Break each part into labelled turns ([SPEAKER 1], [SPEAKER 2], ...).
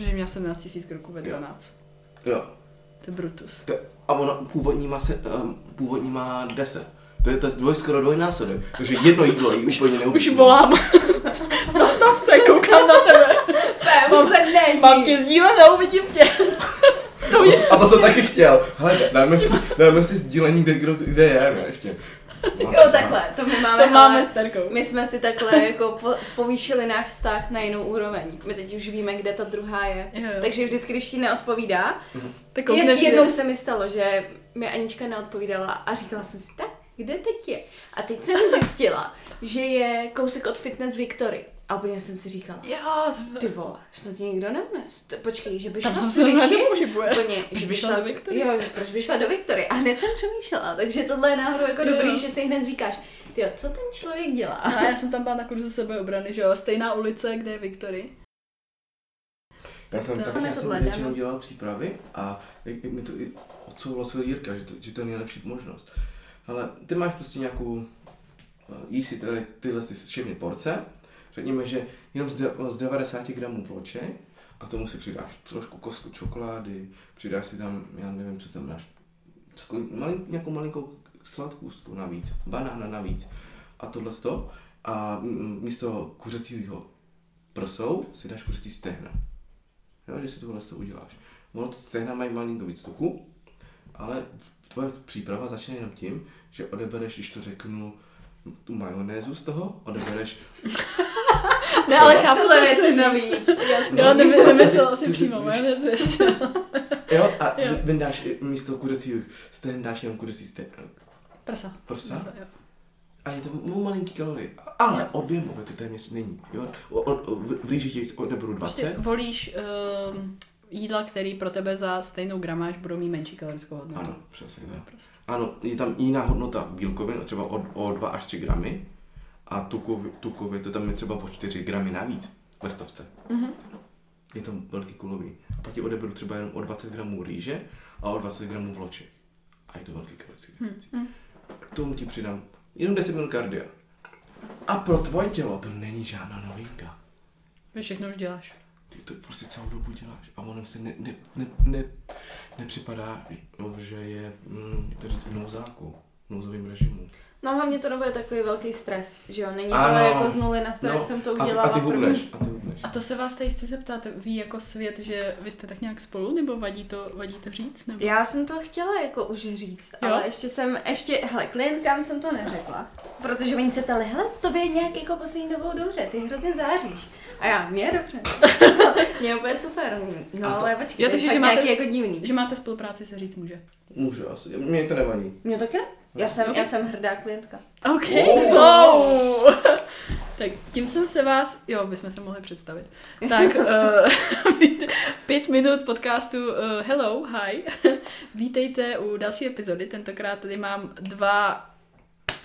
[SPEAKER 1] Protože měla 17 000 kroků ve
[SPEAKER 2] Jo.
[SPEAKER 1] 12.
[SPEAKER 2] Jo.
[SPEAKER 1] To je Brutus.
[SPEAKER 2] To, a ona původní má, se, um, původní má 10. To je, to je dvoj, skoro dvojnásobek. Takže jedno jídlo jí úplně
[SPEAKER 1] Už
[SPEAKER 2] neubíjí.
[SPEAKER 1] volám. Zastav se, koukám na tebe.
[SPEAKER 3] Pé, už se nejí.
[SPEAKER 1] Mám tě sdílet a uvidím tě. To je.
[SPEAKER 2] A to jsem taky chtěl. Hele, dáme si, dáme si sdílení, kde, kdo, kde je, ne, ještě.
[SPEAKER 3] Jo, takhle, to my máme.
[SPEAKER 1] To máme s Terkou.
[SPEAKER 3] My jsme si takhle jako po, povýšili náš vztah na jinou úroveň. My teď už víme, kde ta druhá je.
[SPEAKER 1] Jo.
[SPEAKER 3] Takže vždycky, když ti neodpovídá,
[SPEAKER 1] Tak
[SPEAKER 3] Jed,
[SPEAKER 1] koukneš,
[SPEAKER 3] jednou se mi stalo, že mi Anička neodpovídala a říkala jsem si, tak, kde teď je? A teď jsem zjistila, že je kousek od Fitness Victory. A úplně jsem si říkala,
[SPEAKER 1] Jo,
[SPEAKER 3] ty vole, snad ti nikdo neunes. Počkej, že by
[SPEAKER 1] tam
[SPEAKER 3] šla
[SPEAKER 1] jsem
[SPEAKER 3] v
[SPEAKER 1] se pohybuje.
[SPEAKER 3] Úplně,
[SPEAKER 1] Proč
[SPEAKER 3] že
[SPEAKER 1] by šla do Victory?
[SPEAKER 3] Jo, proč by šla do Victory? A hned jsem přemýšlela, takže tohle je náhodou jako
[SPEAKER 1] Jo.
[SPEAKER 3] dobrý, že si hned říkáš, ty co ten člověk dělá?
[SPEAKER 1] No a já jsem tam byla na kurzu sebeobrany, že jo, stejná ulice, kde je Victory.
[SPEAKER 2] Já jsem,
[SPEAKER 1] To-
[SPEAKER 2] tak,
[SPEAKER 3] Máme
[SPEAKER 2] já jsem většinou dělal přípravy a jak- mi to i odsouhlasil Jirka, že to, že to je nejlepší možnost. Ale ty máš prostě nějakou, eh, jíš si tyhle, tyhle si všechny porce, řekněme, že jenom z, de, z 90 gramů vloček a tomu si přidáš trošku kosku čokolády, přidáš si tam, já nevím, co tam dáš, malin, nějakou malinkou sladkůstku navíc, banána navíc a tohle to a místo kuřecího prsou si dáš kuřecí stehna. Jo, že si tohle to uděláš. Ono to stehna mají malinko víc tuku, ale tvoje příprava začne jenom tím, že odebereš, když to řeknu, tu majonézu z toho, odebereš
[SPEAKER 1] Ne, ale chápu, co
[SPEAKER 3] věci navíc.
[SPEAKER 1] říct. Jo, nevy, nemyslela si
[SPEAKER 2] Ty-
[SPEAKER 1] přímo, majonézu.
[SPEAKER 2] Jo, a
[SPEAKER 1] Jo.
[SPEAKER 2] vyndáš místo kuřecího stehna dáš jenom kuřecí stehna.
[SPEAKER 1] Prsa.
[SPEAKER 2] Prsa?
[SPEAKER 1] Jo.
[SPEAKER 2] A je to m- malinký kalorie. Ale objemově to téměř není. Jo? O, o, o, v v rýži ti odeberu 20.
[SPEAKER 1] Prostě volíš um, jídla, které pro tebe za stejnou gramáž budou mít menší kalorickou hodnotu.
[SPEAKER 2] Ano, přesně tak.
[SPEAKER 1] Prostě.
[SPEAKER 2] Ano, je tam jiná hodnota bílkovin, třeba o, o 2 až 3 gramy. A tukově, tukově to tam je třeba o 4 gramy navíc ve stovce.
[SPEAKER 3] Mhm.
[SPEAKER 2] Je to velký kulový. A pak ti odeberu třeba jenom o 20 gramů rýže a o 20 gramů vloček. A je to velký kalorický deficit.
[SPEAKER 3] hm.
[SPEAKER 2] K tomu ti přidám jenom 10 minut kardia. A pro tvoje tělo to není žádná novinka.
[SPEAKER 1] Vy všechno už děláš.
[SPEAKER 2] Ty to prostě celou dobu děláš a ono se ne, ne, ne, ne, nepřipadá, že je, mm, jak to říct, v nouzáku, v nouzovém režimu.
[SPEAKER 3] No hlavně to nebude takový velký stres, že jo? Není to
[SPEAKER 2] Ano.
[SPEAKER 3] jako z nuly na sto, jak jsem to
[SPEAKER 2] a ty,
[SPEAKER 3] udělala
[SPEAKER 2] a ty
[SPEAKER 3] první.
[SPEAKER 2] hubneš, a ty hubneš.
[SPEAKER 1] A to se vás tady chci zeptat, ví jako svět, že vy jste tak nějak spolu, nebo vadí to, vadí to říct? Nebo?
[SPEAKER 3] Já jsem to chtěla jako už říct,
[SPEAKER 1] Jo?
[SPEAKER 3] ale ještě jsem, ještě, hele, klientkám jsem to neřekla, protože oni se ptali, hele, tobě nějak jako poslední dobou dobře, ty hrozně záříš. A já, mě je dobře. mě je úplně super. No
[SPEAKER 2] A to-
[SPEAKER 3] ale počkej,
[SPEAKER 1] Jo,
[SPEAKER 3] to je
[SPEAKER 1] takže, že máte-
[SPEAKER 3] nějaký jako divný.
[SPEAKER 1] Že máte spolupráci, se říct může.
[SPEAKER 2] Můžu asi, mě to nevadí.
[SPEAKER 3] Mě taky ne. Já jsem,
[SPEAKER 1] Ok.
[SPEAKER 3] já jsem hrdá klientka.
[SPEAKER 1] OK.
[SPEAKER 2] Wow.
[SPEAKER 1] Wow. tak tím jsem se vás, jo, bychom se mohli představit. Tak uh, pět minut podcastu uh, Hello, hi. Vítejte u další epizody. Tentokrát tady mám dva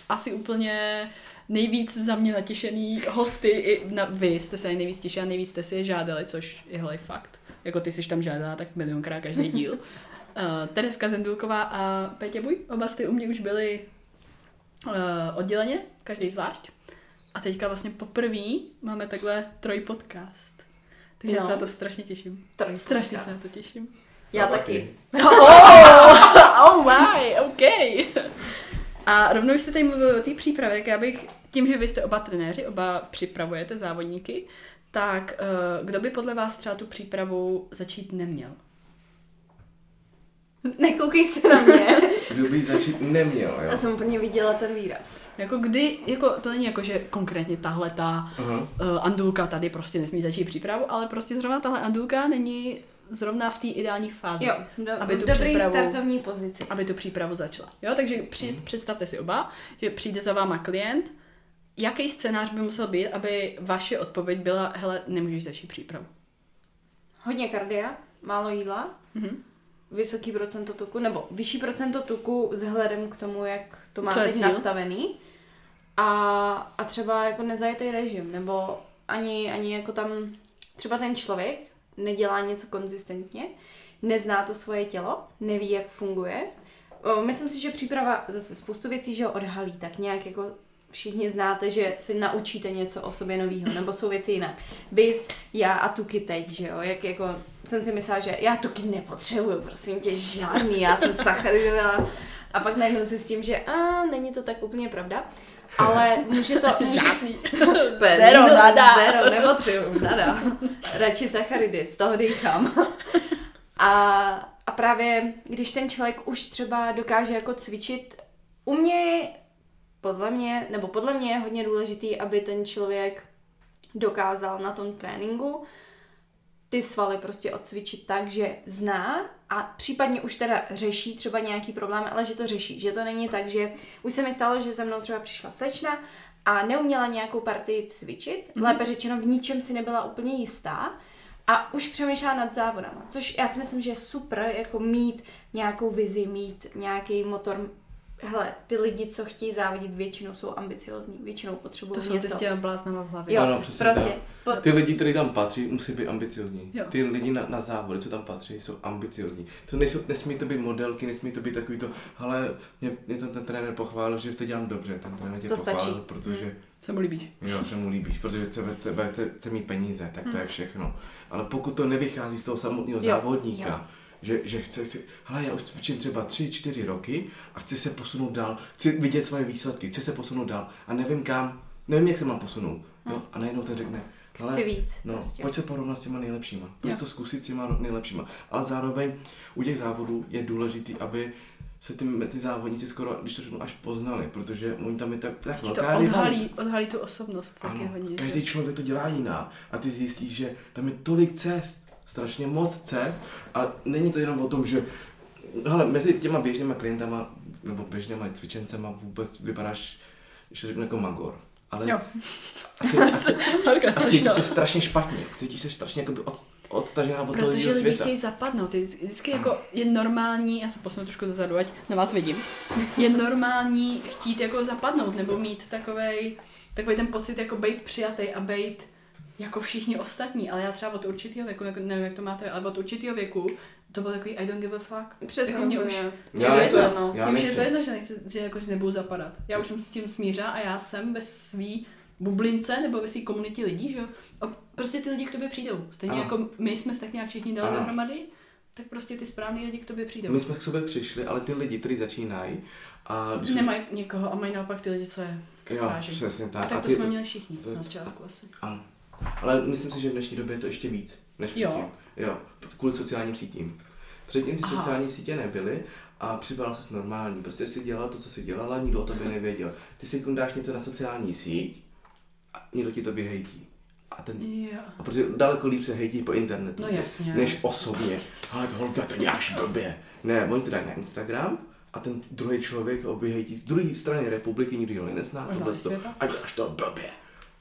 [SPEAKER 1] asi úplně nejvíc za mě natěšený hosty. I na, vy jste se nejvíc těšili a nejvíc jste si je žádali, což je hele fakt. Jako ty jsi tam žádala tak milionkrát každý díl. Uh, Tereska Zendulková a Petě Buj, oba jste u mě už byli uh, odděleně, každý zvlášť. A teďka vlastně poprvé máme takhle troj podcast. Takže no. já se na to strašně těším.
[SPEAKER 3] Troj
[SPEAKER 1] Strašně
[SPEAKER 3] podcast.
[SPEAKER 1] se na to těším.
[SPEAKER 3] Já
[SPEAKER 2] Já
[SPEAKER 3] taky.
[SPEAKER 1] Oh, oh my, OK. A rovnou jste tady mluvili o té přípravě, já bych, tím, že vy jste oba trenéři, oba připravujete závodníky, tak uh, kdo by podle vás třeba tu přípravu začít neměl?
[SPEAKER 3] Nekoukej se na mě.
[SPEAKER 2] Kdo by začít neměl, jo?
[SPEAKER 3] Já jsem úplně viděla ten výraz.
[SPEAKER 1] Jako kdy, jako to není jako, že konkrétně tahle ta
[SPEAKER 2] Aha.
[SPEAKER 1] uh, andulka tady prostě nesmí začít přípravu, ale prostě zrovna tahle andulka není zrovna v té ideální fázi.
[SPEAKER 3] Jo, do,
[SPEAKER 1] Aby tu
[SPEAKER 3] dobrý
[SPEAKER 1] přípravu-
[SPEAKER 3] startovní pozici.
[SPEAKER 1] aby tu přípravu začala. Jo, takže při, představte si oba, že přijde za váma klient, jaký scénář by musel být, aby vaše odpověď byla, hele, nemůžeš začít přípravu.
[SPEAKER 3] Hodně kardia, málo jídla,
[SPEAKER 1] Mhm.
[SPEAKER 3] Vysoký procento tuku, nebo vyšší procento tuku vzhledem k tomu, jak to má teď
[SPEAKER 1] cíl?
[SPEAKER 3] nastavený. A, a třeba jako nezajetý režim, nebo ani, ani jako tam, třeba ten člověk nedělá něco konzistentně, nezná to svoje tělo, neví, jak funguje. Myslím si, že příprava zase spoustu věcí, že ho odhalí, tak nějak jako všichni znáte, že si naučíte něco o sobě nového, nebo jsou věci jinak. Vys, já a Tuky teď, že jo, jak jako jsem si myslela, že já Tuky nepotřebuju, prosím tě, žádný, já jsem sacharidová. A pak najednou zjistím, že a není to tak úplně pravda. Ale může to... Může,
[SPEAKER 1] Žádný.
[SPEAKER 3] zero, nada. Zero, nepotřebuju, nada. Radši sacharidy, z toho dýchám. A, a právě, když ten člověk už třeba dokáže jako cvičit, u mě, podle mě, nebo podle mě je hodně důležitý, aby ten člověk dokázal na tom tréninku ty svaly prostě odcvičit tak, že zná a případně už teda řeší třeba nějaký problém, ale že to řeší. Že to není tak, že už se mi stalo, že za mnou třeba přišla slečna a neuměla nějakou partii cvičit, mm-hmm. lépe řečeno v ničem si nebyla úplně jistá a už přemýšlela nad závodama, což já si myslím, že je super jako mít nějakou vizi, mít nějaký motor, hele, ty lidi, co chtějí závodit, většinou jsou ambiciozní, většinou potřebují
[SPEAKER 1] To jsou ty s těma bláznama v hlavě.
[SPEAKER 3] Jo,
[SPEAKER 2] Ano, přesně
[SPEAKER 3] prostě. Po,
[SPEAKER 2] Ty lidi, kteří tam patří, musí být ambiciozní.
[SPEAKER 1] Jo.
[SPEAKER 2] Ty lidi na, na závody, co tam patří, jsou ambiciozní. To nejsou, nesmí to být modelky, nesmí to být takový to, ale mě, mě tam ten trenér pochválil, že to dělám dobře, ten trenér tě
[SPEAKER 3] To
[SPEAKER 2] pochválil,
[SPEAKER 3] stačí.
[SPEAKER 2] protože
[SPEAKER 1] Se mu líbíš.
[SPEAKER 2] jo, se mu líbíš, protože chce, chce, chce, chce mít peníze, tak
[SPEAKER 3] Hmm.
[SPEAKER 2] to je všechno. Ale pokud to nevychází z toho samotného
[SPEAKER 3] Jo,
[SPEAKER 2] závodníka,
[SPEAKER 3] jo.
[SPEAKER 2] Že, že chce si, hele, já už cvičím třeba 3-4 roky a chci se posunout dál, chci vidět svoje výsledky, chci se posunout dál a nevím kam, nevím, jak se mám posunout. Jo? A najednou to řekne, hele,
[SPEAKER 3] chci víc.
[SPEAKER 2] No,
[SPEAKER 3] prostě.
[SPEAKER 2] pojď se porovnat s těma nejlepšíma. Pojď
[SPEAKER 1] Jo.
[SPEAKER 2] to zkusit s těma nejlepšíma. Ale zároveň u těch závodů je důležitý, aby se ty, ty závodníci skoro, když to řeknu, až poznali, protože oni tam je tak, tak
[SPEAKER 1] to
[SPEAKER 2] velká
[SPEAKER 1] odhalí, odhalí tu osobnost taky
[SPEAKER 2] Ano,
[SPEAKER 1] hodně.
[SPEAKER 2] každý
[SPEAKER 1] že?
[SPEAKER 2] člověk to dělá jinak a ty zjistíš, že tam je tolik cest, strašně moc cest a není to jenom o tom, že hele, mezi těma běžnýma klientama nebo běžnýma cvičencema vůbec vypadáš, to řeknu jako magor. Ale
[SPEAKER 1] Jo.
[SPEAKER 2] a cítíš se, strašně špatně, cítíš se strašně jakoby od, odtažená od toho
[SPEAKER 1] Protože lidi
[SPEAKER 2] světa.
[SPEAKER 1] chtějí zapadnout. Ty vždycky jako je normální, já se posunu trošku dozadu, ať na vás vidím, je normální chtít jako zapadnout nebo mít takovej, takový ten pocit jako být přijatý a být jako všichni ostatní, ale já třeba od určitého věku, jako nevím, jak to máte, ale od určitého věku to bylo takový I don't give a fuck.
[SPEAKER 3] Přesně
[SPEAKER 1] jako mě už,
[SPEAKER 3] úplně.
[SPEAKER 1] mě
[SPEAKER 2] Já
[SPEAKER 1] to jedno,
[SPEAKER 3] no.
[SPEAKER 2] Já
[SPEAKER 1] mě už je to jedno, že, nechci, že, jako, že nebudu zapadat. Já už jsem s tím smířila a já jsem ve svý bublince nebo ve své komunitě lidí, že jo. A prostě ty lidi k tobě přijdou. Stejně
[SPEAKER 2] Ano.
[SPEAKER 1] jako my jsme se tak nějak všichni dali
[SPEAKER 2] Ano.
[SPEAKER 1] dohromady, tak prostě ty správní lidi k tobě přijdou.
[SPEAKER 2] My jsme k sobě přišli, ale ty lidi, kteří začínají a když
[SPEAKER 1] Nemají někoho a mají naopak ty lidi, co je
[SPEAKER 2] Jo,
[SPEAKER 1] sráží.
[SPEAKER 2] přesně
[SPEAKER 1] A
[SPEAKER 2] tak.
[SPEAKER 1] tak to
[SPEAKER 2] ty,
[SPEAKER 1] jsme měli všichni
[SPEAKER 2] to-
[SPEAKER 1] na začátku asi.
[SPEAKER 2] Ano. Ale myslím si, že v dnešní době je to ještě víc, než
[SPEAKER 1] Jo.
[SPEAKER 2] předtím. Jo, kvůli sociálním sítím. Předtím ty
[SPEAKER 1] Aha.
[SPEAKER 2] sociální sítě nebyly a připadal se normální. Prostě si dělal to, co si dělala, nikdo o tobě nevěděl. Ty si dáš něco na sociální síť a někdo ti to vyhejtí. A ten
[SPEAKER 1] Jo.
[SPEAKER 2] a protože daleko líp se hejtí po internetu,
[SPEAKER 1] No jasně.
[SPEAKER 2] než osobně. Ale to holka, to děláš blbě. Ne, oni to dají na Instagram a ten druhý člověk ho vyhejtí z druhé strany republiky, nikdy ho nezná, tohle to,
[SPEAKER 1] světa.
[SPEAKER 2] a děláš to blbě.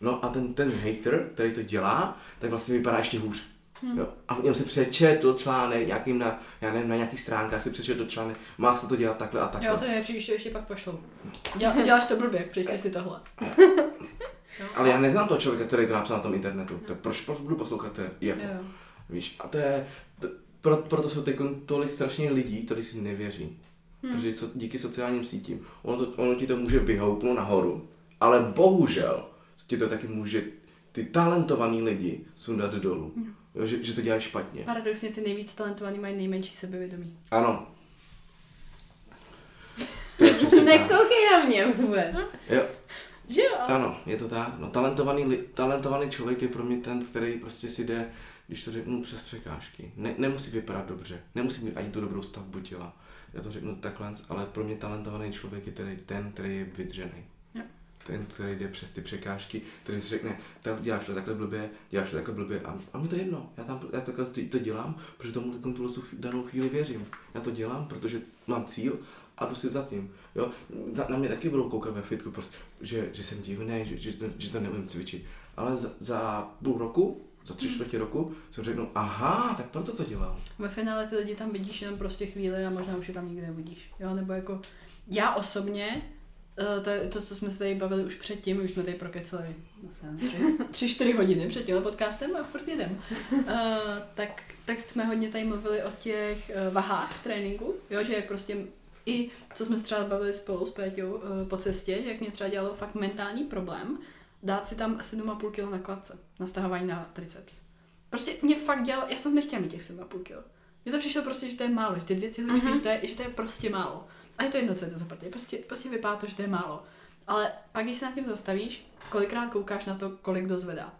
[SPEAKER 2] No a ten, ten hater, který to dělá, tak vlastně vypadá ještě hůř. Hmm. Jo. A něm si přečetl článek nějakým na, já nevím, na nějakých stránkách si přečetl článek, má se to dělat takhle a takhle.
[SPEAKER 1] Jo, to je nejlepší, když to ještě pak pošlou. Dělá, děláš to blbě, přečti si tohle. Jo.
[SPEAKER 2] Ale já neznám toho člověka, který to napsal na tom internetu. To proč, proč budu poslouchat to je jeho?
[SPEAKER 1] Jo.
[SPEAKER 2] Víš, a to je, to, pro, proto jsou teď tolik strašně lidí, kteří si nevěří. Hmm. Protože so, díky sociálním sítím, ono, to, ono ti to může vyhoupnout nahoru, ale bohužel ti to taky může ty talentovaný lidi sundat dolů. Hmm. Jo, že, že to děláš špatně.
[SPEAKER 1] Paradoxně ty nejvíc talentovaní mají nejmenší sebevědomí.
[SPEAKER 2] Ano.
[SPEAKER 3] Nekoukej na mě vůbec.
[SPEAKER 2] Jo,
[SPEAKER 1] Že jo?
[SPEAKER 2] ano, je to tak. No, talentovaný, talentovaný člověk je pro mě ten, který prostě si jde, když to řeknu, přes překážky. Ne, nemusí vypadat dobře, nemusí mít ani tu dobrou stavbu těla. Já to řeknu takhle, ale pro mě talentovaný člověk je tedy ten, který je vydřený. Ten, který jde přes ty překážky, který si řekne, tak děláš to takhle blbě, děláš to takhle blbě a, a mi to jedno, já, tam, já takhle to, to dělám, protože tomu takovou tu danou chvíli věřím. Já to dělám, protože mám cíl a jdu si za tím. Jo? Na, na mě taky budou koukat ve fitku, prostě, že, že jsem divný, že, že, to, že to neumím cvičit. Ale za, za půl roku, za tři čtvrtě roku, jsem řeknu, aha, tak proto to dělám.
[SPEAKER 1] Ve finále ty lidi tam vidíš jenom prostě chvíli a možná už je tam nikdy neuvidíš. Jo, nebo jako já osobně, to, je to, co jsme se tady bavili už předtím, už jsme tady prokecali zase tři, čtyři hodiny před tímhle podcastem a furt jedem. Uh, tak, tak jsme hodně tady mluvili o těch uh, vahách v tréninku, jo, že jak prostě i, co jsme se třeba bavili spolu s Péťou eh, po cestě, že jak mě třeba dělalo fakt mentální problém, dát si tam 7,5 kg na kladce, na stahování na triceps. Prostě mě fakt dělalo, já jsem nechtěla mít těch 7,5 kg. Mně to přišlo prostě, že to je málo, že ty dvě cihličky,
[SPEAKER 3] Mhm.
[SPEAKER 1] že, to je, že to je prostě málo. A je to jedno, co je to za partii. Prostě, prostě vypadá to, že to je málo. Ale pak, když se nad tím zastavíš, kolikrát koukáš na to, kolik kdo zvedá.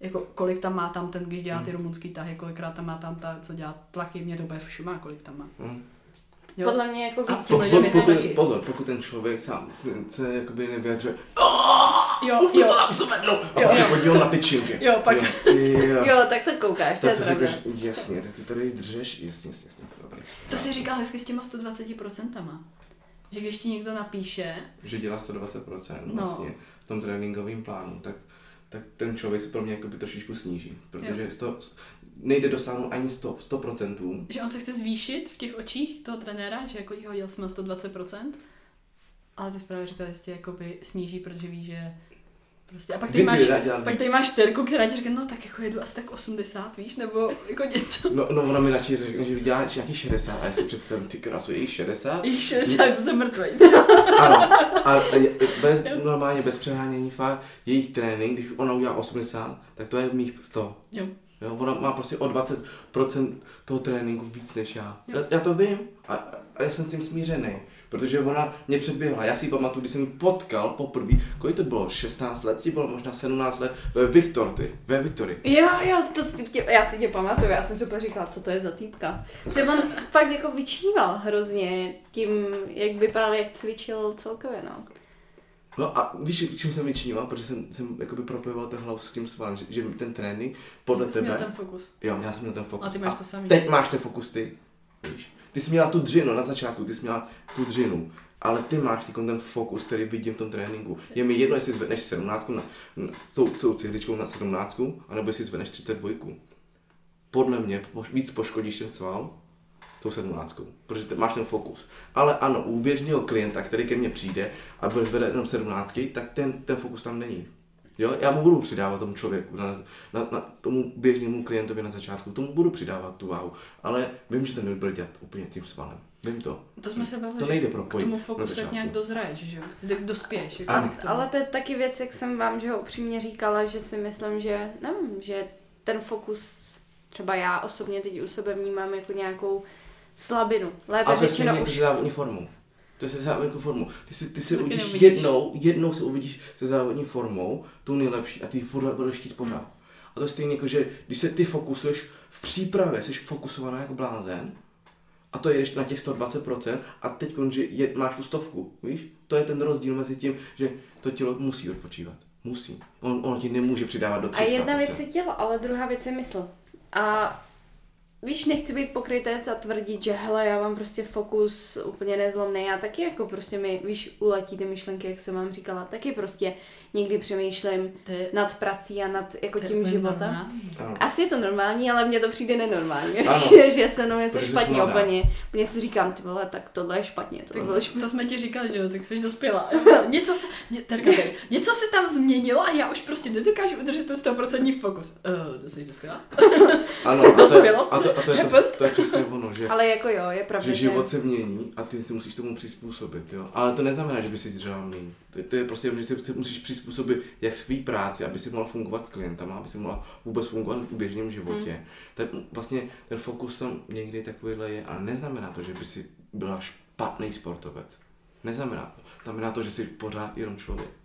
[SPEAKER 1] Jako kolik tam má tam ten, když dělá ty rumunský tahy, kolikrát tam má tam ta, co dělá tlaky, mě to bude všumá, kolik tam má.
[SPEAKER 2] Hm.
[SPEAKER 1] Jo?
[SPEAKER 3] Podle mě jako víc.
[SPEAKER 1] lidem je to
[SPEAKER 2] pokud,
[SPEAKER 1] taky.
[SPEAKER 2] pozor, pokud ten člověk sám se, se jakoby nevyjadřuje,
[SPEAKER 1] Jo,
[SPEAKER 2] už mi
[SPEAKER 1] jo,
[SPEAKER 2] to tam zvednou, a
[SPEAKER 1] Jo,
[SPEAKER 2] pak se
[SPEAKER 1] jo.
[SPEAKER 2] podíval na tyčinky.
[SPEAKER 1] Jo, pak-
[SPEAKER 2] Jo, jo.
[SPEAKER 3] Jo, tak to koukáš, to je
[SPEAKER 2] Tak si
[SPEAKER 3] pravda.
[SPEAKER 2] řekneš, jasně, tak ty tady držeš, jasně, jasně, jasně, dobrý.
[SPEAKER 1] to si říkal hezky s těma 120%. Že když ti někdo napíše,
[SPEAKER 2] Že dělá 120%
[SPEAKER 1] No.
[SPEAKER 2] vlastně v tom tréninkovém plánu, tak, tak ten člověk se pro mě jakoby trošičku sníží, protože 100, nejde dosáhnout ani 100, 100%,
[SPEAKER 1] že on se chce zvýšit v těch očích toho trenéra, že jako jí hodil jsme 120%, ale ty zprávy říkal, že tě jakoby sníží, protože ví, že prostě... A pak tady máš, pak tady máš terku, která ti řekne, no tak jako jedu asi tak 80, víš, nebo jako něco.
[SPEAKER 2] No, no ona mi radši řekne, že dělá nějaký 60 a já si představím, ty krásu, je jich 60?
[SPEAKER 1] I 60, to jsem mrtvej.
[SPEAKER 2] Ano, a je- bez, normálně bez přehánění fakt, jejich trénink, když ona udělá 80, tak to je mých 100.
[SPEAKER 1] Jo.
[SPEAKER 2] Jo, ona má prostě o 20% toho tréninku víc než já.
[SPEAKER 1] Jo.
[SPEAKER 2] Já, já to vím a, a já jsem s tím smířený, protože ona mě předběhla. Já si ji pamatuju, když jsem ji potkal poprvé, kolik to bylo, 16 let, ti bylo možná 17 let, ve Victorty, ve Victory.
[SPEAKER 3] Jo, jo, to si tě, já si tě pamatuju, já jsem si úplně říkala, co to je za týpka. Že on fakt jako vyčníval hrozně tím, jak vypadal, jak cvičil celkově, no.
[SPEAKER 2] No a víš, čím jsem vyčníval, protože jsem, jsem jakoby propojoval ten hlavu s tím svalem, že, že ten trénink podle
[SPEAKER 1] Jsi
[SPEAKER 2] tebe,
[SPEAKER 1] měl ten fokus.
[SPEAKER 2] jo, já jsem měl ten fokus.
[SPEAKER 1] A ty máš to samý.
[SPEAKER 2] teď máš ten fokus ty, víš. Ty jsi měla tu dřinu na začátku, ty jsi měla tu dřinu, ale ty máš ten fokus, který vidím v tom tréninku. Je mi jedno, jestli zvedneš 17 na, na tou, tou cihličkou na 17, anebo jestli zvedneš 32. Podle mě víc poškodíš ten sval tou 17, protože ty máš ten fokus. Ale ano, u běžného klienta, který ke mně přijde a bude zvedat jenom 17, tak ten, ten fokus tam není. Jo, já mu budu přidávat tomu člověku, na, na, na tomu běžnému klientovi na začátku, tomu budu přidávat tu váhu, ale vím, že to nebude dělat úplně tím svalem. Vím to.
[SPEAKER 1] To jsme se bavili,
[SPEAKER 2] To
[SPEAKER 1] že
[SPEAKER 2] nejde
[SPEAKER 1] k
[SPEAKER 2] propojit
[SPEAKER 1] tomu
[SPEAKER 2] na
[SPEAKER 1] fokusu tak
[SPEAKER 2] začátku.
[SPEAKER 1] nějak dozraješ, že jo? Dospěješ. Jako
[SPEAKER 2] Ano.
[SPEAKER 1] k tomu.
[SPEAKER 3] Ale to je taky věc, jak jsem vám, že ho upřímně říkala, že si myslím, že, nevím, že ten fokus, třeba já osobně teď u sebe vnímám jako nějakou slabinu. Lépe
[SPEAKER 2] Ale to je
[SPEAKER 3] řečeno už
[SPEAKER 2] už... To je se závodní formou. Ty si, ty si
[SPEAKER 1] Taky
[SPEAKER 2] uvidíš
[SPEAKER 1] neuvidíš.
[SPEAKER 2] jednou, jednou se uvidíš se závodní formou, tu nejlepší, a ty furt budeš chtít pořád. A to je stejně jako, že když se ty fokusuješ v přípravě, jsi fokusovaná jako blázen, a to jedeš na těch 120% a teď že je, máš tu stovku, víš? To je ten rozdíl mezi tím, že to tělo musí odpočívat. Musí. On, on ti nemůže přidávat do 300%.
[SPEAKER 3] A jedna věc je tělo, ale druhá věc je mysl. A víš, nechci být pokrytec a tvrdit, že hele, já mám prostě fokus úplně nezlomný. Já taky jako prostě mi, víš, uletí ty myšlenky, jak jsem vám říkala, taky prostě někdy přemýšlím
[SPEAKER 1] je,
[SPEAKER 3] nad prací a nad jako
[SPEAKER 1] je
[SPEAKER 3] tím životem. Asi je to normální, ale mně to přijde nenormální.
[SPEAKER 2] Ano.
[SPEAKER 3] že se mnou něco špatně úplně. Úplně si říkám, ty vole, tak tohle je špatně. To
[SPEAKER 1] Tak
[SPEAKER 3] bylo
[SPEAKER 1] to,
[SPEAKER 3] špatně.
[SPEAKER 1] to, jsme ti říkali, že jo, tak jsi dospěla. něco se, ně, terka, tady, něco se tam změnilo a já už prostě nedokážu udržet ten 100% fokus. Uh, to jsi dospěla?
[SPEAKER 2] Ano, a to, a to, a to, je to, to je přesně ono, že
[SPEAKER 3] Ale jako jo, je pravda,
[SPEAKER 2] že
[SPEAKER 3] že...
[SPEAKER 2] život se mění a ty si musíš tomu přizpůsobit, jo. Ale to neznamená, že by si držela méně. To, to je prostě, že si musíš přizpůsobit jak svý práci, aby si mohla fungovat s klientama, aby si mohla vůbec fungovat v běžném životě. Hmm. Tak vlastně ten fokus tam někdy takovýhle je, ale neznamená to, že by si byla špatný sportovec. Neznamená to. Znamená to, že jsi pořád jenom člověk.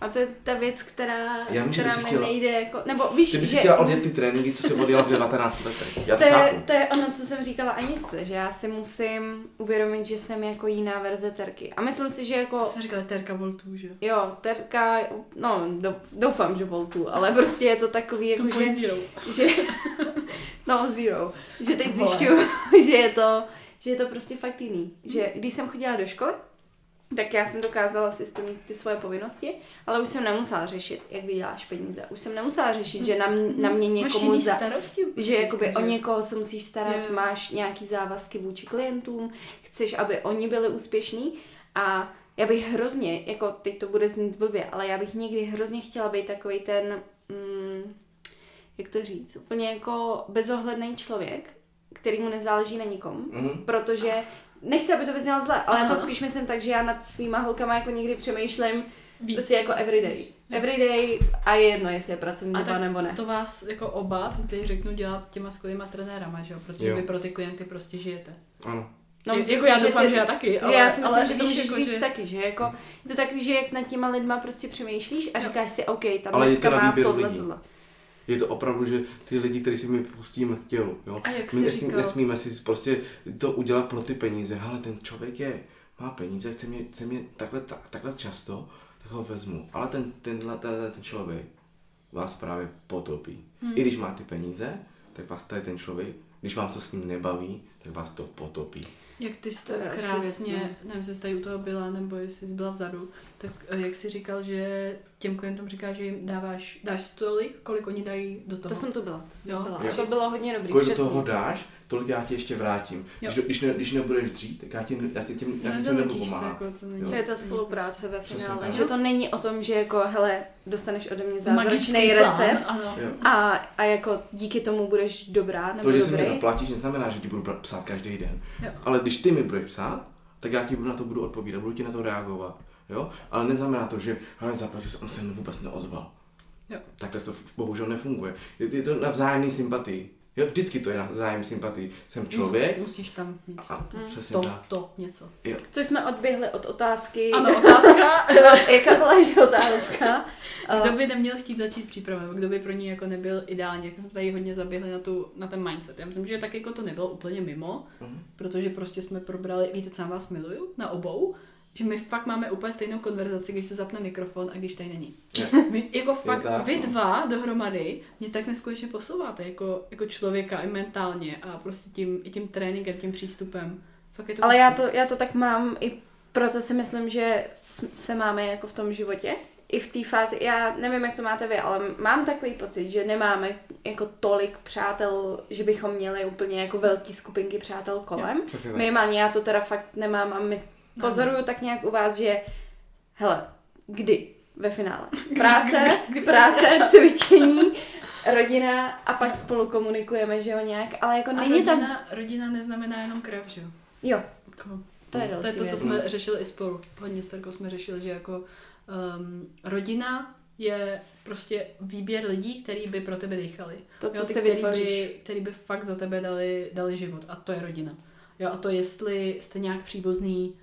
[SPEAKER 3] A to je ta věc, která,
[SPEAKER 2] Já vím,
[SPEAKER 3] která mi
[SPEAKER 2] chtěla-
[SPEAKER 3] nejde jako... Nebo víš,
[SPEAKER 2] Ty bys
[SPEAKER 3] že...
[SPEAKER 2] chtěla odjet ty tréninky, co jsi odjela v 19 letech. Já to,
[SPEAKER 3] to, je, to je ono, co jsem říkala Aničce, že já si musím uvědomit, že jsem jako jiná verze Terky. A myslím si, že jako...
[SPEAKER 1] To jsme říkali terka voltů, že jo?
[SPEAKER 3] Terka, no dou- doufám, že voltu, ale prostě je to takový, jako že,
[SPEAKER 1] 2.0.
[SPEAKER 3] že, no zero, že teď zjišťuju, že je to, že je to prostě fakt jiný. Že když jsem chodila do školy, tak já jsem dokázala si splnit ty svoje povinnosti, ale už jsem nemusela řešit, jak vyděláš peníze. Už jsem nemusela řešit, že na, m- na mě někomu za,
[SPEAKER 1] starosti?
[SPEAKER 3] že jakoby o někoho se musíš starat,
[SPEAKER 1] Jo, jo.
[SPEAKER 3] máš nějaký závazky vůči klientům, chceš, aby oni byli úspěšní a já bych hrozně, jako teď to bude znít blbě, ale já bych někdy hrozně chtěla být takový ten, mm, jak to říct, úplně jako bezohledný člověk, který mu nezáleží na nikom,
[SPEAKER 2] Mhm.
[SPEAKER 3] protože nechci, aby to vyznělo zle, ale já
[SPEAKER 1] Aha.
[SPEAKER 3] to spíš myslím tak, že já nad svýma holkama jako někdy přemýšlím
[SPEAKER 1] Víc.
[SPEAKER 3] prostě jako everyday. Everyday a je jedno, jestli je pracovní
[SPEAKER 1] A
[SPEAKER 3] doba nebo ne.
[SPEAKER 1] To vás jako oba, teď řeknu, dělat těma skvělýma trenérama, že jo? Protože
[SPEAKER 2] Jo.
[SPEAKER 1] vy pro ty klienty prostě žijete.
[SPEAKER 2] Ano.
[SPEAKER 1] No,
[SPEAKER 3] myslím
[SPEAKER 1] jako já doufám,
[SPEAKER 3] ty-
[SPEAKER 1] že já taky, ale,
[SPEAKER 3] já si myslím,
[SPEAKER 1] ale
[SPEAKER 3] že to můžeš
[SPEAKER 1] jako,
[SPEAKER 3] říct
[SPEAKER 1] že...
[SPEAKER 3] taky, že jako, je to takový, že jak nad těma lidma prostě přemýšlíš a říkáš si, OK, tam
[SPEAKER 2] Ale
[SPEAKER 3] dneska má tohle,
[SPEAKER 2] lidí.
[SPEAKER 3] tohle.
[SPEAKER 2] Je to opravdu, že ty lidi, kteří si my pustíme k tělu, jo.
[SPEAKER 1] A jak
[SPEAKER 2] My
[SPEAKER 1] jsi
[SPEAKER 2] nesmí,
[SPEAKER 1] říkal,
[SPEAKER 2] nesmíme si prostě to udělat pro ty peníze. Ale ten člověk je, má peníze, chce mě, chce mě takhle, tak, takhle často, tak ho vezmu. Ale ten, tenhle, tenhle ten člověk vás právě potopí. Hmm. I když má ty peníze, tak vás tady ten člověk, když vám to s ním nebaví, tak vás to potopí.
[SPEAKER 1] jak ty jsi
[SPEAKER 3] To
[SPEAKER 1] krásně, nevím, jestli jsi tady u toho byla, nebo jestli jsi byla vzadu, tak eh, jak jsi říkal, že těm klientům říkáš, že jim dáváš, dáš tolik, kolik oni dají do toho.
[SPEAKER 3] To jsem tu byla, to jsem
[SPEAKER 1] Jo.
[SPEAKER 3] byla.
[SPEAKER 2] Jo.
[SPEAKER 3] A to bylo hodně dobrý,
[SPEAKER 2] Kolik
[SPEAKER 3] přesně.
[SPEAKER 2] do toho dáš, tolik já ti ještě vrátím.
[SPEAKER 1] Jo.
[SPEAKER 2] Když, když, ne, když nebudeš dřít, tak já ti, já ti tím, já ti tím nebudu
[SPEAKER 1] Nedonutíš to,
[SPEAKER 2] pomáhat.
[SPEAKER 1] jako, to, není.
[SPEAKER 3] To je ta spolupráce ve finále, že to není o tom, že jako, hele, dostaneš ode mě zázračný
[SPEAKER 1] magický plán,
[SPEAKER 3] recept
[SPEAKER 1] Ano.
[SPEAKER 3] A, a jako díky tomu budeš dobrá nebo
[SPEAKER 2] To, že si
[SPEAKER 3] dobrý.
[SPEAKER 2] mi zaplatíš, neznamená, že ti budu psát každý den.
[SPEAKER 1] Jo.
[SPEAKER 2] Ale když ty mi budeš psát, tak já ti budu na to budu odpovídat, budu ti na to reagovat. Jo? Ale neznamená to, že hele, zaplatil jsem, on se mi vůbec neozval.
[SPEAKER 1] Jo.
[SPEAKER 2] Takhle to bohužel nefunguje. Je, je to na vzájemný sympatii. Jo, vždycky to je na vzájemný sympatii. Jsem člověk
[SPEAKER 1] Musíš tam mít
[SPEAKER 2] a
[SPEAKER 1] to,
[SPEAKER 2] přesně
[SPEAKER 1] to,
[SPEAKER 2] tak.
[SPEAKER 1] to, něco.
[SPEAKER 2] Jo.
[SPEAKER 3] Což jsme odběhli od otázky.
[SPEAKER 1] Ano, otázka.
[SPEAKER 3] Jaká byla že otázka?
[SPEAKER 1] Kdo
[SPEAKER 3] Uh,
[SPEAKER 1] by neměl chtít začít přípravu, kdo by pro ní jako nebyl ideální, jak jsme tady hodně zaběhli na, tu, na ten mindset. Já myslím, že tak jako to nebylo úplně mimo,
[SPEAKER 2] Mhm.
[SPEAKER 1] protože prostě jsme probrali, víte, co já vás miluju, na obou, že my fakt máme úplně stejnou konverzaci, když se zapne mikrofon a když tady není. My, jako fakt,
[SPEAKER 2] tak,
[SPEAKER 1] vy
[SPEAKER 2] no.
[SPEAKER 1] dva dohromady mě tak neskutečně posouváte jako, jako člověka i mentálně a prostě tím, i tím tréninkem, tím přístupem. Fakt je to
[SPEAKER 3] ale já to, já to tak mám i proto si myslím, že se máme jako v tom životě. I v té fázi, já nevím, jak to máte vy, ale mám takový pocit, že nemáme jako tolik přátel, že bychom měli úplně jako velký skupinky přátel kolem.
[SPEAKER 2] Tak.
[SPEAKER 3] Minimálně já to teda fakt nemám a my
[SPEAKER 1] No,
[SPEAKER 3] pozoruju tak nějak u vás, že hele, kdy ve finále? Práce, práce, cvičení, rodina a pak spolu komunikujeme, že jo, nějak, ale jako
[SPEAKER 1] A
[SPEAKER 3] není
[SPEAKER 1] rodina,
[SPEAKER 3] tam...
[SPEAKER 1] rodina neznamená jenom krev, že jo?
[SPEAKER 3] Jo,
[SPEAKER 1] Jako,
[SPEAKER 3] to je
[SPEAKER 1] to je
[SPEAKER 3] další
[SPEAKER 1] to, co
[SPEAKER 3] věc.
[SPEAKER 1] jsme řešili i spolu. Hodně s Terkou jsme řešili, že jako um, rodina je prostě výběr lidí, který by pro tebe dýchali.
[SPEAKER 3] To, co
[SPEAKER 1] jo, ty,
[SPEAKER 3] si
[SPEAKER 1] který
[SPEAKER 3] vytvoříš.
[SPEAKER 1] by, který by fakt za tebe dali, dali život. A to je rodina. Jo, a to jestli jste nějak příbuzný,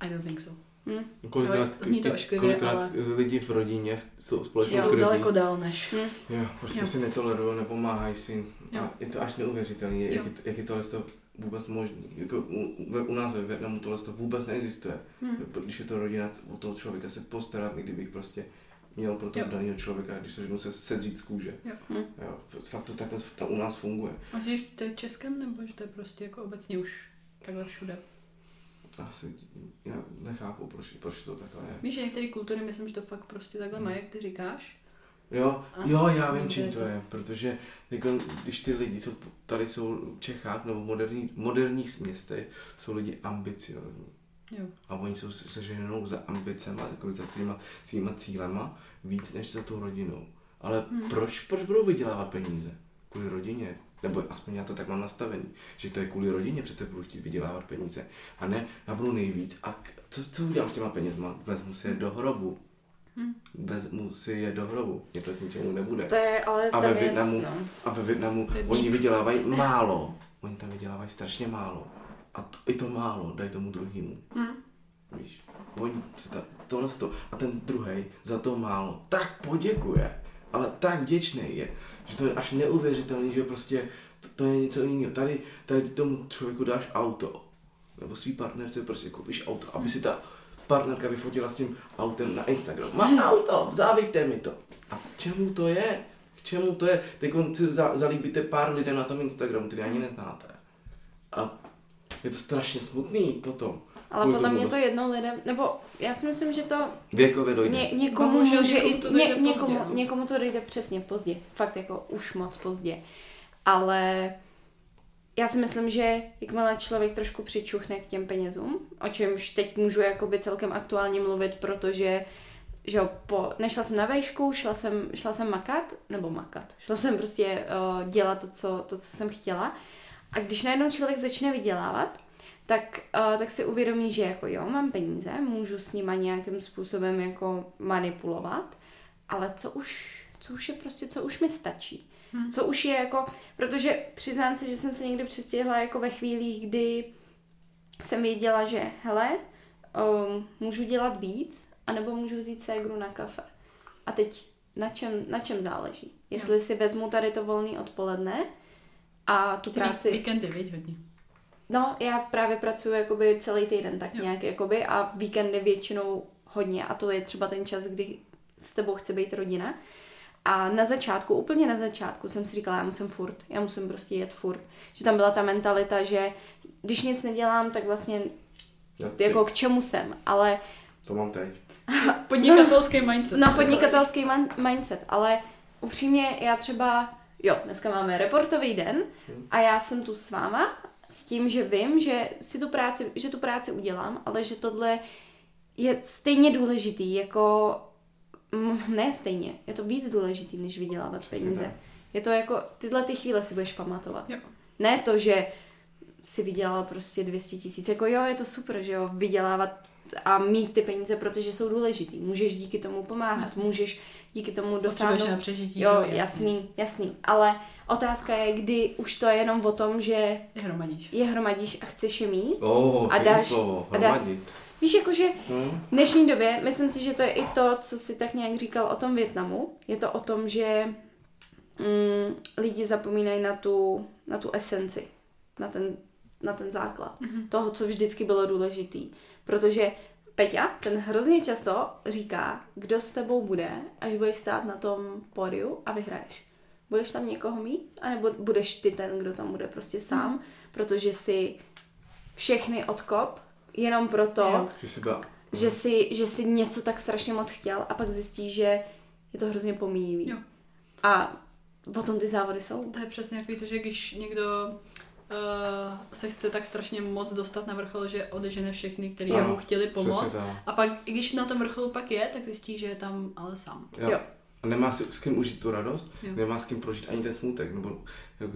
[SPEAKER 1] I don't think so.
[SPEAKER 3] Hm?
[SPEAKER 2] Kolikrát,
[SPEAKER 1] zní to ošklivě,
[SPEAKER 2] kolikrát
[SPEAKER 1] ale-
[SPEAKER 2] lidi v rodině jsou společně
[SPEAKER 1] Jsou daleko dál než.
[SPEAKER 3] Hm?
[SPEAKER 2] Jo, prostě
[SPEAKER 1] Jo.
[SPEAKER 2] si netolerují, nepomáhají si.
[SPEAKER 1] Jo.
[SPEAKER 2] A je to až neuvěřitelné, jak, je, jak je tohle to vůbec možné. Jako u, u, u nás ve Větnamu tohle to vůbec neexistuje.
[SPEAKER 1] Hm.
[SPEAKER 2] Když je to rodina, o toho člověka se postarat, i kdybych prostě měl pro toho daného člověka, když se řeknu se sedřít z kůže.
[SPEAKER 1] Jo.
[SPEAKER 3] Hm.
[SPEAKER 2] Jo, fakt to takhle tam u nás funguje.
[SPEAKER 1] Že to je v českém, nebo že to je prostě jako obecně už takhle všude?
[SPEAKER 2] Asi, já nechápu, proč, proč to takhle je.
[SPEAKER 1] Víš, že některé kultury, myslím, že to fakt prostě takhle mají, jak ty říkáš.
[SPEAKER 2] Jo,
[SPEAKER 1] A
[SPEAKER 2] jo, já vím, čím to
[SPEAKER 1] to-
[SPEAKER 2] je, protože jako, když ty lidi, co tady jsou v Čechách nebo v moderní, moderních městech, jsou lidi ambiciozní.
[SPEAKER 1] Jo.
[SPEAKER 2] A oni jsou seženou za ambicema, jako za svýma, svýma cílema, víc než za tou rodinou. Ale
[SPEAKER 1] Hmm.
[SPEAKER 2] proč, proč budou vydělávat peníze? Kvůli rodině. Nebo aspoň já to tak mám nastavený, že to je kvůli rodině přece budu chtít vydělávat peníze. A ne, já budu nejvíc. A co, co udělám s těma penězma? Vezmu si je do hrobu.
[SPEAKER 1] Hmm.
[SPEAKER 2] Vezmu si je do hrobu. Mě to k ničemu nebude.
[SPEAKER 3] To je ale
[SPEAKER 2] A ve
[SPEAKER 3] věc,
[SPEAKER 2] Vietnamu,
[SPEAKER 3] no.
[SPEAKER 2] a ve Větnamu oni
[SPEAKER 1] deep.
[SPEAKER 2] vydělávají málo. Oni tam vydělávají strašně málo. A to, i to málo dají tomu druhému.
[SPEAKER 1] Hm.
[SPEAKER 2] Víš, oni si ta, tohle to, a ten druhý za to málo tak poděkuje, ale tak vděčný je, že to je až neuvěřitelný, že prostě to, to je něco jiného. Tady, tady tomu člověku dáš auto, nebo svý partnerce prostě koupíš auto, aby si ta partnerka vyfotila s tím autem na Instagram. Mám auto, závíte mi to. A k čemu to je? K čemu to je? Teď si za, zalíbíte pár lidem na tom Instagramu, který ani neznáte. A je to strašně smutný potom.
[SPEAKER 3] Ale podle mě to jednou lidem, nebo já si myslím, že to
[SPEAKER 2] Věkově dojde.
[SPEAKER 3] ně, někomu
[SPEAKER 1] Bohužel
[SPEAKER 3] může
[SPEAKER 1] někomu
[SPEAKER 3] i,
[SPEAKER 1] to dojde
[SPEAKER 3] ně,
[SPEAKER 1] pozdě,
[SPEAKER 3] někomu,
[SPEAKER 1] no.
[SPEAKER 3] někomu to dojde přesně pozdě. Fakt jako už moc pozdě. Ale já si myslím, že jakmile člověk trošku přičuchne k těm penězům, o čemž teď můžu jakoby celkem aktuálně mluvit, protože že jo, po, nešla jsem na vejšku, šla jsem, šla jsem makat, nebo makat, šla jsem prostě uh, dělat to co, to, co jsem chtěla. A když najednou člověk začne vydělávat, tak, uh, tak si uvědomí, že jako jo, mám peníze, můžu s nima nějakým způsobem jako manipulovat, ale co už, co už je prostě, co už mi stačí. Hmm. Co už je jako, protože přiznám se, že jsem se někdy přestěhla jako ve chvílích, kdy jsem věděla, že hele, um, můžu dělat víc, anebo můžu vzít ségru na kafe. A teď na čem, na čem záleží? Jestli jo. si vezmu tady to volný odpoledne a tu
[SPEAKER 1] Ty
[SPEAKER 3] práci...
[SPEAKER 1] Víkendy, viď, hodně.
[SPEAKER 3] No, já právě pracuji jakoby celý týden tak
[SPEAKER 1] Jo.
[SPEAKER 3] nějak jakoby a víkendy většinou hodně a to je třeba ten čas, kdy s tebou chce být rodina. A na začátku, úplně na začátku jsem si říkala, já musím furt, já musím prostě jet furt. Že tam byla ta mentalita, že když nic nedělám, tak vlastně
[SPEAKER 2] Já ty,
[SPEAKER 3] jako k čemu jsem, ale
[SPEAKER 2] To mám teď.
[SPEAKER 1] Podnikatelský mindset.
[SPEAKER 3] No, podnikatelský man- mindset, ale upřímně já třeba, jo, dneska máme reportový den a já jsem tu s váma s tím, že vím, že si tu práci, že tu práci udělám, ale že tohle je stejně důležitý, jako, mm, ne stejně, je to víc důležitý, než vydělávat
[SPEAKER 2] Přesně
[SPEAKER 3] peníze.
[SPEAKER 2] tak.
[SPEAKER 3] Je to jako, tyhle ty chvíle si budeš pamatovat.
[SPEAKER 1] Jo.
[SPEAKER 3] Ne to, že si vydělal prostě 200 tisíc. Jako jo, je to super, že jo, vydělávat a mít ty peníze, protože jsou důležitý. Můžeš díky tomu pomáhat, můžeš díky tomu dosáhnout...
[SPEAKER 1] na přežití.
[SPEAKER 3] Jo, jasný. jasný, jasný. Ale otázka je, kdy už to je jenom o tom, že
[SPEAKER 1] Je hromadíš.
[SPEAKER 3] je hromadíš a chceš je mít.
[SPEAKER 2] Oh,
[SPEAKER 3] A dáš-
[SPEAKER 2] slovo,
[SPEAKER 3] a dá-
[SPEAKER 2] hromadit.
[SPEAKER 3] Víš, jakože
[SPEAKER 2] Hm?
[SPEAKER 3] v dnešní době, myslím si, že to je i to, co si tak nějak říkal o tom Větnamu. Je to o tom, že mm, lidi zapomínají na tu, na tu esenci, na ten, na ten základ
[SPEAKER 1] Mhm.
[SPEAKER 3] toho, co vždycky bylo důležitý. Protože Peťa, ten hrozně často říká, kdo s tebou bude, až budeš stát na tom pódiu a vyhraješ. Budeš tam někoho mít, anebo budeš ty ten, kdo tam bude prostě sám,
[SPEAKER 1] Mhm.
[SPEAKER 3] protože si všechny odkop jenom proto,
[SPEAKER 1] Jo.
[SPEAKER 2] Že jsi byla...
[SPEAKER 3] že si, že si něco tak strašně moc chtěl a pak zjistíš, že je to hrozně pomíjivý.
[SPEAKER 1] Jo.
[SPEAKER 3] A o tom ty závody jsou.
[SPEAKER 1] To je přesně jak to, že když někdo uh, se chce tak strašně moc dostat na vrchol, že odežene všechny, kteří mu chtěli pomoct. A pak, i když na tom vrcholu pak je, tak zjistí, že je tam ale sám.
[SPEAKER 2] Jo.
[SPEAKER 3] Jo.
[SPEAKER 2] A nemá si, s kým užít tu radost,
[SPEAKER 1] Jo.
[SPEAKER 2] nemá s kým prožít ani ten smutek, nebo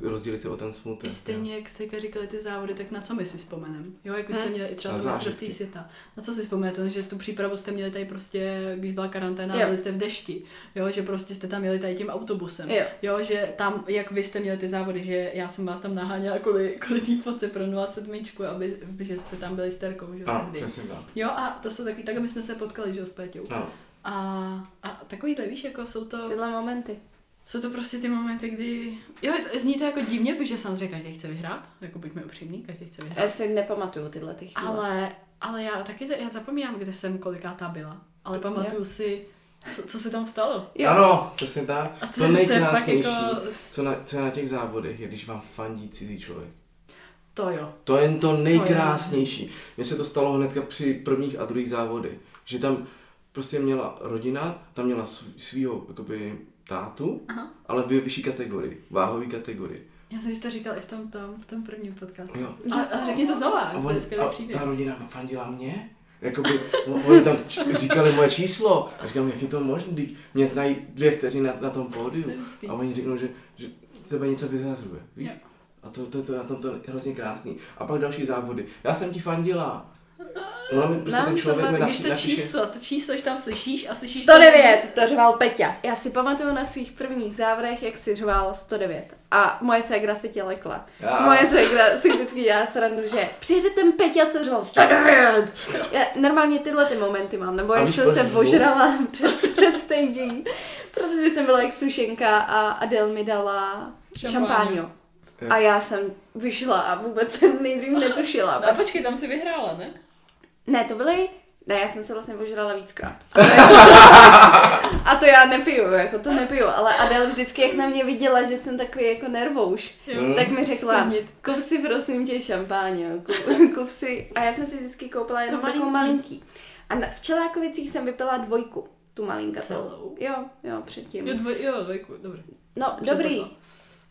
[SPEAKER 2] rozdělit si o ten smutek.
[SPEAKER 1] I stejně, jak jste říkali ty závody, tak na co my si vzpomeneme? Jo, jako jste
[SPEAKER 3] Hm.
[SPEAKER 1] měli i třeba
[SPEAKER 2] Na
[SPEAKER 1] to mistrovství světa. Na co si vzpomenete? že tu přípravu jste měli tady prostě, když byla karanténa,
[SPEAKER 3] Jo.
[SPEAKER 1] byli jste v dešti. Jo, že prostě jste tam jeli tady tím autobusem.
[SPEAKER 3] Jo.
[SPEAKER 1] jo, že tam, jak vy jste měli ty závody, že já jsem vás tam naháněla kvůli, kvůli té fotce pro 07, aby, že jste tam byli s Terkou, že jo,
[SPEAKER 2] přesně tak.
[SPEAKER 1] Jo, a to jsou taky, tak, aby jsme se potkali, že jo, s Péťou.
[SPEAKER 2] Ano.
[SPEAKER 1] A, a takovýhle, víš, jako jsou to,
[SPEAKER 3] Tyhle momenty.
[SPEAKER 1] jsou to prostě ty momenty, kdy, jo, to- zní to jako divně, protože samozřejmě každý chce vyhrát, jako buďme upřímní, každý chce vyhrát.
[SPEAKER 3] Já si nepamatuju tyhle ty chvíle.
[SPEAKER 1] Ale, ale já taky, já zapomínám, kde jsem kolikátá byla, ale pamatuju si, co, co se tam stalo.
[SPEAKER 3] Jo.
[SPEAKER 2] Ano, přesně tak.
[SPEAKER 1] A
[SPEAKER 2] To,
[SPEAKER 1] to
[SPEAKER 2] nejkrásnější,
[SPEAKER 1] jako-
[SPEAKER 2] co, na, co je na těch závodech, je, když vám fandí cizí člověk.
[SPEAKER 1] To jo.
[SPEAKER 2] To je to nejkrásnější. Mně se to stalo hnedka při prvních a druhých závodech, že tam prostě měla rodina, tam měla svého jakoby tátu,
[SPEAKER 1] Aha.
[SPEAKER 2] ale ve vyšší kategorii, váhové kategorii.
[SPEAKER 1] Já jsem si to říkal i v tom, tom, v tom prvním podcastu.
[SPEAKER 2] Jo.
[SPEAKER 1] Ale, ale řekni to znova,
[SPEAKER 2] A,
[SPEAKER 1] to
[SPEAKER 2] on,
[SPEAKER 1] je skvělý
[SPEAKER 2] a
[SPEAKER 1] příběh.
[SPEAKER 2] ta rodina fandila mě? Jakoby, no, oni tam č- říkali moje číslo. A říkám, jak je to možné, mě znají dvě vteřiny na, na tom pódiu.
[SPEAKER 1] To.
[SPEAKER 2] A oni řeknou, že, že z tebe něco vyzrazuje. Víš?
[SPEAKER 1] Jo.
[SPEAKER 2] A to, to, to, na tom to je hrozně krásný. A pak další závody. Já jsem ti fandila. Ona mi prostě
[SPEAKER 3] Nám
[SPEAKER 2] ten
[SPEAKER 3] to
[SPEAKER 2] člověk mi.
[SPEAKER 1] Když to
[SPEAKER 2] napíše,
[SPEAKER 1] číslo, to číslo, když tam slyšíš a slyšíš...
[SPEAKER 3] 109, to řval Peťa. Já si pamatuju na svých prvních závodech, jak si řval 109. A moje ségra si tě lekla.
[SPEAKER 2] Já.
[SPEAKER 3] Moje ségra si vždycky dělá srandu, že přijede ten Peťa, co řval 109. Já normálně tyhle ty momenty mám, nebo jak jsem se
[SPEAKER 2] řvu?
[SPEAKER 3] ožrala před, před stagí, protože jsem byla jak sušenka a Adel mi dala
[SPEAKER 1] Šampáň.
[SPEAKER 3] šampáňo. A já jsem vyšla a vůbec jsem nejdřív netušila.
[SPEAKER 1] No a počkej, tam si vyhrála, ne?
[SPEAKER 3] Ne, to byly... Ne, já jsem se vlastně požrala víckrát. A to, je... a to já nepiju, jako to nepiju, ale Adel vždycky, jak na mě viděla, že jsem takový jako nervouš,
[SPEAKER 1] Jo.
[SPEAKER 2] Mm.
[SPEAKER 3] tak mi řekla, kup si prosím tě šampáně, kup, kup si... A já jsem si vždycky koupila jenom
[SPEAKER 1] To
[SPEAKER 3] takovou
[SPEAKER 1] malinký.
[SPEAKER 3] malinký. A na, v Čelákovicích jsem vypila dvojku, tu malinkatou.
[SPEAKER 1] Celou?
[SPEAKER 3] Jo, jo, předtím.
[SPEAKER 1] Jo, dvoj, jo, dvojku, dobrý.
[SPEAKER 3] No,
[SPEAKER 1] Přesně
[SPEAKER 3] dobrý,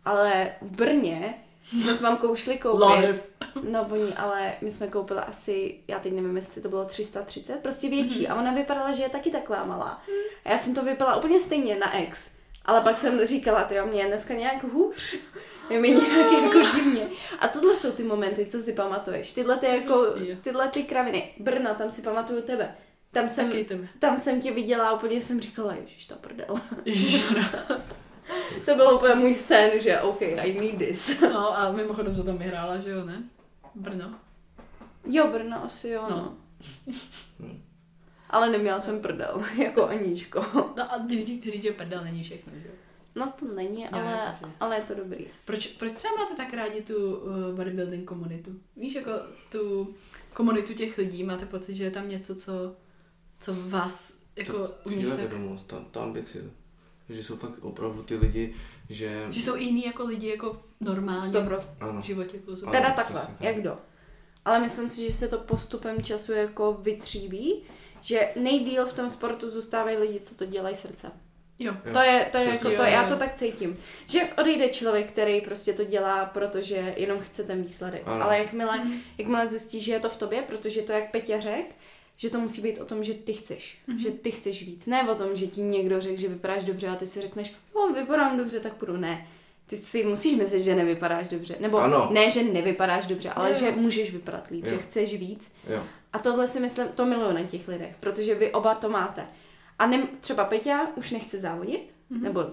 [SPEAKER 3] ale v Brně jsme s mamkou šli koupit. No oni, ale my jsme koupili asi, já teď nevím, jestli to bylo 330, prostě větší.
[SPEAKER 1] Mhm.
[SPEAKER 3] A ona vypadala, že je taky taková malá. A já jsem to vypila úplně stejně na ex. Ale pak jsem říkala, ty mě je dneska nějak hůř. Je mi nějak jako divně. A tohle jsou ty momenty, co si pamatuješ. Tyhle ty jako,
[SPEAKER 1] jo.
[SPEAKER 3] tyhle ty kraviny. Brno, tam si pamatuju tebe. Tam jsem, tam jsem tě viděla a úplně jsem říkala, ježiš, ta prdel.
[SPEAKER 1] Ježišmarja.
[SPEAKER 3] To byl úplně můj sen, že OK, I need this.
[SPEAKER 1] No a mimochodem to tam vyhrála, že jo, ne? Brno.
[SPEAKER 3] Jo, Brno asi jo, no.
[SPEAKER 1] No.
[SPEAKER 3] Ale neměla jsem prdel, jako Aníčko.
[SPEAKER 1] No a ty lidi, kteří tě prdel, není všechno, že jo?
[SPEAKER 3] No to není, ale,
[SPEAKER 1] jakože.
[SPEAKER 3] ale je to dobrý.
[SPEAKER 1] Proč, proč třeba máte tak rádi tu uh, bodybuilding komunitu? Víš, jako tu komunitu těch lidí, máte pocit, že je tam něco, co, co vás jako
[SPEAKER 2] To
[SPEAKER 1] nich tak...
[SPEAKER 2] cílevědomost, ta, ta ambice. Že jsou fakt opravdu ty lidi, že...
[SPEAKER 1] Že jsou jiný jako lidi jako normálně
[SPEAKER 3] Dobro.
[SPEAKER 1] v
[SPEAKER 2] Ano.
[SPEAKER 1] životě. uvozovkách.
[SPEAKER 3] Teda
[SPEAKER 2] Ano,
[SPEAKER 3] takhle,
[SPEAKER 2] přesně tak.
[SPEAKER 3] jak kdo. Ale myslím si, že se to postupem času jako vytříbí, že nejdíl v tom sportu zůstávají lidi, co to dělají srdcem.
[SPEAKER 1] Jo.
[SPEAKER 3] To je, to je
[SPEAKER 2] přesně.
[SPEAKER 3] jako to,
[SPEAKER 1] Jo,
[SPEAKER 3] já to tak cítím. Že odejde člověk, který prostě to dělá, protože jenom chce ten výsledek.
[SPEAKER 2] Ano.
[SPEAKER 3] Ale jakmile,
[SPEAKER 1] Mhm.
[SPEAKER 3] jakmile zjistí, že je to v tobě, protože to, jak Peťa řekl, že to musí být o tom, že ty chceš.
[SPEAKER 1] Mhm.
[SPEAKER 3] Že ty chceš víc. Ne o tom, že ti někdo řekl, že vypadáš dobře a ty si řekneš, jo, vypadám dobře, tak půjdu. Ne. Ty si musíš myslet, že nevypadáš dobře. Nebo
[SPEAKER 2] Ano.
[SPEAKER 3] ne, že nevypadáš dobře, ale
[SPEAKER 1] Jo,
[SPEAKER 3] že můžeš vypadat líp,
[SPEAKER 2] Jo.
[SPEAKER 3] že chceš víc.
[SPEAKER 2] Jo.
[SPEAKER 3] A tohle si myslím, to miluju na těch lidech, protože vy oba to máte. A ne, třeba Peťa už nechce závodit, mm-hmm. nebo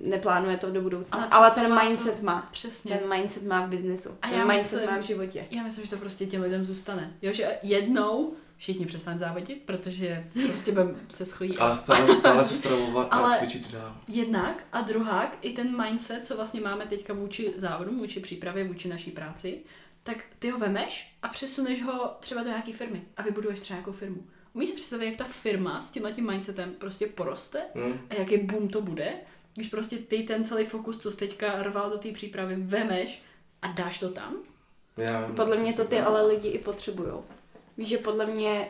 [SPEAKER 3] neplánuje to do budoucna,
[SPEAKER 1] Ale
[SPEAKER 3] ale, ten
[SPEAKER 1] to-
[SPEAKER 3] mindset má.
[SPEAKER 1] Přesně.
[SPEAKER 3] Ten mindset má v biznesu.
[SPEAKER 1] A
[SPEAKER 3] ten
[SPEAKER 1] já
[SPEAKER 3] mindset
[SPEAKER 1] myslím-
[SPEAKER 3] má v životě.
[SPEAKER 1] Já myslím, že to prostě těm lidem zůstane. Jo, že jednou všichni přestaneme závodit, protože prostě budeme se schlí.
[SPEAKER 2] Ale stále, stále se stravovat
[SPEAKER 1] Ale-
[SPEAKER 2] a cvičit dál.
[SPEAKER 1] Jednak a druhák, i ten mindset, co vlastně máme teďka vůči závodům, vůči přípravě, vůči naší práci, tak ty ho vemeš a přesuneš ho třeba do nějaké firmy a vybuduješ třeba nějakou firmu. Umíš si představit, jak ta firma s tímhle tím mindsetem prostě poroste
[SPEAKER 2] Hm?
[SPEAKER 1] a jaký boom to bude, když prostě ty ten celý fokus, co jsi teďka rval do té přípravy, vemeš a dáš to tam?
[SPEAKER 2] Já,
[SPEAKER 3] Podle mě to ty ale lidi i potřebujou. Víš, že podle mě,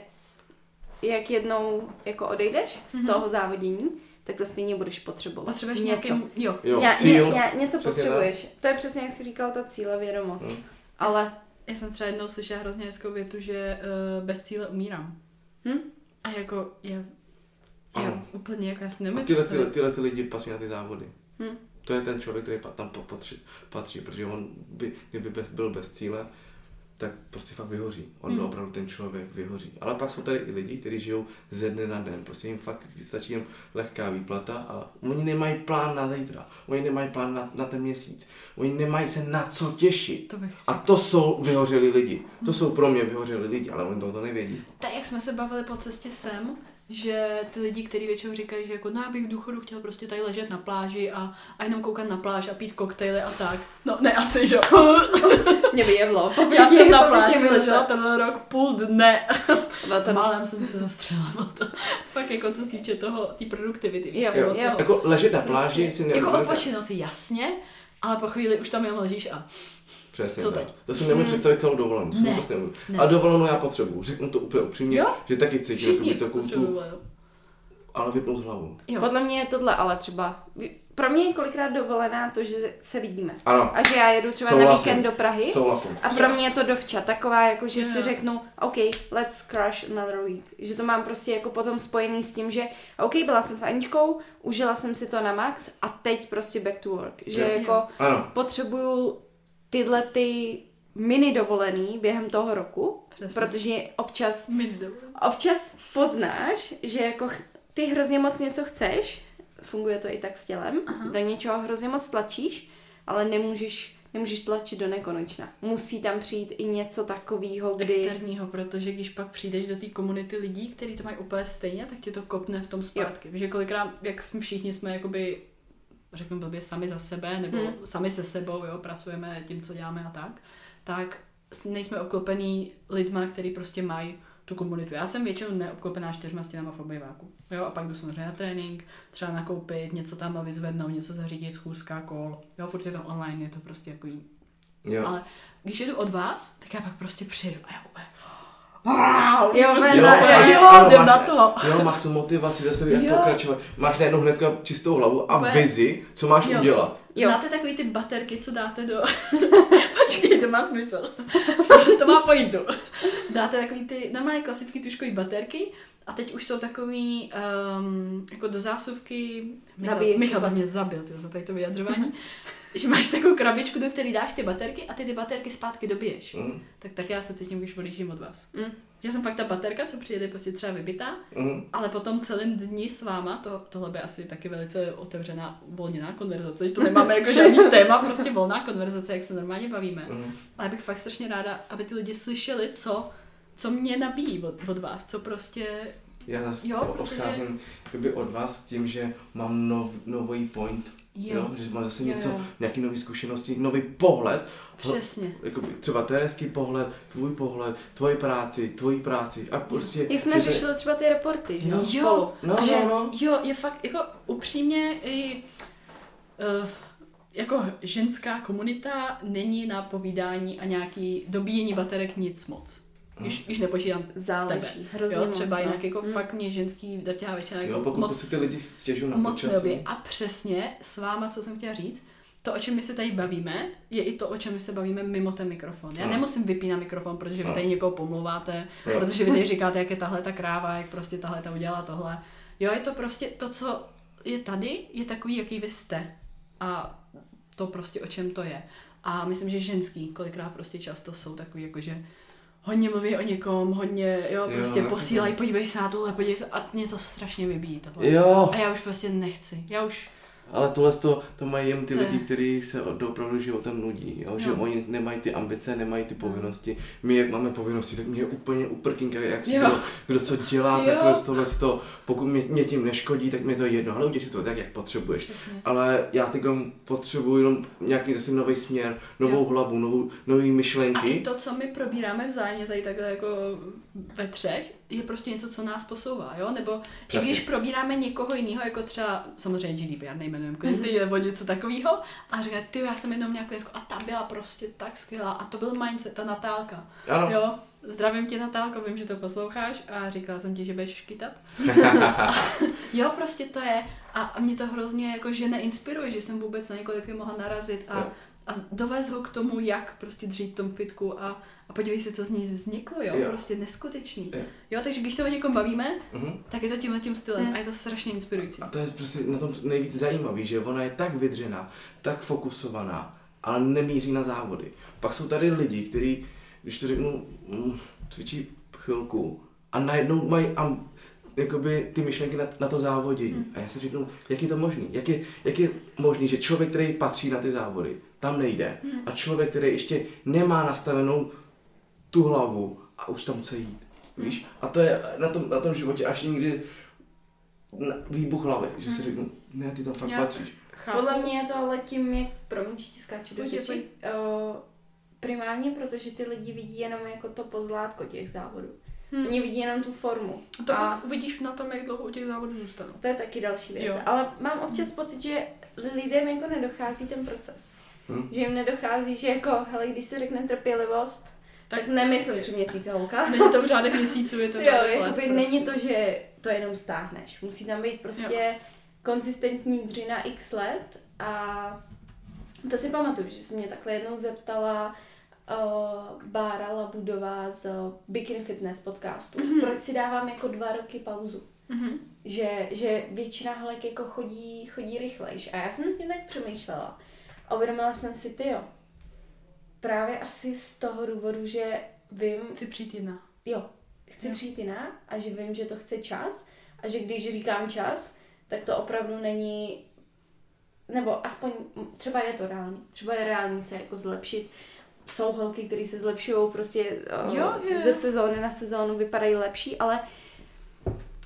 [SPEAKER 3] jak jednou jako odejdeš z
[SPEAKER 1] Mhm.
[SPEAKER 3] toho závodění, tak to stejně budeš potřebovat.
[SPEAKER 1] Potřebuješ
[SPEAKER 3] něco.
[SPEAKER 1] nějaký, jo,
[SPEAKER 2] Jo,
[SPEAKER 3] Ně,
[SPEAKER 2] cíl.
[SPEAKER 3] ně, něco
[SPEAKER 2] Přesně
[SPEAKER 3] potřebuješ. To je přesně, jak jsi říkal, ta cíle vědomost.
[SPEAKER 2] Hm.
[SPEAKER 3] Ale
[SPEAKER 1] Já jsem třeba jednou slyšela hrozně hezkou větu, že uh, bez cíle umírám.
[SPEAKER 3] Hm?
[SPEAKER 1] A jako, já, já
[SPEAKER 2] Ano.
[SPEAKER 1] úplně jako já si nemůžu
[SPEAKER 2] tyhle, tyhle, tyhle ty lidi patří na ty závody.
[SPEAKER 3] Hm.
[SPEAKER 2] To je ten člověk, který tam po- patří, patří protože on by, kdyby bez, byl bez cíle, tak prostě fakt vyhoří. On
[SPEAKER 1] Hmm.
[SPEAKER 2] hmm. opravdu ten člověk vyhoří. Ale pak jsou tady i lidi, kteří žijou ze dne na den. Prostě jim fakt stačí jen lehká výplata a oni nemají plán na zítra. Oni nemají plán na, na ten měsíc. Oni nemají se na co těšit.
[SPEAKER 1] To
[SPEAKER 2] A to jsou vyhořelí lidi. To jsou pro mě vyhořelí lidi, ale oni to nevědí.
[SPEAKER 1] Tak jak jsme se bavili po cestě sem, že ty lidi, kteří většinou říkají, že jako, no já bych v důchodu chtěl prostě tady ležet na pláži a, a jenom koukat na pláž a pít koktejly a tak. No ne, asi, že jo.
[SPEAKER 3] mě vyjevlo.
[SPEAKER 1] Já jsem na pláži ležela tenhle rok půl dne.
[SPEAKER 3] To
[SPEAKER 1] Málem jsem se zastřela na to. Fakt jako co se týče toho, té produktivity. víš,
[SPEAKER 3] Jo,
[SPEAKER 1] jako
[SPEAKER 3] jo.
[SPEAKER 1] toho-
[SPEAKER 2] Jako ležet na pláži
[SPEAKER 1] Prostě,
[SPEAKER 2] si
[SPEAKER 1] Jako
[SPEAKER 2] neuvědomíte-
[SPEAKER 1] odpočinout si jasně, ale po chvíli už tam jenom ležíš a
[SPEAKER 2] Přesně
[SPEAKER 1] Co
[SPEAKER 2] tak.
[SPEAKER 1] teď?
[SPEAKER 2] To si nemůžu představit celou dovolenou. To
[SPEAKER 1] Ne,
[SPEAKER 2] nemůžu.
[SPEAKER 1] ne.
[SPEAKER 2] A dovolenou já potřebuju. Řeknu to úplně upřímně,
[SPEAKER 1] Jo?
[SPEAKER 2] že taky cítím
[SPEAKER 1] všichni
[SPEAKER 2] jakoby takovou
[SPEAKER 1] potřebují.
[SPEAKER 2] tu,
[SPEAKER 1] jo.
[SPEAKER 2] ale vypnout hlavu.
[SPEAKER 1] Jo.
[SPEAKER 3] Podle mě je tohle ale třeba, pro mě je kolikrát dovolená to, že se vidíme.
[SPEAKER 2] Ano,
[SPEAKER 3] A že já jedu třeba na
[SPEAKER 2] Souhlasím.
[SPEAKER 3] víkend do Prahy
[SPEAKER 2] souhlasím.
[SPEAKER 3] a pro mě je to dovča, taková jako, že
[SPEAKER 1] Jo.
[SPEAKER 3] si řeknu, OK, let's crush another week. Že to mám prostě jako potom spojený s tím, že OK, byla jsem s Aničkou, užila jsem si to na max a teď prostě back to work. Že
[SPEAKER 2] Jo.
[SPEAKER 3] jako
[SPEAKER 2] Ano,
[SPEAKER 3] potřebuju tyhle ty mini dovolený během toho roku,
[SPEAKER 1] Přesně.
[SPEAKER 3] protože občas občas poznáš, že jako ty hrozně moc něco chceš, funguje to i tak s tělem,
[SPEAKER 1] Aha.
[SPEAKER 3] do něčeho hrozně moc tlačíš, ale nemůžeš, nemůžeš tlačit do nekonečna. Musí tam přijít i něco takového, kdy...
[SPEAKER 1] Externího, protože když pak přijdeš do té komunity lidí, kteří to mají úplně stejně, tak tě to kopne v tom zpátky. Víš, že kolikrát, jak jsme všichni jsme jakoby, řeknu blbě, sami za sebe, nebo
[SPEAKER 3] Hmm.
[SPEAKER 1] sami se sebou, jo, pracujeme tím, co děláme a tak, tak nejsme obklopený lidma, který prostě mají tu komunitu. Já jsem většinou neobklopená čtyřma stěnama v obyváku. Jo, a pak jdu samozřejmě na trénink, třeba nakoupit, něco tam vyzvednout, něco zařídit, schůzka, kol. Jo, furt je to online, je to prostě jako
[SPEAKER 2] jo.
[SPEAKER 1] ale když jedu od vás, tak já pak prostě přijedu a já úplně...
[SPEAKER 3] Jo,
[SPEAKER 1] prostě, jo,
[SPEAKER 3] jo,
[SPEAKER 1] jo, jdem
[SPEAKER 2] máš-
[SPEAKER 1] na to.
[SPEAKER 2] Jo, máš tu motivaci zase jak pokračovat. Máš najednou hnedka čistou hlavu a vizi, co máš
[SPEAKER 1] Jo.
[SPEAKER 2] udělat.
[SPEAKER 3] Jo.
[SPEAKER 1] Znáte takový ty baterky, co dáte do... Počkej, to má smysl. to má pointu. dáte takový ty normálně klasický tuškový baterky a teď už jsou takový um, jako do zásuvky, Michal, Michal mě zabil tyjo, za tady to vyjadřování, že máš takovou krabičku, do které dáš ty baterky a ty ty baterky zpátky dobiješ.
[SPEAKER 2] Mhm.
[SPEAKER 1] Tak, tak já se cítím, když odjíždím od vás.
[SPEAKER 3] Mm.
[SPEAKER 1] Já jsem fakt ta baterka, co přijede prostě třeba vybitá,
[SPEAKER 2] Mhm.
[SPEAKER 1] ale potom celým dní s váma, to, tohle by asi taky velice otevřená, uvolněná konverzace, že to nemáme jako žádný téma, prostě volná konverzace, jak se normálně bavíme.
[SPEAKER 2] Mhm.
[SPEAKER 1] Ale bych fakt strašně ráda, aby ty lidi slyšeli, co, co mě nabíjí od, od vás, co prostě,
[SPEAKER 2] Já zase
[SPEAKER 1] Jo, protože-
[SPEAKER 2] odcházím jakoby od vás s tím, že mám nov, nový point,
[SPEAKER 1] Jo.
[SPEAKER 2] jo. že mám zase
[SPEAKER 1] Jo,
[SPEAKER 2] něco,
[SPEAKER 1] jo.
[SPEAKER 2] nějaký nový zkušenosti, nový pohled,
[SPEAKER 1] přesně.
[SPEAKER 2] jakoby třeba Tereský pohled, tvůj pohled, tvoji práci, tvoji práci a prostě...
[SPEAKER 3] Jak jsme
[SPEAKER 2] že
[SPEAKER 3] řešili třeba ty reporty, že jo,
[SPEAKER 2] Jo.
[SPEAKER 3] spolu.
[SPEAKER 2] No,
[SPEAKER 1] A že,
[SPEAKER 2] no, no.
[SPEAKER 1] Jo, je fakt jako upřímně i uh, jako ženská komunita není na povídání a nějaký dobíjení baterek nic moc. Když, když nepočítám
[SPEAKER 3] Záleží,
[SPEAKER 1] tebe.
[SPEAKER 3] hrozně
[SPEAKER 1] jo, třeba
[SPEAKER 3] moc, no.
[SPEAKER 1] jinak jako
[SPEAKER 3] Mm.
[SPEAKER 1] fakt mě ženský drtivá většina jako
[SPEAKER 2] Jo, pokud
[SPEAKER 1] moc,
[SPEAKER 2] si ty lidi stěžují na
[SPEAKER 1] moc
[SPEAKER 2] počasí.
[SPEAKER 1] neobě. A přesně s váma, co jsem chtěla říct, to, o čem my se tady bavíme, je i to, o čem my se bavíme mimo ten mikrofon. Já
[SPEAKER 2] No.
[SPEAKER 1] nemusím vypínat mikrofon, protože vy
[SPEAKER 2] No.
[SPEAKER 1] tady někoho pomlouváte,
[SPEAKER 2] Jo.
[SPEAKER 1] protože vy tady říkáte, jak je tahle ta kráva, jak prostě tahle ta udělala tohle. Jo, je to prostě to, co je tady, je takový, jaký vy jste. A to prostě o čem to je. A myslím, že ženský kolikrát prostě často jsou takový, jako že hodně mluví o někom, hodně, jo,
[SPEAKER 2] Jo,
[SPEAKER 1] prostě
[SPEAKER 2] jako
[SPEAKER 1] posílají,
[SPEAKER 2] to.
[SPEAKER 1] podívej se na tohle, podívej se, a mě to strašně vybíjí tohle.
[SPEAKER 2] Jo,
[SPEAKER 1] A já už prostě nechci. Já už...
[SPEAKER 2] ale tohle to, to mají jen ty lidi, kteří se od- opravdu životem nudí, jo? že
[SPEAKER 1] Jo.
[SPEAKER 2] oni nemají ty ambice, nemají ty povinnosti. My jak máme povinnosti, tak mě je úplně uprkinka, jak si kdo, kdo, co dělá,
[SPEAKER 1] Jo.
[SPEAKER 2] takhle tohle to, pokud mě, mě, tím neškodí, tak mě to je jedno, ale udělej si to tak, jak potřebuješ.
[SPEAKER 1] Přesně.
[SPEAKER 2] Ale já teď potřebuji jenom nějaký zase nový směr, novou
[SPEAKER 1] Jo.
[SPEAKER 2] hlavu, novou, nový
[SPEAKER 1] A i
[SPEAKER 2] myšlenky.
[SPEAKER 1] to, co my probíráme vzájemně tady takhle jako ve třech, je prostě něco, co nás posouvá, jo? Nebo i
[SPEAKER 2] Přesně.
[SPEAKER 1] když probíráme někoho jiného, jako třeba samozřejmě GDPR, nejmenujeme klienty, nebo něco takového, a říká, ty, já jsem jednou měla klientku a ta byla prostě tak skvělá a to byl mindset, ta Natálka.
[SPEAKER 2] Ano.
[SPEAKER 1] Jo, zdravím tě Natálko, vím, že to posloucháš a říkala jsem ti, že budeš škytat. jo, prostě to je a, a mě to hrozně jako že neinspiruje, že jsem vůbec na někoho takový mohla narazit a,
[SPEAKER 2] Jo.
[SPEAKER 1] a dovést ho k tomu, jak prostě dřít v tom fitku a, a podívej se, co z ní vzniklo, jo,
[SPEAKER 2] Jo.
[SPEAKER 1] prostě neskutečný.
[SPEAKER 2] Jo.
[SPEAKER 1] Jo, takže když se o někom bavíme,
[SPEAKER 2] Mhm.
[SPEAKER 1] tak je to tímhle tím stylem
[SPEAKER 3] Hmm.
[SPEAKER 1] a je to strašně inspirující.
[SPEAKER 2] A to je prostě na tom nejvíc zajímavý, že ona je tak vydřená, tak fokusovaná, ale nemíří na závody. Pak jsou tady lidi, kteří, když to řeknu, mm, cvičí chvilku a najednou mají am, jakoby ty myšlenky na, na to závodění.
[SPEAKER 1] Hmm.
[SPEAKER 2] A já si řeknu, jak je to možný? Jak je, jak je možný, že člověk, který patří na ty závody, tam nejde.
[SPEAKER 1] Hmm.
[SPEAKER 2] A člověk, který ještě nemá nastavenou tu hlavu a už tam chce jít.
[SPEAKER 1] Hmm.
[SPEAKER 2] Víš? A to je na tom, na tom životě až někdy výbuch hlavy, že si řeknu, ne, ty tam fakt
[SPEAKER 1] Já-
[SPEAKER 2] patříš.
[SPEAKER 1] Chápu.
[SPEAKER 3] Podle mě je to ale tím, jak, promiň, že ti skáču do řeči, uh, primárně protože ty lidi vidí jenom jako to pozlátko těch závodů.
[SPEAKER 1] Hmm.
[SPEAKER 3] Oni vidí jenom tu formu.
[SPEAKER 1] To
[SPEAKER 3] a
[SPEAKER 1] uvidíš na tom, jak dlouho u těch závodů zůstanu.
[SPEAKER 3] to je taky další věc.
[SPEAKER 1] Jo.
[SPEAKER 3] Ale mám občas pocit, že lidem jako nedochází ten proces.
[SPEAKER 2] Hm?
[SPEAKER 3] Že jim nedochází, že jako, hele, když se řekne trpělivost, tak, tak nemyslím tři měsíce holka.
[SPEAKER 1] Není to v řádech měsíců, je to v
[SPEAKER 3] Jo, jakoby
[SPEAKER 1] prostě.
[SPEAKER 3] není to, že to jenom stáhneš. Musí tam být prostě konzistentní dřina x let a to si pamatuju, že se mě takhle jednou zeptala uh, Bára Labudová z Bikini Fitness podcastu, mm-hmm. proč si dávám jako dva roky pauzu.
[SPEAKER 1] Mhm.
[SPEAKER 3] Že, že většina holek jako chodí, chodí rychlejš. A já jsem nad tím tak přemýšlela. A uvědomila jsem si, ty jo, právě asi z toho důvodu, že vím,
[SPEAKER 1] Chci přijít jedna.
[SPEAKER 3] jo, chci
[SPEAKER 1] Jo.
[SPEAKER 3] přijít jiná a že vím, že to chce čas a že když říkám čas, tak to opravdu není, nebo aspoň třeba je to reálný, třeba je reálný se jako zlepšit. Jsou holky, které se zlepšují prostě
[SPEAKER 1] Jo,
[SPEAKER 3] jo,
[SPEAKER 1] jo.
[SPEAKER 3] ze sezóny na sezónu, vypadají lepší, ale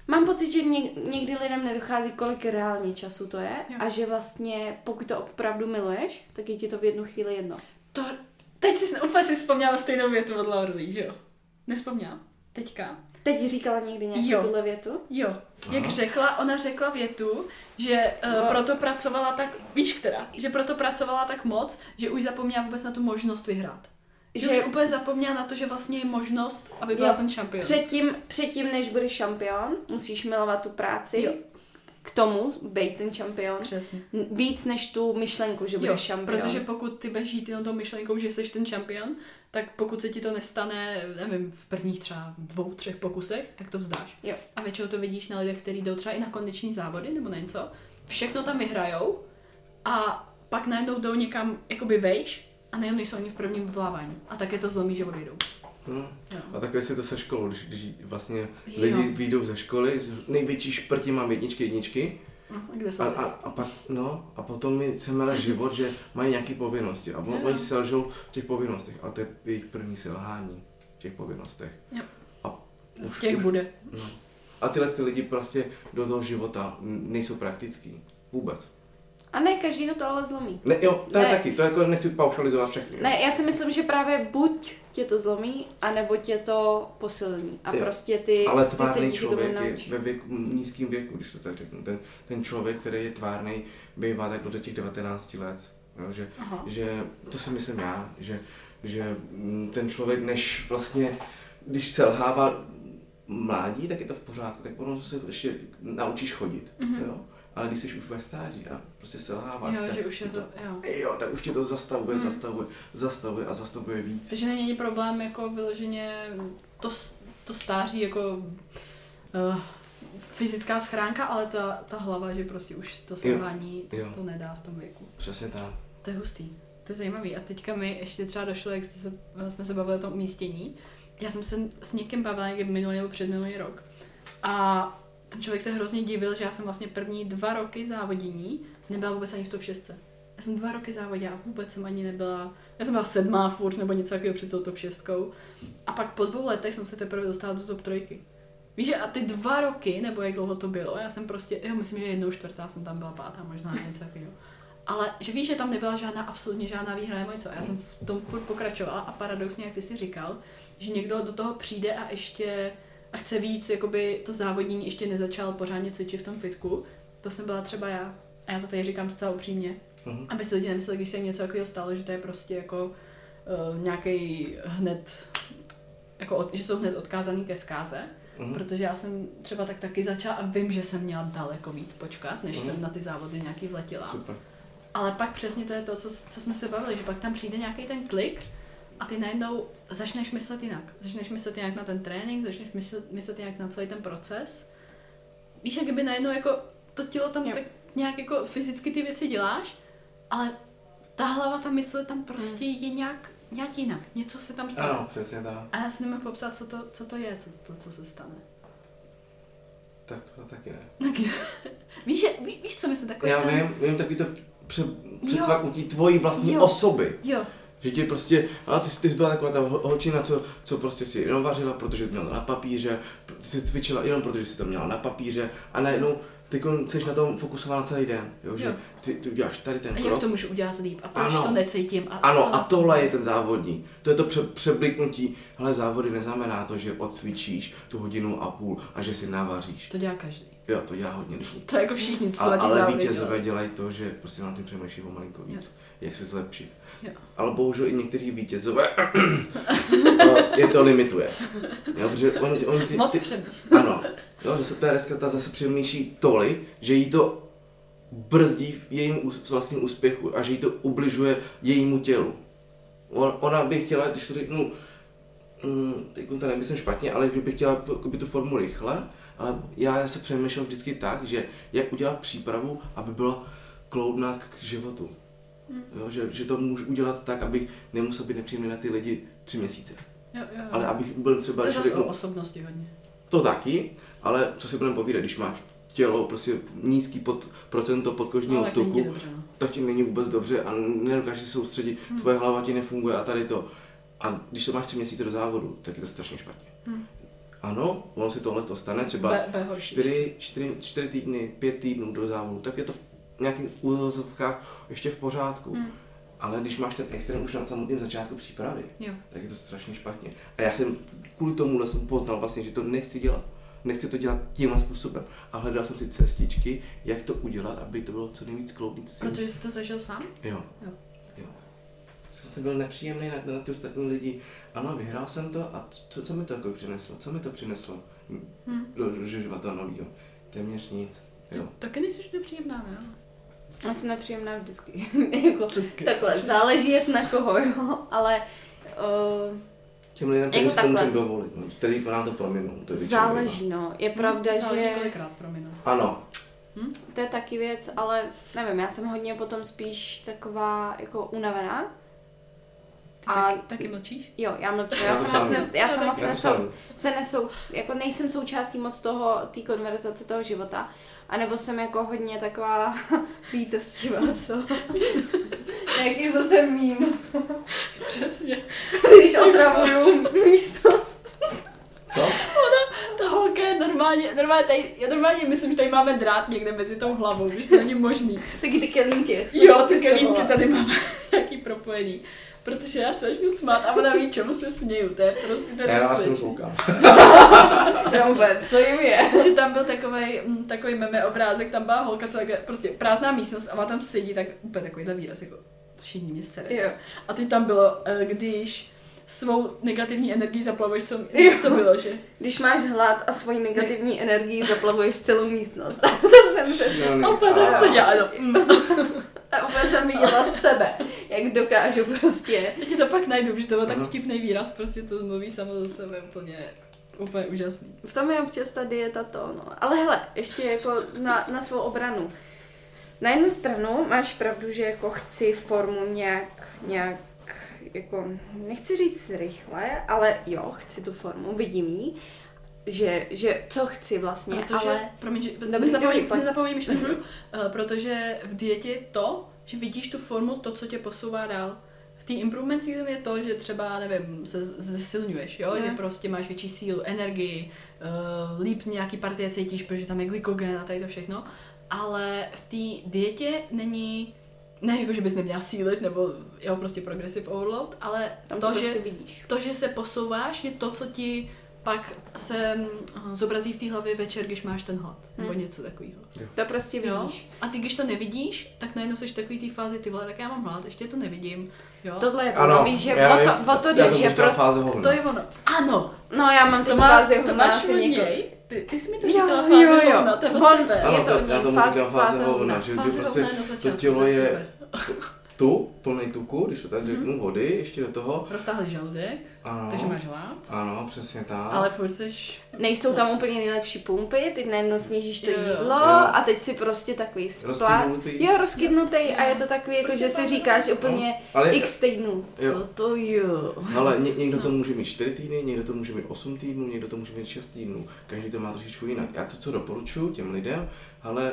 [SPEAKER 3] mám pocit, že něk, někdy lidem nedochází, kolik reálně času to je
[SPEAKER 1] Jo.
[SPEAKER 3] a že vlastně pokud to opravdu miluješ, tak je ti to v jednu chvíli jedno.
[SPEAKER 1] To, teď jsi úplně si vzpomněla stejnou větu od Laurelí, že jo? Nespomněla? Teďka.
[SPEAKER 3] Teď říkala někdy nějakou
[SPEAKER 1] Jo.
[SPEAKER 3] tuhle větu?
[SPEAKER 1] Jo. Jak
[SPEAKER 2] Aha.
[SPEAKER 1] řekla, ona řekla větu, že uh,
[SPEAKER 3] No.
[SPEAKER 1] proto pracovala tak, víš která, že proto pracovala tak moc, že už zapomněla vůbec na tu možnost vyhrát. Že,
[SPEAKER 3] Že-
[SPEAKER 1] už úplně zapomněla na to, že vlastně je možnost, aby byla
[SPEAKER 3] Jo.
[SPEAKER 1] ten šampion.
[SPEAKER 3] Předtím, předtím, než budeš šampion, musíš milovat tu práci
[SPEAKER 1] Jo.
[SPEAKER 3] K tomu být ten šampion.
[SPEAKER 1] Přesně.
[SPEAKER 3] Víc než tu myšlenku, že budeš šampion.
[SPEAKER 1] protože pokud ty budeš žít jenom tou myšlenkou, že jsi ten šampion, tak pokud se ti to nestane, nevím, v prvních třeba dvou, třech pokusech, tak to vzdáš.
[SPEAKER 3] Jo.
[SPEAKER 1] A většinou to vidíš na lidech, kteří jdou třeba i na kondiční závody nebo na něco, všechno tam vyhrajou a pak najednou jdou někam jakoby vejš a najednou nejsou ani v prvním vyvolávání. A tak je to zlomí, že odejdou.
[SPEAKER 2] Hm.
[SPEAKER 1] Jo.
[SPEAKER 2] A takhle si to se školou, když, když vlastně
[SPEAKER 1] Jo.
[SPEAKER 2] lidi vyjdou ze školy, největší šprti mám jedničky, jedničky,
[SPEAKER 1] Hm, a se
[SPEAKER 2] a, a, pak, no, a potom mi se mele život, že mají nějaké povinnosti a on,
[SPEAKER 1] Jo.
[SPEAKER 2] oni selžou v těch povinnostech a to je jejich první selhání v těch povinnostech.
[SPEAKER 1] Jo.
[SPEAKER 2] A už,
[SPEAKER 1] Těch
[SPEAKER 2] už,
[SPEAKER 1] bude.
[SPEAKER 2] No. A tyhle ty lidi prostě do toho života nejsou praktický. Vůbec.
[SPEAKER 3] A ne, každý to ale zlomí.
[SPEAKER 2] Ne, jo, to je
[SPEAKER 3] Ne.
[SPEAKER 2] taky, to jako nechci paušalizovat všechny.
[SPEAKER 3] Ne, já si myslím, že právě buď tě to zlomí, anebo tě to posilní. A
[SPEAKER 2] Jo.
[SPEAKER 3] prostě ty,
[SPEAKER 2] Ale
[SPEAKER 3] ty se
[SPEAKER 2] tvárný
[SPEAKER 3] díky tomu
[SPEAKER 2] člověk je ve věku, nízkém věku, když to tak řeknu. Ten, ten člověk, který je tvárný, bývá tak do těch 19 let. Jo, že,
[SPEAKER 1] Aha.
[SPEAKER 2] že to si myslím já, že, že ten člověk, než vlastně, když selhává mládí, tak je to v pořádku, tak ono se ještě naučíš chodit.
[SPEAKER 1] Mhm.
[SPEAKER 2] Jo? Ale když jsi už ve stáří a prostě selháváš,
[SPEAKER 1] Jo,
[SPEAKER 2] tak
[SPEAKER 1] že už je to, jo.
[SPEAKER 2] Jo, tak už tě to zastavuje,
[SPEAKER 1] Mhm.
[SPEAKER 2] zastavuje, zastavuje a zastavuje víc.
[SPEAKER 1] Takže není problém jako vyloženě to, to stáří jako uh, fyzická schránka, ale ta, ta hlava, že prostě už to selhání
[SPEAKER 2] jo.
[SPEAKER 1] to nedá v tom věku.
[SPEAKER 2] Přesně tak.
[SPEAKER 1] To je hustý. To je zajímavý. A teďka mi ještě třeba došlo, jak jste se, jsme se bavili o tom umístění. Já jsem se s někým bavila někdy minulý nebo předminulý rok. A ten člověk se hrozně divil, že já jsem vlastně první dva roky závodění nebyla vůbec ani v top 6. Já jsem dva roky závodila a vůbec jsem ani nebyla, já jsem byla sedmá furt nebo něco takového před tou top 6. A pak po dvou letech jsem se teprve dostala do top trojky. Víš, že a ty dva roky, nebo jak dlouho to bylo, já jsem prostě, jo, myslím, že jednou čtvrtá jsem tam byla pátá, možná něco takového. Ale že víš, že tam nebyla žádná, absolutně žádná výhra nebo něco. Já jsem v tom furt pokračovala a paradoxně, jak ty si říkal, že někdo do toho přijde a ještě a chce víc, jakoby to závodnění ještě nezačal pořádně cvičit v tom fitku. To jsem byla třeba já. A já to tady říkám zcela upřímně.
[SPEAKER 2] Mhm.
[SPEAKER 1] Aby si lidi nemysleli, když se jim něco takového stalo, že to je prostě jako uh, nějaký hned, jako od, že jsou hned odkázaný ke zkáze.
[SPEAKER 2] Mhm.
[SPEAKER 1] Protože já jsem třeba tak taky začala a vím, že jsem měla daleko víc počkat, než
[SPEAKER 2] Mhm.
[SPEAKER 1] jsem na ty závody nějaký vletěla.
[SPEAKER 2] Super.
[SPEAKER 1] Ale pak přesně to je to, co, co jsme se bavili, že pak tam přijde nějaký ten klik a ty najednou začneš myslet jinak. Začneš myslet jinak na ten trénink, začneš myslet, myslet jinak na celý ten proces. Víš, jak kdyby najednou jako to tělo tam
[SPEAKER 3] Jo.
[SPEAKER 1] tak nějak jako fyzicky ty věci děláš, ale ta hlava, ta mysl tam prostě
[SPEAKER 3] Hmm.
[SPEAKER 1] je nějak, nějak jinak. Něco se tam stane.
[SPEAKER 2] Ano, přesně tak.
[SPEAKER 1] A já si nemůžu popsat, co to, co to je, co, to, co se stane.
[SPEAKER 2] Tak to taky ne.
[SPEAKER 1] Víš, že, ví, víš co myslím takový
[SPEAKER 2] Já
[SPEAKER 1] ten...
[SPEAKER 2] vím, vím takový to pře, předsvaknutí tvojí vlastní
[SPEAKER 1] Jo.
[SPEAKER 2] osoby.
[SPEAKER 1] Jo,
[SPEAKER 2] Že ti prostě, ale ty, ty jsi byla taková ta ho- holčina, co, co prostě si jenom vařila, protože to měla na papíře, ty jsi cvičila jenom protože si to měla na papíře a najednou ty jsi na tom fokusovala celý den, jo, že
[SPEAKER 1] Jo.
[SPEAKER 2] ty, ty uděláš tady ten
[SPEAKER 1] a jak
[SPEAKER 2] krok,
[SPEAKER 1] to můžu udělat líp? A proč
[SPEAKER 2] Ano.
[SPEAKER 1] to necítím? A
[SPEAKER 2] Ano, a tohle je ten závodní. To je to pře- přebliknutí. Ale závody neznamená to, že odcvičíš tu hodinu a půl a že si navaříš.
[SPEAKER 1] To dělá každý.
[SPEAKER 2] Jo, to dělá hodně lidí.
[SPEAKER 1] To je jako všichni, co ty
[SPEAKER 2] ale vítězové
[SPEAKER 1] dělají.
[SPEAKER 2] to, že prostě na tím přemýšlí o malinko víc. Jak se zlepšit.
[SPEAKER 1] Jo.
[SPEAKER 2] Ale bohužel i někteří vítězové je to limituje. Jo, protože oni, oni ty,
[SPEAKER 1] Moc
[SPEAKER 2] ty,
[SPEAKER 1] přemýšlím.
[SPEAKER 2] ano, jo, zase Tereska ta zase přemýšlí tolik, že jí to brzdí v jejím vlastním úspěchu a že jí to ubližuje jejímu tělu. On, ona by chtěla, když to řeknu, mm, teď to nemyslím špatně, ale že by chtěla tu formu rychle, ale já se přemýšlel vždycky tak, že jak udělat přípravu, aby byla kloudná k životu.
[SPEAKER 1] Hmm.
[SPEAKER 2] Jo, že, že to můžu udělat tak, abych nemusel být nepříjemný na ty lidi tři měsíce.
[SPEAKER 1] Jo, jo.
[SPEAKER 2] Ale abych byl třeba,
[SPEAKER 1] to je zase o osobnosti hodně.
[SPEAKER 2] to taky, ale co si budeme povídat, když máš tělo, prostě nízký pod, procento podkožního
[SPEAKER 1] tak ti
[SPEAKER 2] tuku,
[SPEAKER 1] dobře, no.
[SPEAKER 2] to ti není vůbec dobře a nedokážeš se soustředit,
[SPEAKER 1] Hmm.
[SPEAKER 2] tvoje hlava ti nefunguje a tady to. A když to máš tři měsíce do závodu, tak je to strašně špatně.
[SPEAKER 1] Hmm.
[SPEAKER 2] Ano, ono si tohle to stane, třeba
[SPEAKER 1] B, B horší.
[SPEAKER 2] čtyři, čtyři, čtyři týdny, pět týdnů do závodu, tak je to v nějakých úvozovkách ještě v pořádku.
[SPEAKER 1] Hmm.
[SPEAKER 2] Ale když máš ten extrém už na samotném začátku přípravy,
[SPEAKER 1] Jo.
[SPEAKER 2] tak je to strašně špatně. A já jsem kvůli tomu jsem poznal vlastně, že to nechci dělat. Nechci to dělat tímhle způsobem. A hledal jsem si cestičky, jak to udělat, aby to bylo co nejvíc jsem-
[SPEAKER 1] Protože jsi to zažil sám?
[SPEAKER 2] Jo.
[SPEAKER 1] Jo.
[SPEAKER 2] jo. Jsem, byl nepříjemný na, na ty ostatní lidi. Ano, vyhrál jsem to a co, co mi to jako přineslo? Co mi to přineslo
[SPEAKER 1] Hmm.
[SPEAKER 2] do, života nového? Téměř nic. Jo.
[SPEAKER 1] Taky nejsi nepříjemná, ne?
[SPEAKER 3] Já jsem nepříjemná vždycky. jako, takhle, záleží jak na koho, jo, ale uh,
[SPEAKER 2] Těm lidem,
[SPEAKER 3] Jako
[SPEAKER 2] kteří si to
[SPEAKER 3] takhle.
[SPEAKER 2] můžeme dovolit, no, který nám to prominou. To je
[SPEAKER 3] záleží, no. Je pravda,
[SPEAKER 1] Hm, záleží
[SPEAKER 3] že
[SPEAKER 1] kolikrát, promiň. no.
[SPEAKER 2] Ano,
[SPEAKER 3] to je taky věc, ale nevím, já jsem hodně potom spíš taková jako unavená.
[SPEAKER 1] Ty
[SPEAKER 3] A-
[SPEAKER 1] taky, taky mlčíš?
[SPEAKER 3] Jo, já mlčím,
[SPEAKER 2] Já
[SPEAKER 3] já, jsem moc, nes, já jsem
[SPEAKER 1] Já
[SPEAKER 3] moc
[SPEAKER 2] taky.
[SPEAKER 3] Nesou, se nesou, jako nejsem součástí moc toho, té konverzace toho života. A nebo jsem jako hodně taková lítostivá, co? Jaký zase mým,
[SPEAKER 1] Přesně.
[SPEAKER 3] když otravuju místnost.
[SPEAKER 2] co?
[SPEAKER 1] Ta holka je normálně, normálně tady, já normálně myslím, že tady máme drát někde mezi tou hlavou, že to není možný.
[SPEAKER 3] Taky ty kelímky.
[SPEAKER 1] Jo, ty kelímky tady máme nějaký propojený. Protože já se začnu smát a ona ví, čemu se směju, to je prostě to je
[SPEAKER 2] Já vás koukám.
[SPEAKER 3] Co jim je?
[SPEAKER 1] že tam byl takový takový meme obrázek, tam byla holka, co takhle, prostě prázdná místnost a ona tam sedí, tak úplně takovýhle výraz, jako všichni mě sere.
[SPEAKER 3] Jo.
[SPEAKER 1] A ty tam bylo, eh, když svou negativní energii zaplavuješ, co
[SPEAKER 3] Jo.
[SPEAKER 1] to bylo, že?
[SPEAKER 3] Když máš hlad a svoji negativní energii zaplavuješ celou místnost. to jsem přesně.
[SPEAKER 2] Jo, ne.
[SPEAKER 1] A ano. Mm.
[SPEAKER 3] A úplně jsem viděla sebe, jak dokážu prostě.
[SPEAKER 1] Já ti to pak najdu, že to byl tak vtipný výraz, prostě to mluví samo za sebe úplně, úplně úžasný.
[SPEAKER 3] V tom je občas ta dieta to, no. Ale hele, ještě jako na, na svou obranu. Na jednu stranu máš pravdu, že jako chci formu nějak, nějak, jako, nechci říct rychle, ale jo, chci tu formu, vidím ji, že, že co chci vlastně,
[SPEAKER 1] Protože,
[SPEAKER 3] ale...
[SPEAKER 1] promiň, že
[SPEAKER 3] Dobrý,
[SPEAKER 1] nezapomeň,
[SPEAKER 3] pojď.
[SPEAKER 1] nezapomeň myšlenku,
[SPEAKER 3] Mhm.
[SPEAKER 1] uh, protože v dietě je to, že vidíš tu formu, to, co tě posouvá dál. V té improvement season je to, že třeba, nevím, se zesilňuješ, jo?
[SPEAKER 3] Mhm.
[SPEAKER 1] že prostě máš větší sílu, energii, uh, líp nějaký partie cítíš, protože tam je glykogen a tady to všechno. Ale v té dietě není, ne jako, že bys neměla sílit, nebo jo, prostě progressive overload, ale
[SPEAKER 3] Tam
[SPEAKER 1] to,
[SPEAKER 3] to,
[SPEAKER 1] že
[SPEAKER 3] prostě vidíš.
[SPEAKER 1] to, že se posouváš, je to, co ti pak se mm, zobrazí v té hlavě večer, když máš ten hlad, nebo
[SPEAKER 3] Hmm.
[SPEAKER 1] něco takového.
[SPEAKER 3] To prostě
[SPEAKER 1] Jo?
[SPEAKER 3] vidíš.
[SPEAKER 1] A ty, když to nevidíš, tak najednou jsi v takový té fázi, ty vole, tak já mám hlad, ještě to nevidím. Jo?
[SPEAKER 3] Tohle je ono, víš, že
[SPEAKER 2] já
[SPEAKER 3] o to, o to
[SPEAKER 2] já
[SPEAKER 3] jde,
[SPEAKER 2] to
[SPEAKER 3] že pro...
[SPEAKER 2] fáze hovna.
[SPEAKER 1] to je ono. Ano,
[SPEAKER 3] No já mám
[SPEAKER 1] to,
[SPEAKER 3] tu
[SPEAKER 1] má,
[SPEAKER 3] fázi
[SPEAKER 1] to
[SPEAKER 3] hovna
[SPEAKER 1] máš
[SPEAKER 3] asi několik.
[SPEAKER 1] Ty, ty jsi mi to
[SPEAKER 3] Jo,
[SPEAKER 1] říkala
[SPEAKER 3] jo,
[SPEAKER 1] fáze
[SPEAKER 3] jo.
[SPEAKER 1] hovna, to je od
[SPEAKER 3] On-
[SPEAKER 1] tebe.
[SPEAKER 2] Ano,
[SPEAKER 3] je to
[SPEAKER 2] já tomu
[SPEAKER 3] fáze-
[SPEAKER 2] říkám fáze hovna, že, prostě to
[SPEAKER 1] začátku,
[SPEAKER 2] tělo
[SPEAKER 1] je.
[SPEAKER 2] Tu, plný tuku, když to tak řeknu, vody, ještě do toho.
[SPEAKER 1] Roztáhlý žaludek,
[SPEAKER 2] Ano,
[SPEAKER 1] takže máš hlad,
[SPEAKER 2] ano, přesně tak.
[SPEAKER 1] ale furt seš...
[SPEAKER 3] Nejsou tam úplně nejlepší pumpy, ty najednou snížíš to
[SPEAKER 1] Jo, jo.
[SPEAKER 3] jídlo
[SPEAKER 2] Jo.
[SPEAKER 3] a teď si prostě takový splát.
[SPEAKER 2] Rozkydnutý.
[SPEAKER 3] Jo, rozkydnutý a je to takový, jako
[SPEAKER 1] Prostě
[SPEAKER 3] že si říkáš úplně
[SPEAKER 2] Ale
[SPEAKER 3] x týdnů.
[SPEAKER 2] Jo.
[SPEAKER 3] Co to jo?
[SPEAKER 2] Ale ně, někdo to může mít 4 týdny, někdo to může mít 8 týdnů, někdo to může mít 6 týdnů. Každý to má trošičku jinak. Já to, co doporučuji těm lidem, ale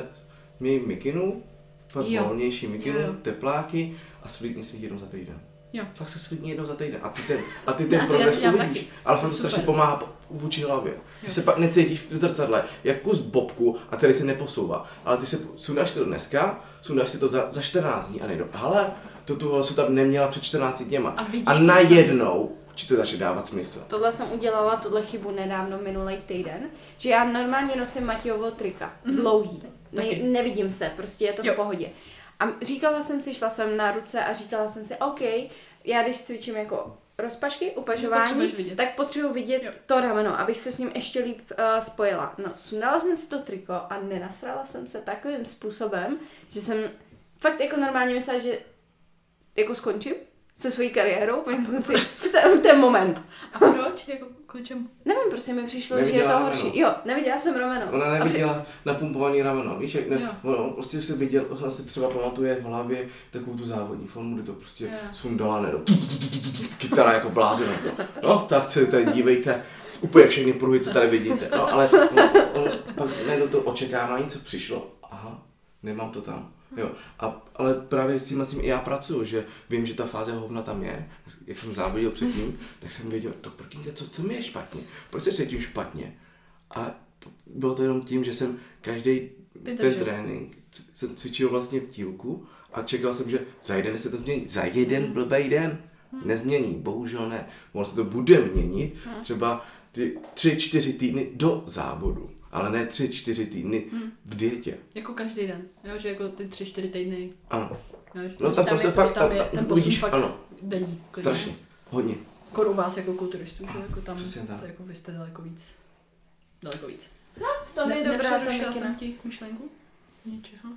[SPEAKER 2] měj mikinu, fakt
[SPEAKER 1] Jo.
[SPEAKER 2] volnější mikinu,
[SPEAKER 1] Jo, jo.
[SPEAKER 2] tepláky a svítni si jednou za týden.
[SPEAKER 1] Jo.
[SPEAKER 2] Fakt se svítni jednou za týden a ty ten, a ty ten progres uvidíš.
[SPEAKER 1] taky.
[SPEAKER 2] Ale fakt to strašně pomáhá vůči hlavě. Ty se pak necítíš v zrcadle, jak kus bobku a celý se neposouvá. Ale ty se sundáš to dneska, sundáš si to za, za 14 dní a nejdo. Ale to tu hlasu tam neměla před 14 dněma.
[SPEAKER 1] A
[SPEAKER 2] A najednou ti to začne dávat smysl.
[SPEAKER 3] Tohle jsem udělala, tuhle chybu nedávno minulý týden, že já normálně nosím Matějovo trika, dlouhý. Ne,
[SPEAKER 1] Taky.
[SPEAKER 3] nevidím se, prostě je to
[SPEAKER 1] Jo.
[SPEAKER 3] v pohodě. A říkala jsem si, šla jsem na ruce a říkala jsem si, OK, já když cvičím jako rozpašky, upažování,
[SPEAKER 1] vidět.
[SPEAKER 3] tak potřebuji vidět
[SPEAKER 1] Jo.
[SPEAKER 3] to rameno, abych se s ním ještě líp uh, spojila. No, sundala jsem si to triko a nenasrala jsem se takovým způsobem, že jsem fakt jako normálně myslela, že jako skončím se svojí kariérou, protože jsem si v ten, v ten moment.
[SPEAKER 1] A proč? Jako kvůli čemu?
[SPEAKER 3] Nevím, prostě mi přišlo, že je
[SPEAKER 2] Neviděla
[SPEAKER 3] to
[SPEAKER 2] rameno.
[SPEAKER 3] horší. Jo, neviděla jsem rameno.
[SPEAKER 2] Ona
[SPEAKER 3] A při-
[SPEAKER 2] neviděla napumpovaný rameno, víš, jak ne,
[SPEAKER 1] Jo.
[SPEAKER 2] ona on prostě si viděl, ona si třeba pamatuje v hlavě takovou tu závodní formu, kdy to prostě
[SPEAKER 1] Jo.
[SPEAKER 2] sundala, nedo, kytara jako blázen. No, tak se tady dívejte, úplně všechny pruhy, co tady vidíte. No, ale on, on, pak najednou to očekávání, co přišlo, nemám to tam. Jo, a, ale právě s tím, s tím i já pracuju, že vím, že ta fáze hovna tam je, jak jsem závodil předtím, tak jsem věděl, to prkněte, co, co mi je špatně, proč se cítím špatně. A bylo to jenom tím, že jsem každý ten trénink jsem cvičil vlastně v tílku a čekal jsem, že za jeden se to změní. Za jeden blbý den. Nezmění, bohužel ne. Ono se to bude měnit třeba ty tři, čtyři týdny do závodu, ale ne tři, čtyři týdny v dietě.
[SPEAKER 1] Jako každý den, jo, že jako ty tři, čtyři týdny,
[SPEAKER 2] Ano,
[SPEAKER 1] jo, že
[SPEAKER 2] No, tam
[SPEAKER 1] tam,
[SPEAKER 2] prostě
[SPEAKER 1] je,
[SPEAKER 2] fakt-
[SPEAKER 1] tam je
[SPEAKER 2] tam
[SPEAKER 1] ten posun
[SPEAKER 2] vidíš,
[SPEAKER 1] fakt
[SPEAKER 2] ano.
[SPEAKER 1] denní.
[SPEAKER 2] strašně, hodně.
[SPEAKER 1] Kor u vás jako kulturistů, že jako tam,
[SPEAKER 2] Přesně tak.
[SPEAKER 1] to jako vy jste daleko víc. Daleko víc.
[SPEAKER 3] V tom je dobrá ta
[SPEAKER 1] jsem ti myšlenku? Něčeho.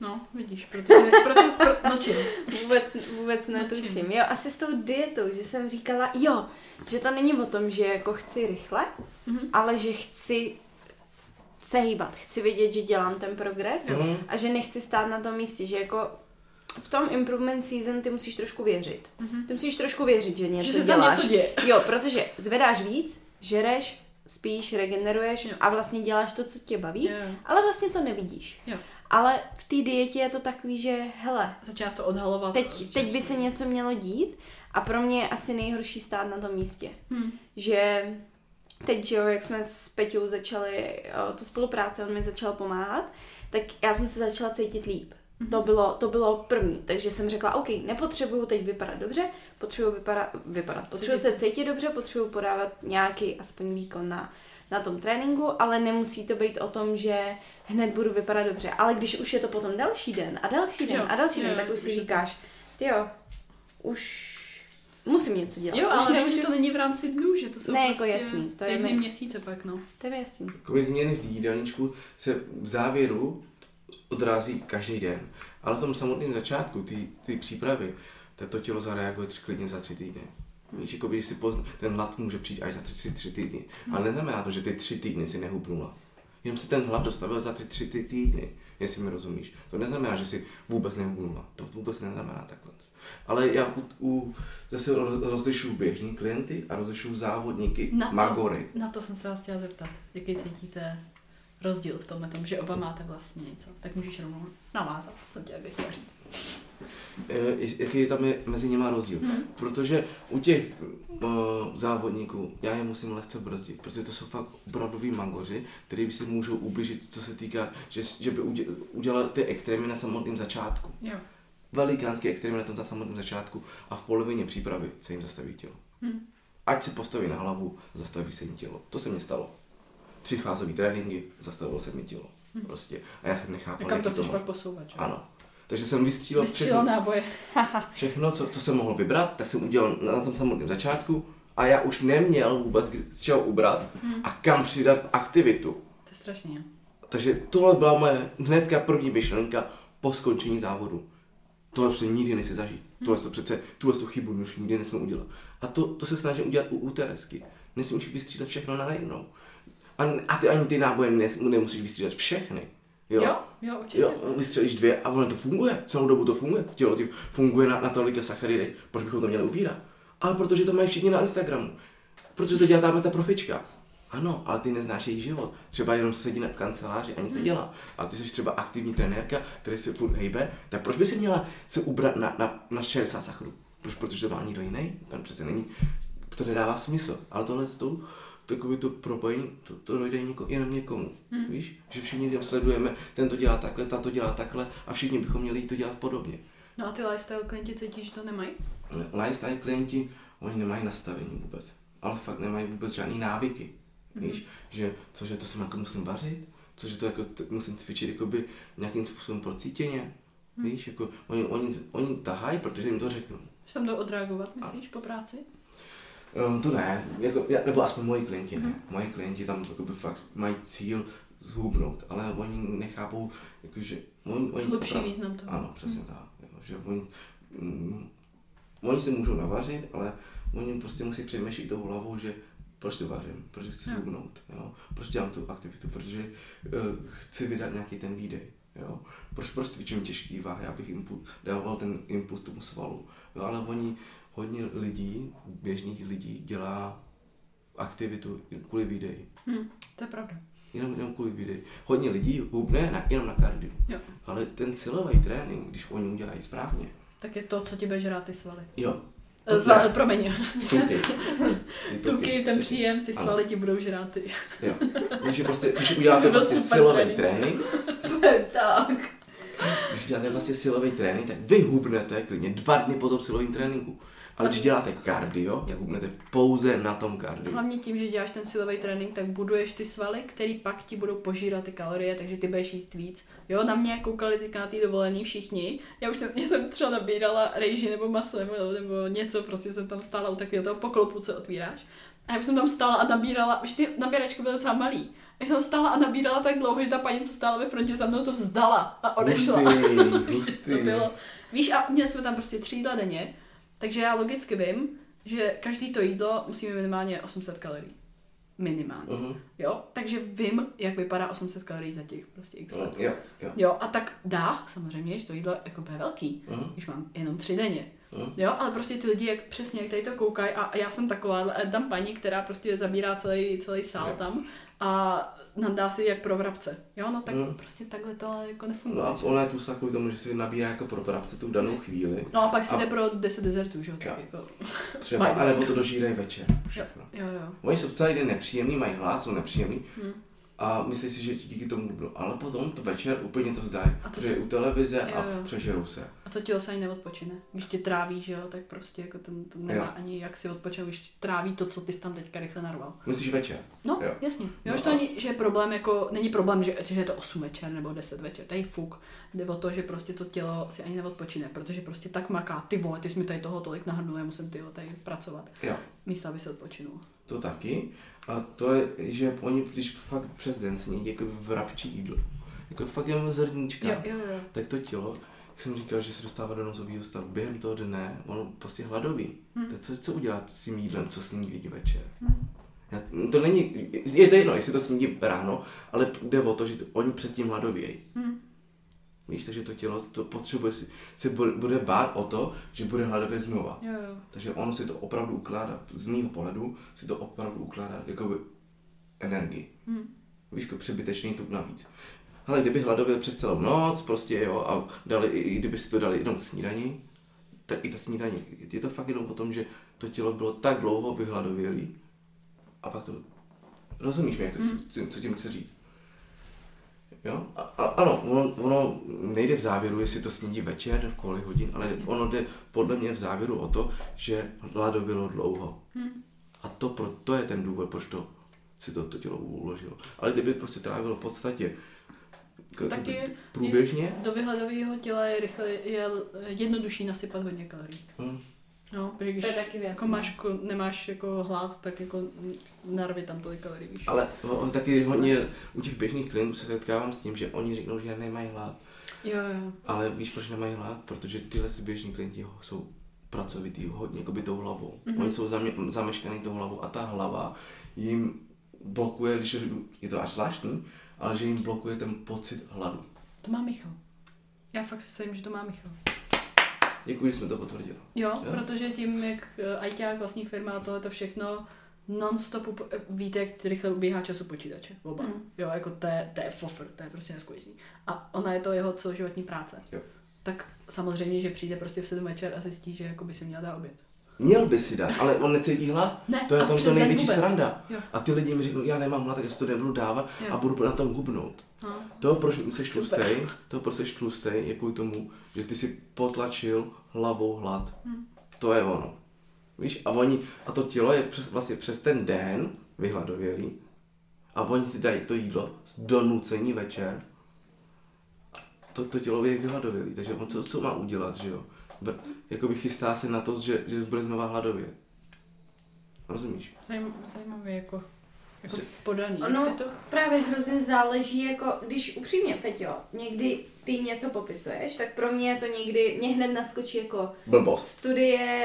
[SPEAKER 1] No, vidíš, protože, proto, pro, mlčím.
[SPEAKER 3] Vůbec, vůbec netuším. Jo, asi s tou dietou, že jsem říkala, jo, že to není o tom, že jako chci rychle,
[SPEAKER 1] Mhm.
[SPEAKER 3] ale že chci se hýbat, chci vědět, že dělám ten progres
[SPEAKER 2] Mhm.
[SPEAKER 3] a že nechci stát na tom místě, že jako v tom improvement season ty musíš trošku věřit. Ty musíš trošku věřit, že něco
[SPEAKER 1] Že
[SPEAKER 3] děláš.
[SPEAKER 1] něco děje.
[SPEAKER 3] Jo, protože zvedáš víc, žereš, spíš, regeneruješ
[SPEAKER 1] Jo.
[SPEAKER 3] a vlastně děláš to, co tě baví,
[SPEAKER 1] jo.
[SPEAKER 3] ale vlastně to nevidíš.
[SPEAKER 1] Jo.
[SPEAKER 3] Ale v té dietě je to takový, že hele,
[SPEAKER 1] Začínáš to odhalovat.
[SPEAKER 3] teď, teď by se něco mělo dít a pro mě je asi nejhorší stát na tom místě.
[SPEAKER 1] Hm.
[SPEAKER 3] Že teď, že jo, jak jsme s Peťou začali o, tu spolupráci, on mi začal pomáhat, tak já jsem se začala cítit líp. To bylo, to bylo první, takže jsem řekla, OK, nepotřebuju teď vypadat dobře, potřebuju vypadat, vypadat. potřebuju se cítit dobře, potřebuju podávat nějaký aspoň výkon na, na tom tréninku, ale nemusí to být o tom, že hned budu vypadat dobře. Ale když už je to potom další den a další den
[SPEAKER 1] Jo,
[SPEAKER 3] a další
[SPEAKER 1] jo,
[SPEAKER 3] den, tak už si
[SPEAKER 1] už
[SPEAKER 3] říkáš, ty jo, už musím něco dělat.
[SPEAKER 1] Jo,
[SPEAKER 3] už
[SPEAKER 1] ale
[SPEAKER 3] nemůžu-
[SPEAKER 1] víš, že to není v rámci dnů, že to jsou
[SPEAKER 3] Ne, jako
[SPEAKER 1] prostě
[SPEAKER 3] jasný, to je mi-
[SPEAKER 1] měsíce pak, no.
[SPEAKER 3] To je jasný.
[SPEAKER 2] Jakoby změny v jídelníčku se v závěru odrazí každý den. Ale v tom samotném začátku, ty, ty přípravy, tak to tělo zareaguje klidně za tři týdny. Víš, jako když si pozna, ten hlad může přijít až za tři, tři, tři týdny. Ale neznamená to, že ty tři týdny si nehubnula. Jenom si ten hlad dostavil za ty tři ty týdny, jestli mi rozumíš. To neznamená, že si vůbec nehubnula. To vůbec neznamená takhle. Ale já u, u, zase roz- rozlišuju běžní klienty a rozlišuju závodníky,
[SPEAKER 1] Na to,
[SPEAKER 2] magory.
[SPEAKER 1] na to jsem se vás chtěla zeptat. Jaký cítíte rozdíl v tomhle tom, že oba máte vlastně něco? Tak můžeš rovnou navázat, jsem tě bych chtěla říct.
[SPEAKER 2] Eh, jaký tam je mezi nimi rozdíl.
[SPEAKER 1] Mhm.
[SPEAKER 2] Protože u těch uh, závodníků já je musím lehce brzdit, protože to jsou fakt opravdoví magoři, kteří si můžou ublížit, co se týká, že, že by udě- udělali ty extrémy na samotném začátku.
[SPEAKER 1] Jo.
[SPEAKER 2] Velikánské extrémy na tom samotném začátku a v polovině přípravy se jim zastaví tělo.
[SPEAKER 1] Hm.
[SPEAKER 2] Ať se postaví na hlavu, zastaví se jim tělo. To se mně stalo. Tři fázové tréninky, zastavilo se mi tělo. Prostě. A já jsem nechápal,
[SPEAKER 1] A kam to chceš pak posouvat, že?
[SPEAKER 2] Ano. Takže jsem vystřílel
[SPEAKER 1] Vystřílel
[SPEAKER 2] všechny-
[SPEAKER 1] náboje.
[SPEAKER 2] Všechno, co, co jsem mohl vybrat, tak jsem udělal na tom samotném začátku a já už neměl vůbec z čeho ubrat a kam přidat aktivitu.
[SPEAKER 1] To je strašně.
[SPEAKER 2] Takže tohle byla moje hnedka první myšlenka po skončení závodu. Tohle se nikdy nechci zažít. Tohle to přece, tuhle tu chybu už nikdy nesmím udělat. A to, to se snažím udělat u, u Teresky. Nesmíš vystřídat všechno na najednou. A, a ty ani ty náboje nes, nemusíš vystřídat všechny. Jo?
[SPEAKER 1] Jo, jo, určitě.
[SPEAKER 2] Jo, vystřelíš dvě a ono to funguje, celou dobu to funguje. Tělo ti funguje na, na tolika sacharidech, proč bychom to měli ubírat? Ale protože to mají všichni na Instagramu. Protože to dělá tamhle ta profička. Ano, ale ty neznáš její život. Třeba jenom sedí na- v kanceláři a nic nedělá. A ty jsi třeba aktivní trenérka, který se furt hejbe, tak proč by si měla se ubrat na, na, na 60 sacharů? Proč? Protože to má někdo jiný? To přece není. To nedává smysl. Ale tohle to, takové to propojení, to, to dojde něko, jenom někomu. Hmm. Víš? Že všichni tam sledujeme, ten to dělá takhle, ta to dělá takhle a všichni bychom měli to dělat podobně.
[SPEAKER 1] No a ty lifestyle klienti cítí, že to nemají?
[SPEAKER 2] Lifestyle klienti, oni nemají nastavení vůbec. Ale fakt nemají vůbec žádný návyky.
[SPEAKER 1] Mhm.
[SPEAKER 2] Víš, že cože to se jako musím vařit, cože to jako musím cvičit jakoby nějakým způsobem procítěně.
[SPEAKER 1] Mhm.
[SPEAKER 2] Víš, jako oni, oni, oni tahají, protože jim to řeknu.
[SPEAKER 1] Že tam jdou odreagovat, myslíš, po práci?
[SPEAKER 2] Um, to ne, jako, já- nebo aspoň moji klienti ne.
[SPEAKER 1] Mhm.
[SPEAKER 2] Moji klienti tam jakoby fakt mají cíl zhubnout, ale oni nechápou, jakože... Oni, oni
[SPEAKER 1] Hlubší
[SPEAKER 2] opravdu-
[SPEAKER 1] význam toho.
[SPEAKER 2] Ano, přesně tak. Jo, že oni, mm, oni si můžou navařit, ale oni prostě musí přemýšlet tou hlavou, že proč to vařím, proč chci zhubnout, jo? proč dělám tu aktivitu, protože uh, chci vydat nějaký ten výdej. Jo? Proč proč cvičím těžký váhy, abych impu, dával ten impuls tomu svalu. Jo? Ale oni, hodně lidí, běžných lidí, dělá aktivitu kvůli výdeji.
[SPEAKER 1] Hm, to je pravda.
[SPEAKER 2] Jenom, jenom kvůli výdeji. Hodně lidí hubne na, jenom na kardiu.
[SPEAKER 1] Jo.
[SPEAKER 2] Ale ten silový trénink, když oni udělají správně,
[SPEAKER 1] Tak je to, co ti bude žrát ty svaly.
[SPEAKER 2] jo.
[SPEAKER 1] Eh, Zva, promiň,
[SPEAKER 2] Tuky. Ty
[SPEAKER 1] tuky, ten příjem, ty
[SPEAKER 2] Ano.
[SPEAKER 1] svaly ti budou žrát ty.
[SPEAKER 2] Jo. Když, prostě, když uděláte vlastně
[SPEAKER 1] super
[SPEAKER 2] silový
[SPEAKER 1] trénink.
[SPEAKER 2] trénink,
[SPEAKER 1] tak.
[SPEAKER 2] když děláte vlastně silový trénink, tak vy hubnete klidně dva dny po tom silovém tréninku. Ale když děláte kardio, tak hubnete pouze na tom kardiu.
[SPEAKER 1] Hlavně tím, že děláš ten silový trénink, tak buduješ ty svaly, který pak ti budou požírat ty kalorie, takže ty budeš jíst víc. Jo, na mě koukali teďka na ty dovolený všichni. Já už jsem, já jsem třeba nabírala rejži nebo maso nebo, nebo něco, prostě jsem tam stála u takového toho poklopu, co otvíráš. A já už jsem tam stála a nabírala, už ty nabíračky byly docela malý. Já jsem stála a nabírala tak dlouho, že ta paní, co stála ve frontě za mnou, to vzdala a odešla.
[SPEAKER 2] Hustý, hustý.
[SPEAKER 1] to bylo. Víš, a měli jsme tam prostě tři jídla denně, takže já logicky vím, že každý to jídlo musí mít minimálně 800 kalorií. Minimálně.
[SPEAKER 2] Uh-huh.
[SPEAKER 1] Jo, takže vím, jak vypadá 800 kalorií za těch prostě x let.
[SPEAKER 2] Jo, jo.
[SPEAKER 1] Jo, a tak dá, samozřejmě, že to jídlo jako bude velký,
[SPEAKER 2] Uh-huh.
[SPEAKER 1] když mám jenom tři denně.
[SPEAKER 2] Uh-huh.
[SPEAKER 1] Jo, ale prostě ty lidi, jak přesně, jak tady to koukají a já jsem taková, tam paní, která prostě zabírá celý, celý sál
[SPEAKER 2] Jo.
[SPEAKER 1] tam a nadá si jak pro vrabce. Jo, no tak
[SPEAKER 2] Mm.
[SPEAKER 1] prostě takhle to ale jako nefunguje.
[SPEAKER 2] No a ona je tlustá kvůli tomu, že si nabírá jako pro vrabce tu danou chvíli.
[SPEAKER 1] No a pak si
[SPEAKER 2] A-
[SPEAKER 1] jde pro 10 dezertů, že jo, tak
[SPEAKER 2] Jo.
[SPEAKER 1] jako,
[SPEAKER 2] Třeba, anebo to dožírají večer.
[SPEAKER 1] jo,
[SPEAKER 2] Všechno.
[SPEAKER 1] jo, jo.
[SPEAKER 2] Oni jsou celý den nepříjemný, mají hlad, jsou nepříjemný
[SPEAKER 1] Hm.
[SPEAKER 2] A myslí si, že díky tomu budou. Ale potom to večer úplně to vzdají,
[SPEAKER 1] A to-
[SPEAKER 2] protože je u televize a
[SPEAKER 1] Jo, jo.
[SPEAKER 2] přežerou se.
[SPEAKER 1] A to tělo se ani neodpočine. Když tě tráví, že jo, tak prostě jako ten, to nemá
[SPEAKER 2] Jo.
[SPEAKER 1] ani jak si odpočinout, když tráví to, co ty jsi tam teďka rychle narval.
[SPEAKER 2] Myslíš večer?
[SPEAKER 1] No,
[SPEAKER 2] Jo.
[SPEAKER 1] jasně. Jo,
[SPEAKER 2] No
[SPEAKER 1] že to
[SPEAKER 2] a-
[SPEAKER 1] není, že je problém jako, není problém, že, že je to 8 večer nebo 10 večer, tady fuk. Jde o to, že prostě to tělo si ani neodpočine, protože prostě tak maká, ty vole, ty jsi mi tady toho tolik nahrnul, já musím ty tady pracovat,
[SPEAKER 2] Jo.
[SPEAKER 1] místo aby se odpočinul.
[SPEAKER 2] To taky. A to je, že oni, když fakt přes den sní jako vrabčí jídlo, jako fakt jenom zrníčka,
[SPEAKER 1] Jo, jo, jo.
[SPEAKER 2] tak to tělo, jak jsem říkal, že se dostává do nouzového stavu, během toho dne, ono prostě hladový.
[SPEAKER 1] Hm.
[SPEAKER 2] Tak co, co udělá s tím jídlem, co sní lidi večer?
[SPEAKER 1] Hm.
[SPEAKER 2] Já, to není, je to jedno, jestli to sní ráno, ale jde o to, že oni předtím hladovějí.
[SPEAKER 1] Hm.
[SPEAKER 2] Víš, takže to tělo to potřebuje si, se bude, bude bát o to, že bude hladovět znova.
[SPEAKER 1] Jo, jo.
[SPEAKER 2] Takže ono si to opravdu ukládá, z mého pohledu si to opravdu ukládá jako energii.
[SPEAKER 1] Hm.
[SPEAKER 2] Víš, jako přebytečný tuk navíc. Ale kdyby hladověl přes celou noc, prostě jo, a dali, i kdyby si to dali jenom k snídani, tak i ta snídaně. Je to fakt jenom o tom, že to tělo bylo tak dlouho vyhladovělý a pak to... Rozumíš mi, jak to,
[SPEAKER 1] Mm.
[SPEAKER 2] co, co tím chci říct? Jo? A, a, ano, ono, ono nejde v závěru, jestli to snídí večer v kolik hodin, ale
[SPEAKER 1] Jasně.
[SPEAKER 2] ono jde podle mě v závěru o to, že hladovělo dlouho.
[SPEAKER 1] Hm.
[SPEAKER 2] A to, pro, to je ten důvod, proč to si to, to tělo uložilo. Ale kdyby prostě trávilo v podstatě k,
[SPEAKER 1] Tak je-
[SPEAKER 2] průběžně,
[SPEAKER 1] Do vyhledového těla je rychle, je jednodušší nasypat hodně kalorií.
[SPEAKER 2] hm,
[SPEAKER 1] No, protože když
[SPEAKER 3] To je taky věc.
[SPEAKER 1] jako máš, jako, nemáš jako hlad, tak jako narvi tam tolik kalorií, víš.
[SPEAKER 2] ale on taky hodně, u těch běžných klientů se setkávám s tím, že oni řeknou, že nemají hlad.
[SPEAKER 1] Jo, jo.
[SPEAKER 2] Ale víš, proč nemají hlad? Protože tyhle si běžní klienti jsou pracovitý hodně, jako by tou hlavou.
[SPEAKER 1] Mhm.
[SPEAKER 2] Mm-hmm. Oni jsou zamě, zameškaný tou hlavou a ta hlava jim blokuje, když je to až zvláštní, ale že jim blokuje ten pocit hladu.
[SPEAKER 1] To má Michal. Já fakt si myslím, že to má Michal.
[SPEAKER 2] Děkuji, že jsme to potvrdili.
[SPEAKER 1] Jo,
[SPEAKER 2] Jo.
[SPEAKER 1] protože tím, jak eh, ajťák, vlastní firma a tohle to všechno non-stop upo- eh, víte, jak rychle ubíhá času počítače. Oba.
[SPEAKER 3] Mm.
[SPEAKER 1] Jo, jako to je, to je fofr, to je prostě neskutečný. A ona je to jeho celoživotní práce.
[SPEAKER 2] Jo.
[SPEAKER 1] Tak samozřejmě, že přijde prostě v 7 večer a zjistí, že jako by si měl dát oběd.
[SPEAKER 2] Měl by si dát, ale on necítí hlad.
[SPEAKER 1] Ne,
[SPEAKER 2] To je tam to největší
[SPEAKER 1] vůbec.
[SPEAKER 2] sranda.
[SPEAKER 1] Jo.
[SPEAKER 2] A ty lidi mi řeknou, já nemám hlad, tak já si to nebudu dávat
[SPEAKER 1] Jo.
[SPEAKER 2] a budu na tom hubnout.
[SPEAKER 1] No.
[SPEAKER 2] To, proč jsi tlustej, to, proč jsi tlustej, je kvůli tomu, že ty si potlačil hlavou hlad.
[SPEAKER 1] Hm.
[SPEAKER 2] To je ono. Víš, a oni, a to tělo je přes, vlastně přes ten den vyhladovělý a oni si dají to jídlo z donucení večer. To, to tělo je vyhladovělý, takže on co, co má udělat, že jo? Br- jakoby chystá se na to, že, že bude znova hladově. Rozumíš?
[SPEAKER 1] Zajím, zajímavý jako, jako
[SPEAKER 2] Jsi-
[SPEAKER 1] podaný.
[SPEAKER 3] Ono
[SPEAKER 1] to,
[SPEAKER 3] právě hrozně záleží, jako když upřímně, Peťo, někdy ty něco popisuješ, tak pro mě je to někdy, mě hned naskočí jako
[SPEAKER 2] Blbost.
[SPEAKER 3] studie,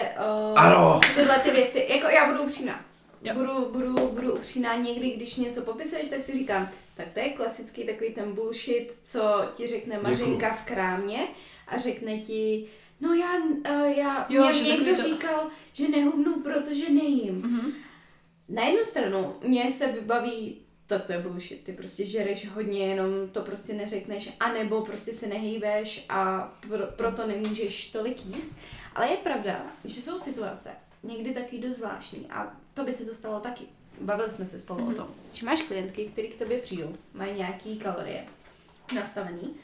[SPEAKER 3] uh,
[SPEAKER 2] Ano!
[SPEAKER 3] tyhle ty věci, jako já budu upřímná.
[SPEAKER 1] Jo.
[SPEAKER 3] Budu, budu, budu upřímná někdy, když něco popisuješ, tak si říkám, tak to je klasický takový ten bullshit, co ti řekne
[SPEAKER 2] Děkuju.
[SPEAKER 3] Mařenka v krámě a řekne ti, no já, uh, já
[SPEAKER 1] Jo,
[SPEAKER 3] mě
[SPEAKER 1] že
[SPEAKER 3] někdo
[SPEAKER 1] to-
[SPEAKER 3] říkal, že nehubnu, protože nejím.
[SPEAKER 1] mhm.
[SPEAKER 3] Na jednu stranu mě se vybaví, to, to je bullshit, ty prostě žereš hodně, jenom to prostě neřekneš, anebo prostě se nehýbeš a pro, proto nemůžeš tolik jíst. Ale je pravda, že jsou situace, někdy taky dost zvláštní a to by se to stalo taky. Bavili jsme se spolu mm-hmm. o tom, že máš klientky, které k tobě přijdou, mají nějaký kalorie nastavený,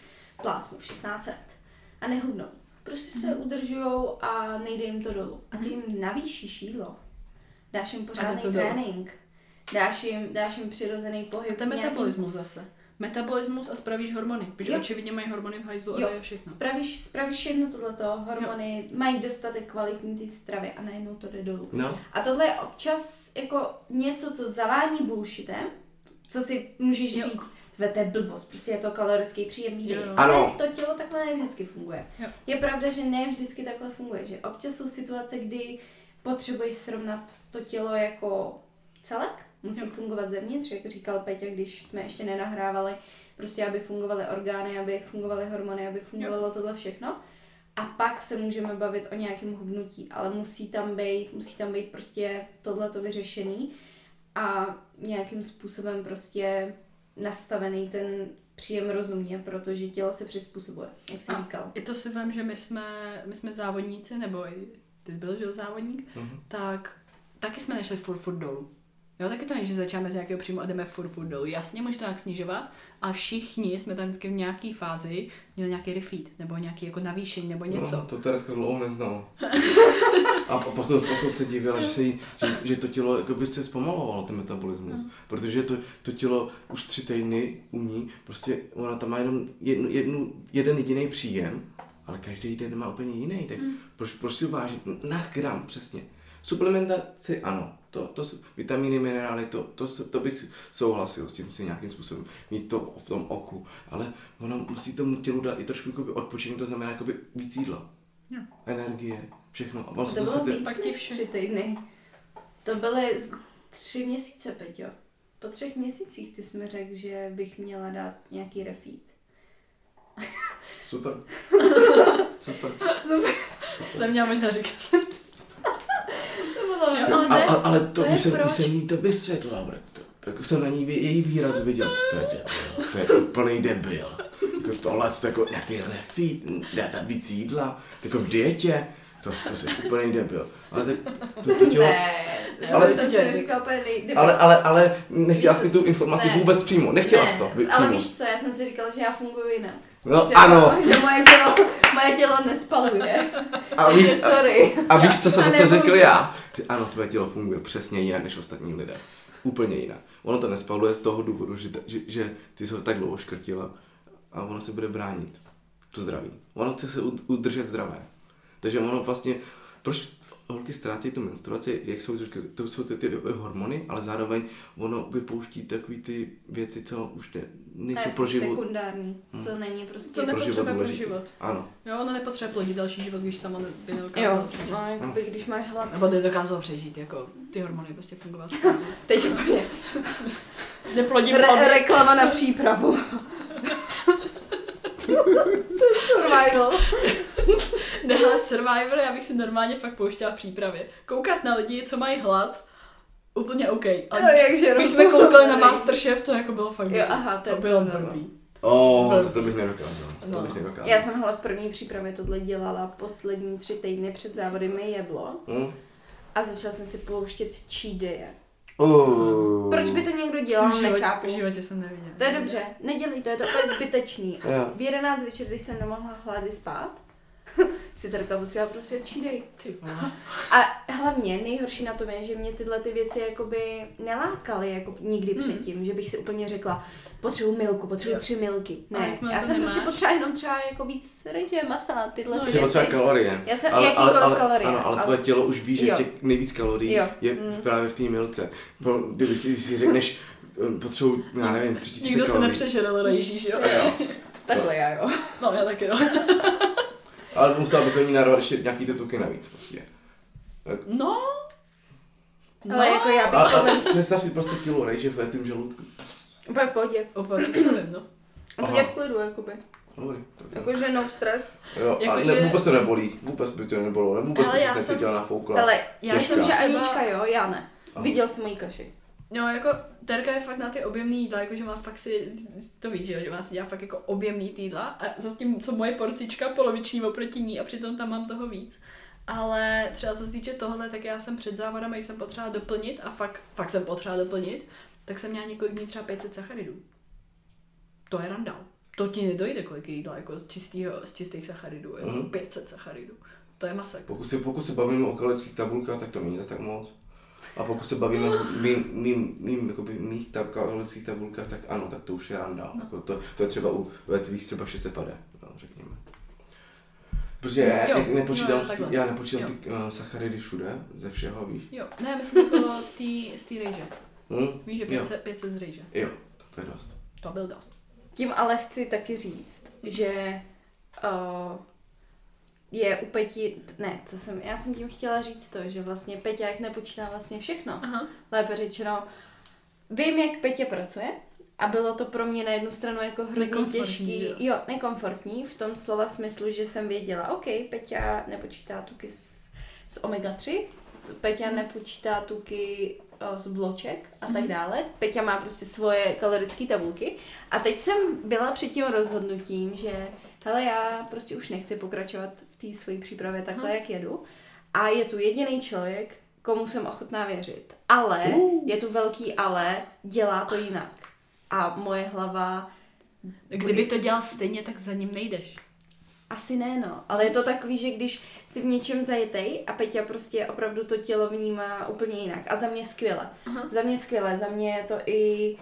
[SPEAKER 3] plásnou 1600 a nehubnou. Prostě se udržujou a nejde jim to dolů. A ty jim navýšíš jídlo, dáš jim pořádný trénink, dáš jim, dáš jim přirozený pohyb.
[SPEAKER 1] Ten
[SPEAKER 3] nějaký-
[SPEAKER 1] metabolismus zase. metabolismus a spravíš hormony. Protože
[SPEAKER 3] Jo.
[SPEAKER 1] očividně mají hormony v hajzlu a
[SPEAKER 3] Jo.
[SPEAKER 1] to je všechno.
[SPEAKER 3] Spravíš, spravíš jedno tohleto, hormony, mají dostatek kvalitní ty stravy a najednou to jde dolů.
[SPEAKER 2] No,
[SPEAKER 3] A tohle je občas jako něco, co zavání bullshitem, co si můžeš
[SPEAKER 1] Jo.
[SPEAKER 3] říct, to je blbost, prostě je to kalorický příjemný
[SPEAKER 1] Jo,
[SPEAKER 3] den.
[SPEAKER 1] jo.
[SPEAKER 3] Ale
[SPEAKER 2] Ano.
[SPEAKER 3] to tělo takhle ne vždycky funguje.
[SPEAKER 1] Jo.
[SPEAKER 3] Je pravda, že ne vždycky takhle funguje, že občas jsou situace, kdy potřebuješ srovnat to tělo jako celek, musí
[SPEAKER 1] Jo.
[SPEAKER 3] fungovat zevnitř, jak říkal Peťa, když jsme ještě nenahrávali, prostě aby fungovaly orgány, aby fungovaly hormony, aby fungovalo tohle všechno. A pak se můžeme bavit o nějakém hubnutí, ale musí tam být, musí tam být prostě tohleto vyřešený a nějakým způsobem prostě nastavený ten příjem rozumně, protože tělo se přizpůsobuje, jak jsi
[SPEAKER 1] A-
[SPEAKER 3] říkal.
[SPEAKER 1] I to si vím, že my jsme, my jsme závodníci, nebo i ty jsi byl, že závodník,
[SPEAKER 2] Mhm.
[SPEAKER 1] tak taky jsme nešli furt, furt dolů. Jo, taky to není, že začínáme z nějakého příjmu a jdeme furt, furt dolů. Jasně, může to nějak snižovat, a všichni jsme tam vždycky v nějaké fázi měli nějaký refeed, nebo nějaký jako navýšení, nebo něco.
[SPEAKER 2] No, to Tereska dlouho neznala. A potom, potom se divila, že, se jí, že, že to tělo jako by se zpomalovalo, ten metabolismus.
[SPEAKER 1] Hmm.
[SPEAKER 2] Protože to, to tělo už tři týdny u ní, prostě ona tam má jenom jednu, jednu, jeden jediný příjem, ale každý den má úplně jiný. Tak
[SPEAKER 1] Hmm.
[SPEAKER 2] proč, proč si vážit? Na gram přesně. Suplementaci ano, to, to, vitamíny, minerály, to, to, to bych souhlasil s tím si nějakým způsobem mít to v tom oku, ale ona musí tomu tělu dát i trošku jakoby odpočinek, to znamená jakoby víc jídla,
[SPEAKER 1] Jo.
[SPEAKER 2] energie, všechno. A vlastně
[SPEAKER 3] To bylo
[SPEAKER 2] ty,
[SPEAKER 3] víc
[SPEAKER 1] pak ti
[SPEAKER 3] než tři týdny. To byly tři měsíce, Peťo. Po třech měsících ty jsi mi řekl, že bych měla dát nějaký refeed.
[SPEAKER 2] super. super.
[SPEAKER 3] Super.
[SPEAKER 1] To neměla možná říkat.
[SPEAKER 3] To bylo,
[SPEAKER 1] Jo,
[SPEAKER 3] ale ne,
[SPEAKER 2] a, ale to,
[SPEAKER 3] to je
[SPEAKER 2] když jsem,
[SPEAKER 3] proč.
[SPEAKER 2] když jsem jí to vysvětlil, bre, to, tak jsem na ní vě- její výraz viděl, to je debil, to je úplný debil. Jako tohle to jako nějaký refeed, dát dát víc jídla, jako v dietě, to, to jsi úplný debil. Ale tak, to, to tělo,
[SPEAKER 3] ne,
[SPEAKER 2] Ale-
[SPEAKER 3] to jsem říkal úplně
[SPEAKER 2] ale, ale, ale nechtěla jsi tu informaci
[SPEAKER 3] ne.
[SPEAKER 2] vůbec přímo, nechtěla
[SPEAKER 3] ne,
[SPEAKER 2] jsi to vy-
[SPEAKER 3] ale
[SPEAKER 2] přímo.
[SPEAKER 3] víš co, já jsem si říkala, že já funguji jinak.
[SPEAKER 2] No
[SPEAKER 3] že,
[SPEAKER 2] ano,
[SPEAKER 3] Že moje tělo, moje tělo nespaluje.
[SPEAKER 2] a víš, a,
[SPEAKER 3] sorry.
[SPEAKER 2] a víš, co jsem
[SPEAKER 3] A
[SPEAKER 2] zase řekl já? Že ano, tvoje tělo funguje přesně jinak než ostatní lidé. Úplně jinak. Ono to nespaluje z toho důvodu, že, že, že ty jsi ho tak dlouho škrtila a ono se bude bránit. To zdraví. Ono chce se ud- udržet zdravé. Takže ono vlastně, proč holky ztrácí tu menstruaci, jak jsou, to jsou ty, ty hormony, ale zároveň ono vypouští takové ty věci, co už ne, nejsou pro život.
[SPEAKER 3] sekundární, co není prostě...
[SPEAKER 1] To
[SPEAKER 2] pro
[SPEAKER 1] nepotřebuje pro život.
[SPEAKER 2] Ano.
[SPEAKER 1] Jo, ona nepotřebuje plodit další život, když sama by nedokázala
[SPEAKER 3] Jo,
[SPEAKER 1] přežít.
[SPEAKER 3] no, jakoby, když máš hlad.
[SPEAKER 1] Nebo nedokázala přežít, jako ty hormony prostě fungovat.
[SPEAKER 3] Teď úplně.
[SPEAKER 1] Neplodím
[SPEAKER 3] Re-
[SPEAKER 1] plody.
[SPEAKER 3] reklama na přípravu. to je survival.
[SPEAKER 1] Ne, Survivor, já bych si normálně fakt pouštěla v přípravě. Koukat na lidi, co mají hlad, úplně OK. Ale
[SPEAKER 3] Jo, jakže
[SPEAKER 1] když jsme koukali na. Masterchef, to jako bylo fakt
[SPEAKER 3] Jo, aha, to je
[SPEAKER 1] bylo
[SPEAKER 3] no.
[SPEAKER 1] blbý.
[SPEAKER 2] O,
[SPEAKER 1] Byl-
[SPEAKER 2] to, to bych nedokázal. To
[SPEAKER 1] No.
[SPEAKER 2] bych nedokázal.
[SPEAKER 3] Já jsem hle v první přípravě tohle dělala poslední tři týdny před závody mi jeblo
[SPEAKER 2] Hm?
[SPEAKER 3] a začala jsem si pouštět cheat.
[SPEAKER 2] Oh.
[SPEAKER 3] Proč by to někdo
[SPEAKER 1] Jsem
[SPEAKER 3] dělal,
[SPEAKER 1] v životě,
[SPEAKER 3] nechápu.
[SPEAKER 1] v životě jsem neviděla.
[SPEAKER 3] To je dobře, nedělej to, je to úplně zbytečný. V 11 večer, když jsem nemohla hlády spát, si Terka musela prostě day.
[SPEAKER 1] Ty vole.
[SPEAKER 3] A hlavně nejhorší na tom je, že mě tyhle ty věci jakoby nelákaly jako nikdy
[SPEAKER 1] Hmm.
[SPEAKER 3] předtím, že bych si úplně řekla, potřebuji milku, potřebuji tři milky. Ne,
[SPEAKER 1] jakmile
[SPEAKER 3] já jsem prostě
[SPEAKER 1] nemáš?
[SPEAKER 3] potřeba jenom třeba jako víc rejže, masa, tyhle
[SPEAKER 1] No,
[SPEAKER 3] ty věci.
[SPEAKER 2] kalorie.
[SPEAKER 3] Já jsem jakýkoliv kalorie,
[SPEAKER 2] Ano, ale
[SPEAKER 3] ale-
[SPEAKER 2] tvoje tělo už ví, že těch nejvíc kalorií
[SPEAKER 3] Jo.
[SPEAKER 2] je
[SPEAKER 3] Mm.
[SPEAKER 2] právě v té milce. Bo, kdyby si, si řekneš, potřebuji, já nevím, tři tisíce
[SPEAKER 1] Nikdo se
[SPEAKER 2] kalorií.
[SPEAKER 1] nepřežeril rejží, že jo?
[SPEAKER 2] Jo.
[SPEAKER 3] Takhle já jo.
[SPEAKER 1] No, já taky jo.
[SPEAKER 2] Ale musela bys do ní narvat ještě nějaký ty tuky navíc prostě.
[SPEAKER 1] No.
[SPEAKER 3] Ale jako já bych
[SPEAKER 2] A,
[SPEAKER 3] to
[SPEAKER 2] a představ si prostě kilo rejže v tím žaludku.
[SPEAKER 3] úplně v pohodě.
[SPEAKER 1] Úplně to nevím, no.
[SPEAKER 3] Úplně v klidu, jakoby.
[SPEAKER 2] Dobrý. tak.
[SPEAKER 3] Jakože no stres.
[SPEAKER 2] Jo,
[SPEAKER 1] Jako,
[SPEAKER 2] a
[SPEAKER 1] že-
[SPEAKER 2] ne, vůbec to nebolí, vůbec by to nebolilo, ne, vůbec
[SPEAKER 1] Ale
[SPEAKER 2] by se
[SPEAKER 1] jsem-
[SPEAKER 2] necítila nafoukla.
[SPEAKER 3] Ale
[SPEAKER 1] Já
[SPEAKER 2] Těžká.
[SPEAKER 3] jsem, že Anička jo, já ne.
[SPEAKER 2] Aha.
[SPEAKER 3] Viděl jsem mojí kaši.
[SPEAKER 1] No, jako Terka je fakt na ty objemný jídla, jakože má fakt si, to víš, že má si dělá fakt jako objemný jídla a zase tím, co moje porcička poloviční oproti ní a přitom tam mám toho víc. Ale třeba co se týče tohle, tak já jsem před závodem, když jsem potřeba doplnit a fakt, fakt jsem potřeba doplnit, tak jsem měla několik dní třeba 500 sacharidů. To je randál. To ti nedojde kolik jídla jako čistýho, z čistých sacharidů, jako
[SPEAKER 2] Mhm.
[SPEAKER 1] 500 sacharidů. To je masek.
[SPEAKER 2] Pokud se, pokud se bavíme o kalorických tabulkách, tak to není tak moc. A pokud se bavíme o mým, mým, mým jakoby, mých tab, kalorických tabulkách, tak ano, tak to už je randa. No. Jako to, to, je třeba u ve tvých třeba 600 no, řekněme. Protože já,
[SPEAKER 1] Jo,
[SPEAKER 2] já nepočítám,
[SPEAKER 1] no, jo,
[SPEAKER 2] já nepočítám
[SPEAKER 1] Jo.
[SPEAKER 2] ty uh, sacharidy všude, ze všeho, víš?
[SPEAKER 1] Jo, ne, myslím jako z té z té rejže.
[SPEAKER 2] Hm?
[SPEAKER 1] Víš, že
[SPEAKER 2] Jo.
[SPEAKER 1] 500, 500 z rejže.
[SPEAKER 2] Jo, tak to je dost.
[SPEAKER 1] To byl dost.
[SPEAKER 3] Tím ale chci taky říct, že uh, je u Peti, ne, co jsem, já jsem tím chtěla říct to, že vlastně Peťák nepočítá vlastně všechno.
[SPEAKER 1] Aha.
[SPEAKER 3] Lépe řečeno, vím, jak Petě pracuje a bylo to pro mě na jednu stranu jako hrozně těžký,
[SPEAKER 1] jo.
[SPEAKER 3] jo, nekomfortní, v tom slova smyslu, že jsem věděla, OK, Peťa nepočítá tuky z, z omega-3, Peťa nepočítá tuky z vloček a tak
[SPEAKER 1] Mhm.
[SPEAKER 3] dále. Peťa má prostě svoje kalorické tabulky a teď jsem byla před tím rozhodnutím, že hele, já prostě už nechci pokračovat v té své přípravě takhle,
[SPEAKER 1] Mhm.
[SPEAKER 3] jak jedu. A je tu jediný člověk, komu jsem ochotná věřit. Ale,
[SPEAKER 2] Uh.
[SPEAKER 3] je tu velký ale, dělá to jinak. A moje hlava,
[SPEAKER 1] Kdyby to dělal stejně, tak za ním nejdeš.
[SPEAKER 3] asi ne no, ale je to takový, že když si v něčem zajetej a Peťa prostě opravdu to tělo vnímá úplně jinak. A za mě skvěle.
[SPEAKER 1] Aha.
[SPEAKER 3] Za mě skvěle, za mě je to i...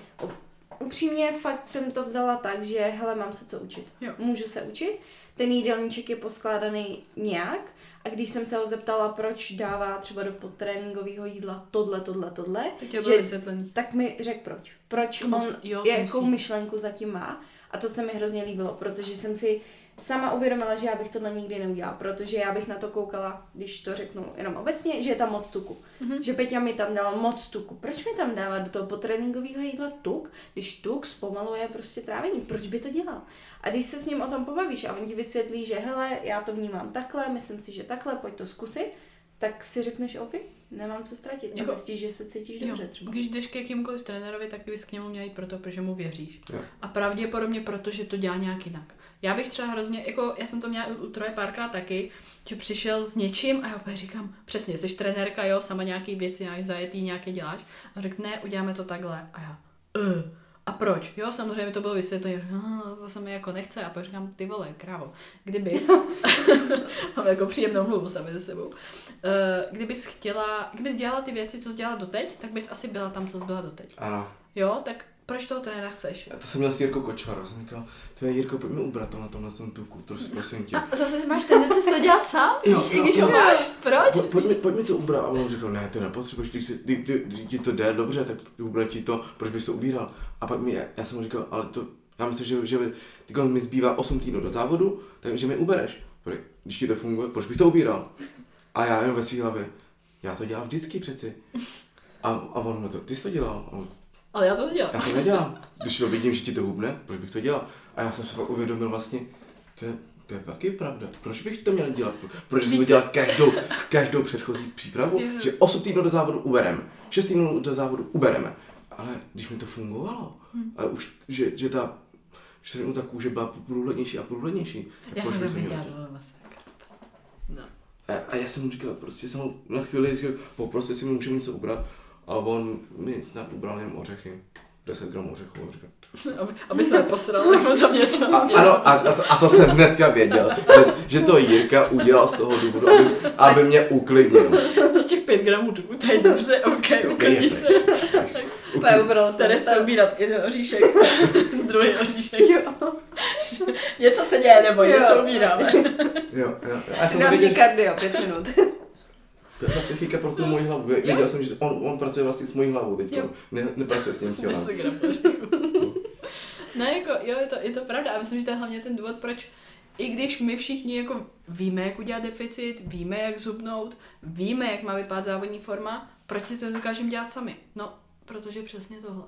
[SPEAKER 3] Upřímně fakt jsem to vzala tak, že hele, mám se co učit.
[SPEAKER 1] Jo.
[SPEAKER 3] Můžu se učit. Ten jídelníček je poskládaný nějak a když jsem se ho zeptala, proč dává třeba do podtréninkového jídla tohle, tohle, tohle,
[SPEAKER 1] je
[SPEAKER 3] že-
[SPEAKER 1] vysvětlení.
[SPEAKER 3] tak mi řekl proč. Proč
[SPEAKER 1] To
[SPEAKER 3] on
[SPEAKER 1] jo,
[SPEAKER 3] jakou
[SPEAKER 1] musí.
[SPEAKER 3] myšlenku zatím má. A to se mi hrozně líbilo, protože jsem si sama uvědomila, že já bych tohle nikdy neudělala, protože já bych na to koukala, když to řeknu jenom obecně, že je tam moc tuku.
[SPEAKER 1] Mhm.
[SPEAKER 3] Že Peťa mi tam dal moc tuku. Proč mi tam dává do toho potréninkového jídla tuk, když tuk zpomaluje prostě trávení? Proč by to dělal? A když se s ním o tom pobavíš a on ti vysvětlí, že hele, já to vnímám takhle, myslím si, že takhle, pojď to zkusit, tak si řekneš, OK, nemám co ztratit. A
[SPEAKER 1] Jako-
[SPEAKER 3] zjistíš, že se cítíš
[SPEAKER 1] Jo,
[SPEAKER 3] dobře třeba.
[SPEAKER 1] Když jdeš k jakýmkoliv trenérovi, tak bys k němu měl jít proto, protože mu věříš.
[SPEAKER 2] Jo.
[SPEAKER 1] A pravděpodobně proto, že to dělá nějak jinak. Já bych třeba hrozně, jako já jsem to měla u, u Troje párkrát taky, že přišel s něčím a já opět říkám, přesně, jsi trenérka, jo, sama nějaký věci nějak zajetý, nějaké děláš. A řekl, ne, uděláme to takhle. A já, uh, a proč? Jo, samozřejmě to bylo vysvětlení. No, to se mi jako nechce. A pak říkám, ty vole, krávo, kdybys, mám jako příjemnou mluvu sami ze sebou, uh, kdybys chtěla, kdybys dělala ty věci, co jsi dělala doteď, tak bys asi byla tam, co jsi byla doteď.
[SPEAKER 2] Ano.
[SPEAKER 1] Jo, tak proč toho trenéra chceš?
[SPEAKER 2] Já to jsem měl s Jirkou Kočvarou, jsem říkal, to je Jirko, pojď mi ubrat to na tomhle tom tuku, prosím, prosím tě.
[SPEAKER 1] A zase si máš tendenci to dělat sám?
[SPEAKER 2] Jo,
[SPEAKER 1] Víš,
[SPEAKER 2] jo,
[SPEAKER 1] když
[SPEAKER 2] jo.
[SPEAKER 1] ho máš. Proč?
[SPEAKER 2] Po, pojď, mi, pojď mi to ubrat. A on řekl, ne, to nepotřebuješ, když, si, kdy, kdy, kdy ti to jde dobře, tak ubrat ti to, proč bys to ubíral. A pak mi, já jsem mu říkal, ale to, já myslím, že, že teď mi zbývá 8 týdnů do závodu, takže mi ubereš. Když ti to funguje, proč bych to ubíral? A já jenom ve své hlavě, já to dělám vždycky přeci. A, a on, no to, ty jsi to dělal. A on,
[SPEAKER 1] Ale já to nedělám.
[SPEAKER 2] já to nedělám. Když to vidím, že ti to hubne, proč bych to dělal? A já jsem se pak uvědomil vlastně, to je, to je taky pravda. Proč bych to měl dělat? Proč bych to dělal každou, každou předchozí přípravu?
[SPEAKER 1] Jo.
[SPEAKER 2] Že 8 týdnů do závodu ubereme, 6 týdnů do závodu ubereme. Ale když mi to fungovalo,
[SPEAKER 1] Hm.
[SPEAKER 2] a už, že, že ta, že ta kůže byla průhlednější a průhlednější.
[SPEAKER 1] Já jsem to
[SPEAKER 2] bych měl
[SPEAKER 1] viděla,
[SPEAKER 2] dělat?
[SPEAKER 1] to bylo masakr. No.
[SPEAKER 2] A, a já jsem mu říkal, prostě jsem ho na chvíli říkal, poprosil si mi můžeme něco ubrat. A on mi snad ubral jen ořechy. 10 gramů ořechů. a říkal,
[SPEAKER 1] Aby, aby se neposral, tak mu tam něco.
[SPEAKER 2] A,
[SPEAKER 1] něco.
[SPEAKER 2] ano, a, a, to, a to jsem hnedka věděl, že, že to Jirka udělal z toho důvodu, aby, aby mě uklidnil.
[SPEAKER 1] Těch pět gramů tuku, to je dobře, ok, uklidni se.
[SPEAKER 3] Jsem
[SPEAKER 1] Tady
[SPEAKER 3] to.
[SPEAKER 1] chce ubírat jeden oříšek, druhý oříšek. něco se děje, nebo
[SPEAKER 3] Jo.
[SPEAKER 1] něco ubíráme.
[SPEAKER 2] Jo, jo. A já jsem
[SPEAKER 3] Dám
[SPEAKER 2] věděl,
[SPEAKER 3] ti kardio, pět minut.
[SPEAKER 2] To je ta psychika pro tu moji hlavu. Vě- Věděl jsem, že on, on pracuje vlastně s mojí hlavou teď.
[SPEAKER 1] Jo.
[SPEAKER 2] Ne, nepracuje s tím tělem.
[SPEAKER 1] 10 gramů oříšku. Ne, jako, jo, je to, je to pravda. A myslím, že to je hlavně ten důvod, proč i když my všichni jako víme, jak udělat deficit, víme, jak zubnout, víme, jak má vypadat závodní forma, proč si to dokážeme dělat sami? No, protože přesně tohle.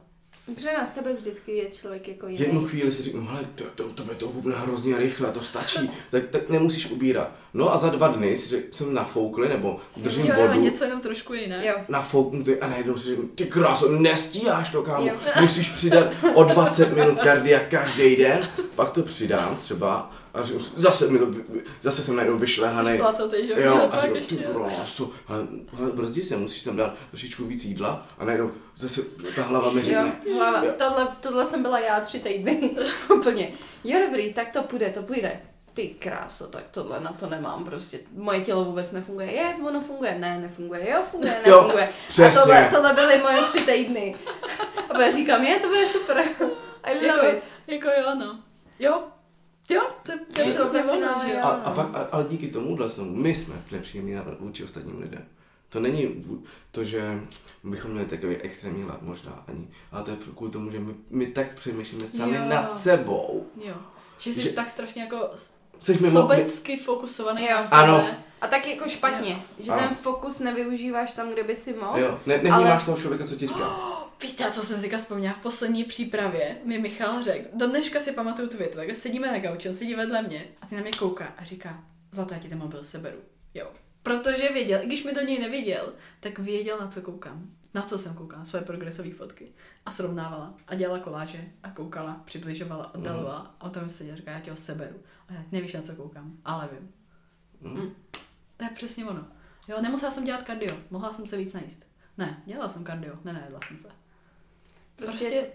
[SPEAKER 3] Protože na sebe vždycky je člověk jako jiný.
[SPEAKER 2] Jednu chvíli si řeknu, hele, to, to, to, to hubne hrozně rychle, to stačí, tak, tak nemusíš ubírat. No a za dva dny si řek, jsem nafoukli, nebo držím
[SPEAKER 1] Jo, ale
[SPEAKER 2] vodu,
[SPEAKER 1] něco jenom trošku jiné.
[SPEAKER 3] Jo.
[SPEAKER 2] nafouknutý a najednou si řeknu, ty kráso, nestíháš to, kámo,
[SPEAKER 3] Jo.
[SPEAKER 2] musíš přidat o 20 minut kardia každý den, pak to přidám třeba a si, zase, mi to, zase jsem najednou
[SPEAKER 1] Jsi
[SPEAKER 2] vyšlehaný.
[SPEAKER 1] placatý, že?
[SPEAKER 2] Jo, a
[SPEAKER 1] ještě.
[SPEAKER 2] ty ale brzdí se, musíš tam dát trošičku víc jídla a najednou zase ta hlava mi
[SPEAKER 3] Jo,
[SPEAKER 2] řekne,
[SPEAKER 3] hlava. Tohle, tohle jsem byla já tři týdny. Úplně. Jo, dobrý, tak to půjde, to půjde. ty kráso, tak tohle na to nemám prostě. Moje tělo vůbec nefunguje. Je, ono funguje. Ne, nefunguje. Jo, funguje,
[SPEAKER 2] Jo,
[SPEAKER 3] nefunguje.
[SPEAKER 2] přesně.
[SPEAKER 3] A tohle, tohle byly moje tři týdny. A já říkám, je, to bude super. I love
[SPEAKER 1] Jako,
[SPEAKER 3] it.
[SPEAKER 1] jako jo, no. Jo, jo, to, je- to je přesně ono,
[SPEAKER 3] finále,
[SPEAKER 1] že jo.
[SPEAKER 3] jo.
[SPEAKER 2] A, a pak, a, ale díky tomuhle jsme, my jsme nepříjemní na- vůči ostatním lidem. To není to, že bychom měli takový extrémní hlad možná ani, ale to je kvůli tomu, že my, my tak přemýšlíme sami
[SPEAKER 1] Jo.
[SPEAKER 2] nad sebou.
[SPEAKER 1] Jo. Že jsi
[SPEAKER 2] Že-
[SPEAKER 1] tak strašně jako
[SPEAKER 2] Jsi mimo,
[SPEAKER 1] sobecky fokusovaný
[SPEAKER 3] Jo.
[SPEAKER 1] na sebe.
[SPEAKER 2] Ano.
[SPEAKER 3] A tak jako špatně, že
[SPEAKER 2] Ano.
[SPEAKER 3] ten fokus nevyužíváš tam, kde by si mohl.
[SPEAKER 2] jo, ne, nevnímáš
[SPEAKER 3] Ale-
[SPEAKER 2] toho člověka, co ti říká.
[SPEAKER 1] Víte, co jsem si vzpomněla? V poslední přípravě mi Michal řekl, do dneška si pamatuju tu větu, jak sedíme na gauči, on sedí vedle mě a ty na mě kouká a říká, Zlato, já ti ten mobil seberu. Jo. Protože věděl, i když mi do něj neviděl, tak věděl, na co koukám. Na co jsem koukala, na svoje progresové fotky. A srovnávala. A dělala koláže. A koukala, přibližovala, oddalovala. A o tom seděl, říká, já tě ho seberu. Já nevíš, na co koukám, ale vím.
[SPEAKER 2] Mm.
[SPEAKER 1] To je přesně ono. Jo, nemusela jsem dělat kardio, mohla jsem se víc najíst. Ne, dělala jsem kardio, ne, nejedla jsem se.
[SPEAKER 3] Prostě,
[SPEAKER 1] Prostě,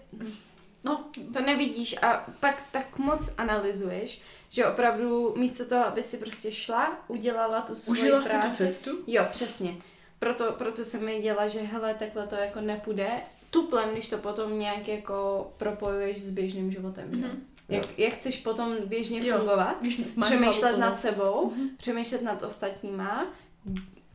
[SPEAKER 1] no,
[SPEAKER 3] to nevidíš a pak tak moc analyzuješ, že opravdu místo toho, aby si prostě šla, udělala tu svoji
[SPEAKER 1] užila si
[SPEAKER 3] práci.
[SPEAKER 1] tu cestu?
[SPEAKER 3] Jo, přesně. Proto, proto jsem věděla, že hele, takhle to jako nepůjde. Tuplem, když to potom nějak jako propojuješ s běžným životem. Mm-hmm.
[SPEAKER 1] Mhm.
[SPEAKER 3] Jak, jak chceš potom běžně
[SPEAKER 1] Jo.
[SPEAKER 3] fungovat,
[SPEAKER 1] Když
[SPEAKER 3] přemýšlet
[SPEAKER 1] hlavu plnou.
[SPEAKER 3] nad sebou,
[SPEAKER 1] Mhm.
[SPEAKER 3] přemýšlet nad ostatníma,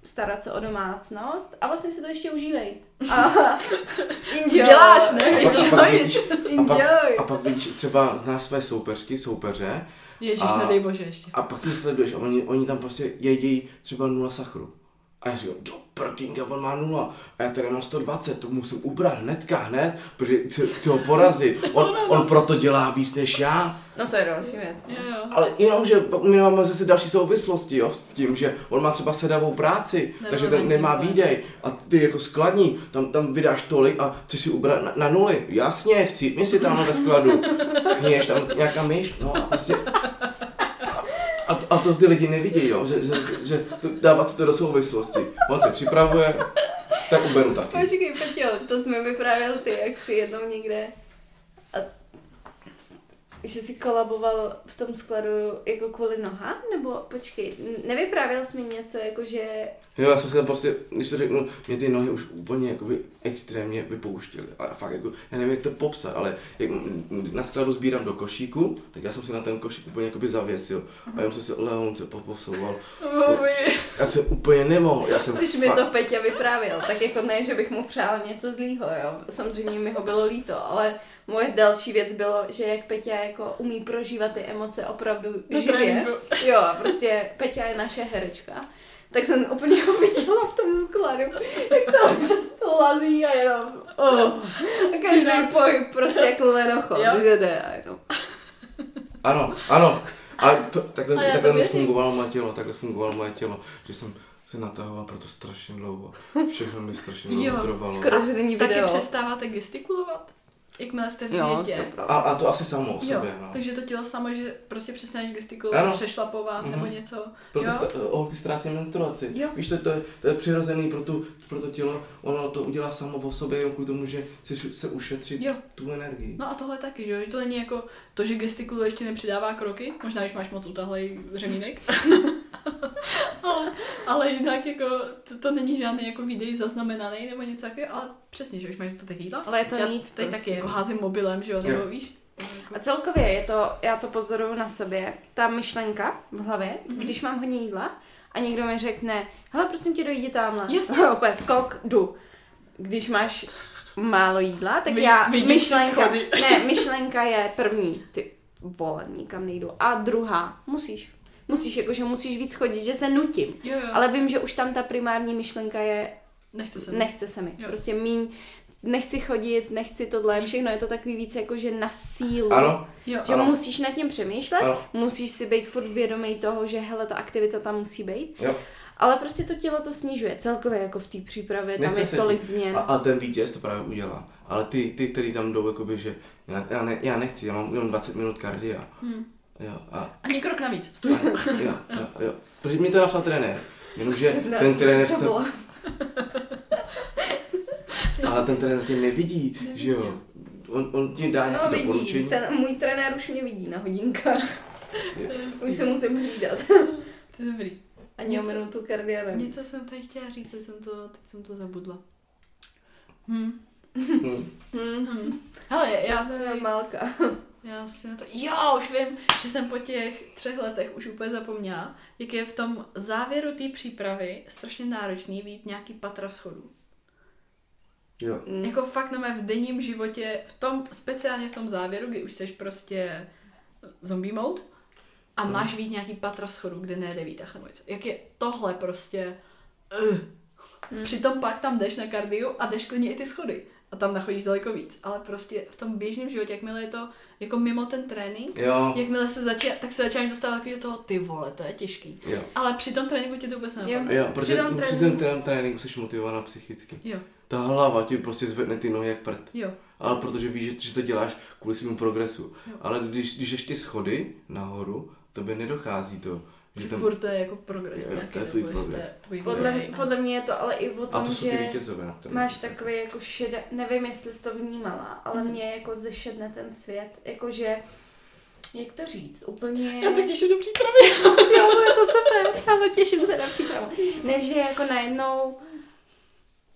[SPEAKER 3] starat se o domácnost a vlastně si to ještě užívej. A enjoy.
[SPEAKER 1] Děláš, ne?
[SPEAKER 2] A pak, a pak, vidíš, a, pak,
[SPEAKER 3] Enjoy.
[SPEAKER 2] a pak vidíš, třeba znáš své soupeřky, soupeře
[SPEAKER 1] Ježíš,
[SPEAKER 2] A-
[SPEAKER 1] nedej bože ještě.
[SPEAKER 2] a pak je sleduješ a oni, oni tam prostě jedí třeba nula sachru. A já říkám, do prkínka, on má nula. A já tady mám 120, to musím ubrat hnedka, hned, protože chci, chci ho porazit. On, on proto dělá víc než já.
[SPEAKER 3] No to je další věc.
[SPEAKER 1] Jo, jo.
[SPEAKER 2] Ale jenom, že pak my máme zase další souvislosti, jo, s tím, že on má třeba sedavou práci,
[SPEAKER 1] Nebo
[SPEAKER 2] takže ten nemá výdej a ty jako skladní, tam, tam vydáš tolik a chceš si ubrat na, na nuly. Jasně, chci, mě si tam ve skladu. Schněješ tam nějaká myš, no a prostě... A, to ty lidi nevidí, jo, že, že, že to, dávat si to do souvislosti. On se připravuje, tak uberu taky.
[SPEAKER 3] Počkej, Peťo, to jsi mi vyprávěl ty, jak jsi jednou někde že jsi kolaboval v tom skladu jako kvůli nohám? Nebo počkej, nevyprávěl jsi mi něco jako, že
[SPEAKER 2] Jo, já jsem se tam prostě, když to řeknu, mě ty nohy už úplně jakoby extrémně vypouštěly. Ale fakt jako, já nevím, jak to popsat, ale jak na skladu sbírám do košíku, tak já jsem si na ten košík úplně jakoby zavěsil. A já jsem si lehonce posouval.
[SPEAKER 1] Mluví.
[SPEAKER 2] Já jsem úplně nemohl, já jsem
[SPEAKER 3] když mi to Peťa vyprávěl, tak jako ne, že bych mu přál něco zlýho, jo. Samozřejmě mi ho bylo líto, ale moje další věc bylo, že jak Peťa jako umí prožívat ty emoce opravdu
[SPEAKER 1] Na
[SPEAKER 3] živě.
[SPEAKER 1] tréninku.
[SPEAKER 3] Jo, a prostě Peťa je naše herečka. Tak jsem úplně ho viděla v tom skladu, jak tam se to lazí a jenom, oh. A každý pohyb prostě jako lenochod,
[SPEAKER 1] Jo.
[SPEAKER 3] že jde a jenom.
[SPEAKER 2] Ano, ano. Ale to,
[SPEAKER 1] A
[SPEAKER 2] takhle,
[SPEAKER 1] to
[SPEAKER 2] takhle
[SPEAKER 1] věřím.
[SPEAKER 2] fungovalo moje tělo, takhle fungovalo moje tělo, že jsem se natahoval proto strašně dlouho. Všechno mi strašně
[SPEAKER 1] Jo,
[SPEAKER 2] dlouho trvalo.
[SPEAKER 3] Škoda, že není
[SPEAKER 1] Taky
[SPEAKER 3] video.
[SPEAKER 1] přestáváte gestikulovat? Jakmile jste v
[SPEAKER 3] Jo,
[SPEAKER 1] dietě?
[SPEAKER 2] A, a to asi samo o
[SPEAKER 1] Jo,
[SPEAKER 2] sobě, no.
[SPEAKER 1] takže to tělo samo, že prostě přestaneš gestikulovat,
[SPEAKER 2] Ano.
[SPEAKER 1] přešlapovat
[SPEAKER 2] Mhm.
[SPEAKER 1] nebo něco.
[SPEAKER 2] Proto
[SPEAKER 1] jo?
[SPEAKER 2] sta- holky ztrácí menstruaci.
[SPEAKER 1] Jo.
[SPEAKER 2] Víš, to, to, je, to je přirozený pro, tu, pro to tělo, ono to udělá samo o sobě, jenom kvůli tomu, že si se ušetřit
[SPEAKER 1] Jo.
[SPEAKER 2] tu energii.
[SPEAKER 1] No a tohle taky, že jo? Že to není jako to, že gestikuluješ ti nepřidává kroky, možná když máš moc utahlej řemínek. ale, ale, jinak jako to, to, není žádný jako výdej zaznamenaný nebo něco takového, ale přesně, že už máš dostatek jídla.
[SPEAKER 3] Ale je to
[SPEAKER 1] Já
[SPEAKER 3] mít
[SPEAKER 1] tady
[SPEAKER 3] prostě.
[SPEAKER 1] taky jako házím mobilem, že jo, nebo víš?
[SPEAKER 3] A celkově je to, já to pozoruju na sobě, ta myšlenka v hlavě,
[SPEAKER 1] Mhm.
[SPEAKER 3] mm-hmm. když mám hodně jídla a někdo mi řekne, hele, prosím tě, dojdi tamhle.
[SPEAKER 1] Jasně.
[SPEAKER 3] Opět skok, jdu. Když máš málo jídla, tak
[SPEAKER 1] Vy-
[SPEAKER 3] já, myšlenka,
[SPEAKER 1] schody.
[SPEAKER 3] ne, myšlenka je první, ty vole, nikam nejdu. A druhá, musíš. Musíš, jakože musíš víc chodit, že se nutím.
[SPEAKER 1] Jo, jo.
[SPEAKER 3] Ale vím, že už tam ta primární myšlenka je,
[SPEAKER 1] Nechce se.
[SPEAKER 3] nechce se mi.
[SPEAKER 1] Jo.
[SPEAKER 3] Prostě míň, nechci chodit, nechci tohle, všechno je to takový víc jakože na sílu.
[SPEAKER 2] Ano,
[SPEAKER 1] Jo.
[SPEAKER 3] Že
[SPEAKER 2] Ano.
[SPEAKER 3] musíš nad tím přemýšlet,
[SPEAKER 2] Ano.
[SPEAKER 3] musíš si být furt vědomý toho, že hele, ta aktivita tam musí být,
[SPEAKER 2] jo.
[SPEAKER 3] ale prostě to tělo to snižuje. Celkově jako v té přípravě, tam
[SPEAKER 2] Nechce
[SPEAKER 3] je
[SPEAKER 2] se
[SPEAKER 3] tolik
[SPEAKER 2] ti.
[SPEAKER 3] změn.
[SPEAKER 2] A, a ten vítěz to právě udělá. Ale ty, ty který tam jdou, jakoby, že já, já, ne, já nechci, já mám jenom 20 minut kardia.
[SPEAKER 1] Hmm.
[SPEAKER 2] Jo, a,
[SPEAKER 1] Ani krok navíc. Stůj.
[SPEAKER 2] a jo, jo, jo. Protože mi to napsal trenér. Jenomže
[SPEAKER 3] 17
[SPEAKER 2] ten trenér,
[SPEAKER 3] to
[SPEAKER 2] ale ten trenér tě nevidí, že jo. On, on ti dá nějaké
[SPEAKER 3] No vidí,
[SPEAKER 2] doporučení.
[SPEAKER 3] ten můj trenér už mě vidí na hodinkách. Už se musím hlídat.
[SPEAKER 1] To je dobrý.
[SPEAKER 3] Ani o minutu kardianem.
[SPEAKER 1] Něco jsem tady chtěla říct, teď jsem to, teď jsem to zabudla. Hm.
[SPEAKER 2] Hm.
[SPEAKER 3] Hmm.
[SPEAKER 1] Hm. Hele, já
[SPEAKER 3] jsem normálka.
[SPEAKER 1] Já si na to, jo, už vím, že jsem po těch třech letech už úplně zapomněla, jak je v tom závěru té přípravy strašně náročný vít nějaký patra schodů.
[SPEAKER 2] Jo.
[SPEAKER 3] Mm.
[SPEAKER 1] Jako fakt no v denním životě, v tom, speciálně v tom závěru, kdy už jsi prostě zombie mode a
[SPEAKER 2] Mhm.
[SPEAKER 1] máš vít nějaký patra schodu, kde nejde výtah nebo něco. Jak je tohle prostě... Uh.
[SPEAKER 3] Hmm.
[SPEAKER 1] Přitom pak tam jdeš na kardio a jdeš klidně i ty schody. A tam nachodíš daleko víc. Ale prostě v tom běžném životě, jakmile je to jako mimo ten trénink,
[SPEAKER 2] Jo.
[SPEAKER 1] jakmile se začne, tak se začínáš dostávat takový do toho, ty vole, to je těžký.
[SPEAKER 2] Jo.
[SPEAKER 1] Ale při tom tréninku ti to vůbec nenapadne.
[SPEAKER 2] Jo, protože
[SPEAKER 3] Při tom
[SPEAKER 2] při
[SPEAKER 3] tréninku-
[SPEAKER 2] tom tréninku jsi motivovaná psychicky.
[SPEAKER 1] Jo,
[SPEAKER 2] Ta hlava ti prostě zvedne ty nohy jak prd.
[SPEAKER 1] jo.
[SPEAKER 2] Ale protože víš, že, že to děláš kvůli svému progresu.
[SPEAKER 1] Jo.
[SPEAKER 2] Ale když, když jdeš ty schody nahoru, tobě nedochází to. Že tam,
[SPEAKER 1] furt to je jako progres nějaký,
[SPEAKER 2] to je tvůj
[SPEAKER 1] nebo že to
[SPEAKER 2] progres.
[SPEAKER 1] je tvůj
[SPEAKER 3] Podle,
[SPEAKER 1] no.
[SPEAKER 3] podle mě je to ale i o tom, že máš takový jako šedé, nevím, jestli jsi to vnímala, ale
[SPEAKER 1] Mhm.
[SPEAKER 3] mě jako zešedne ten svět, jakože, jak to říct, úplně...
[SPEAKER 1] Já se těším do přípravy.
[SPEAKER 3] Jo, je to super, ale těším se na přípravu. Ne, že jako najednou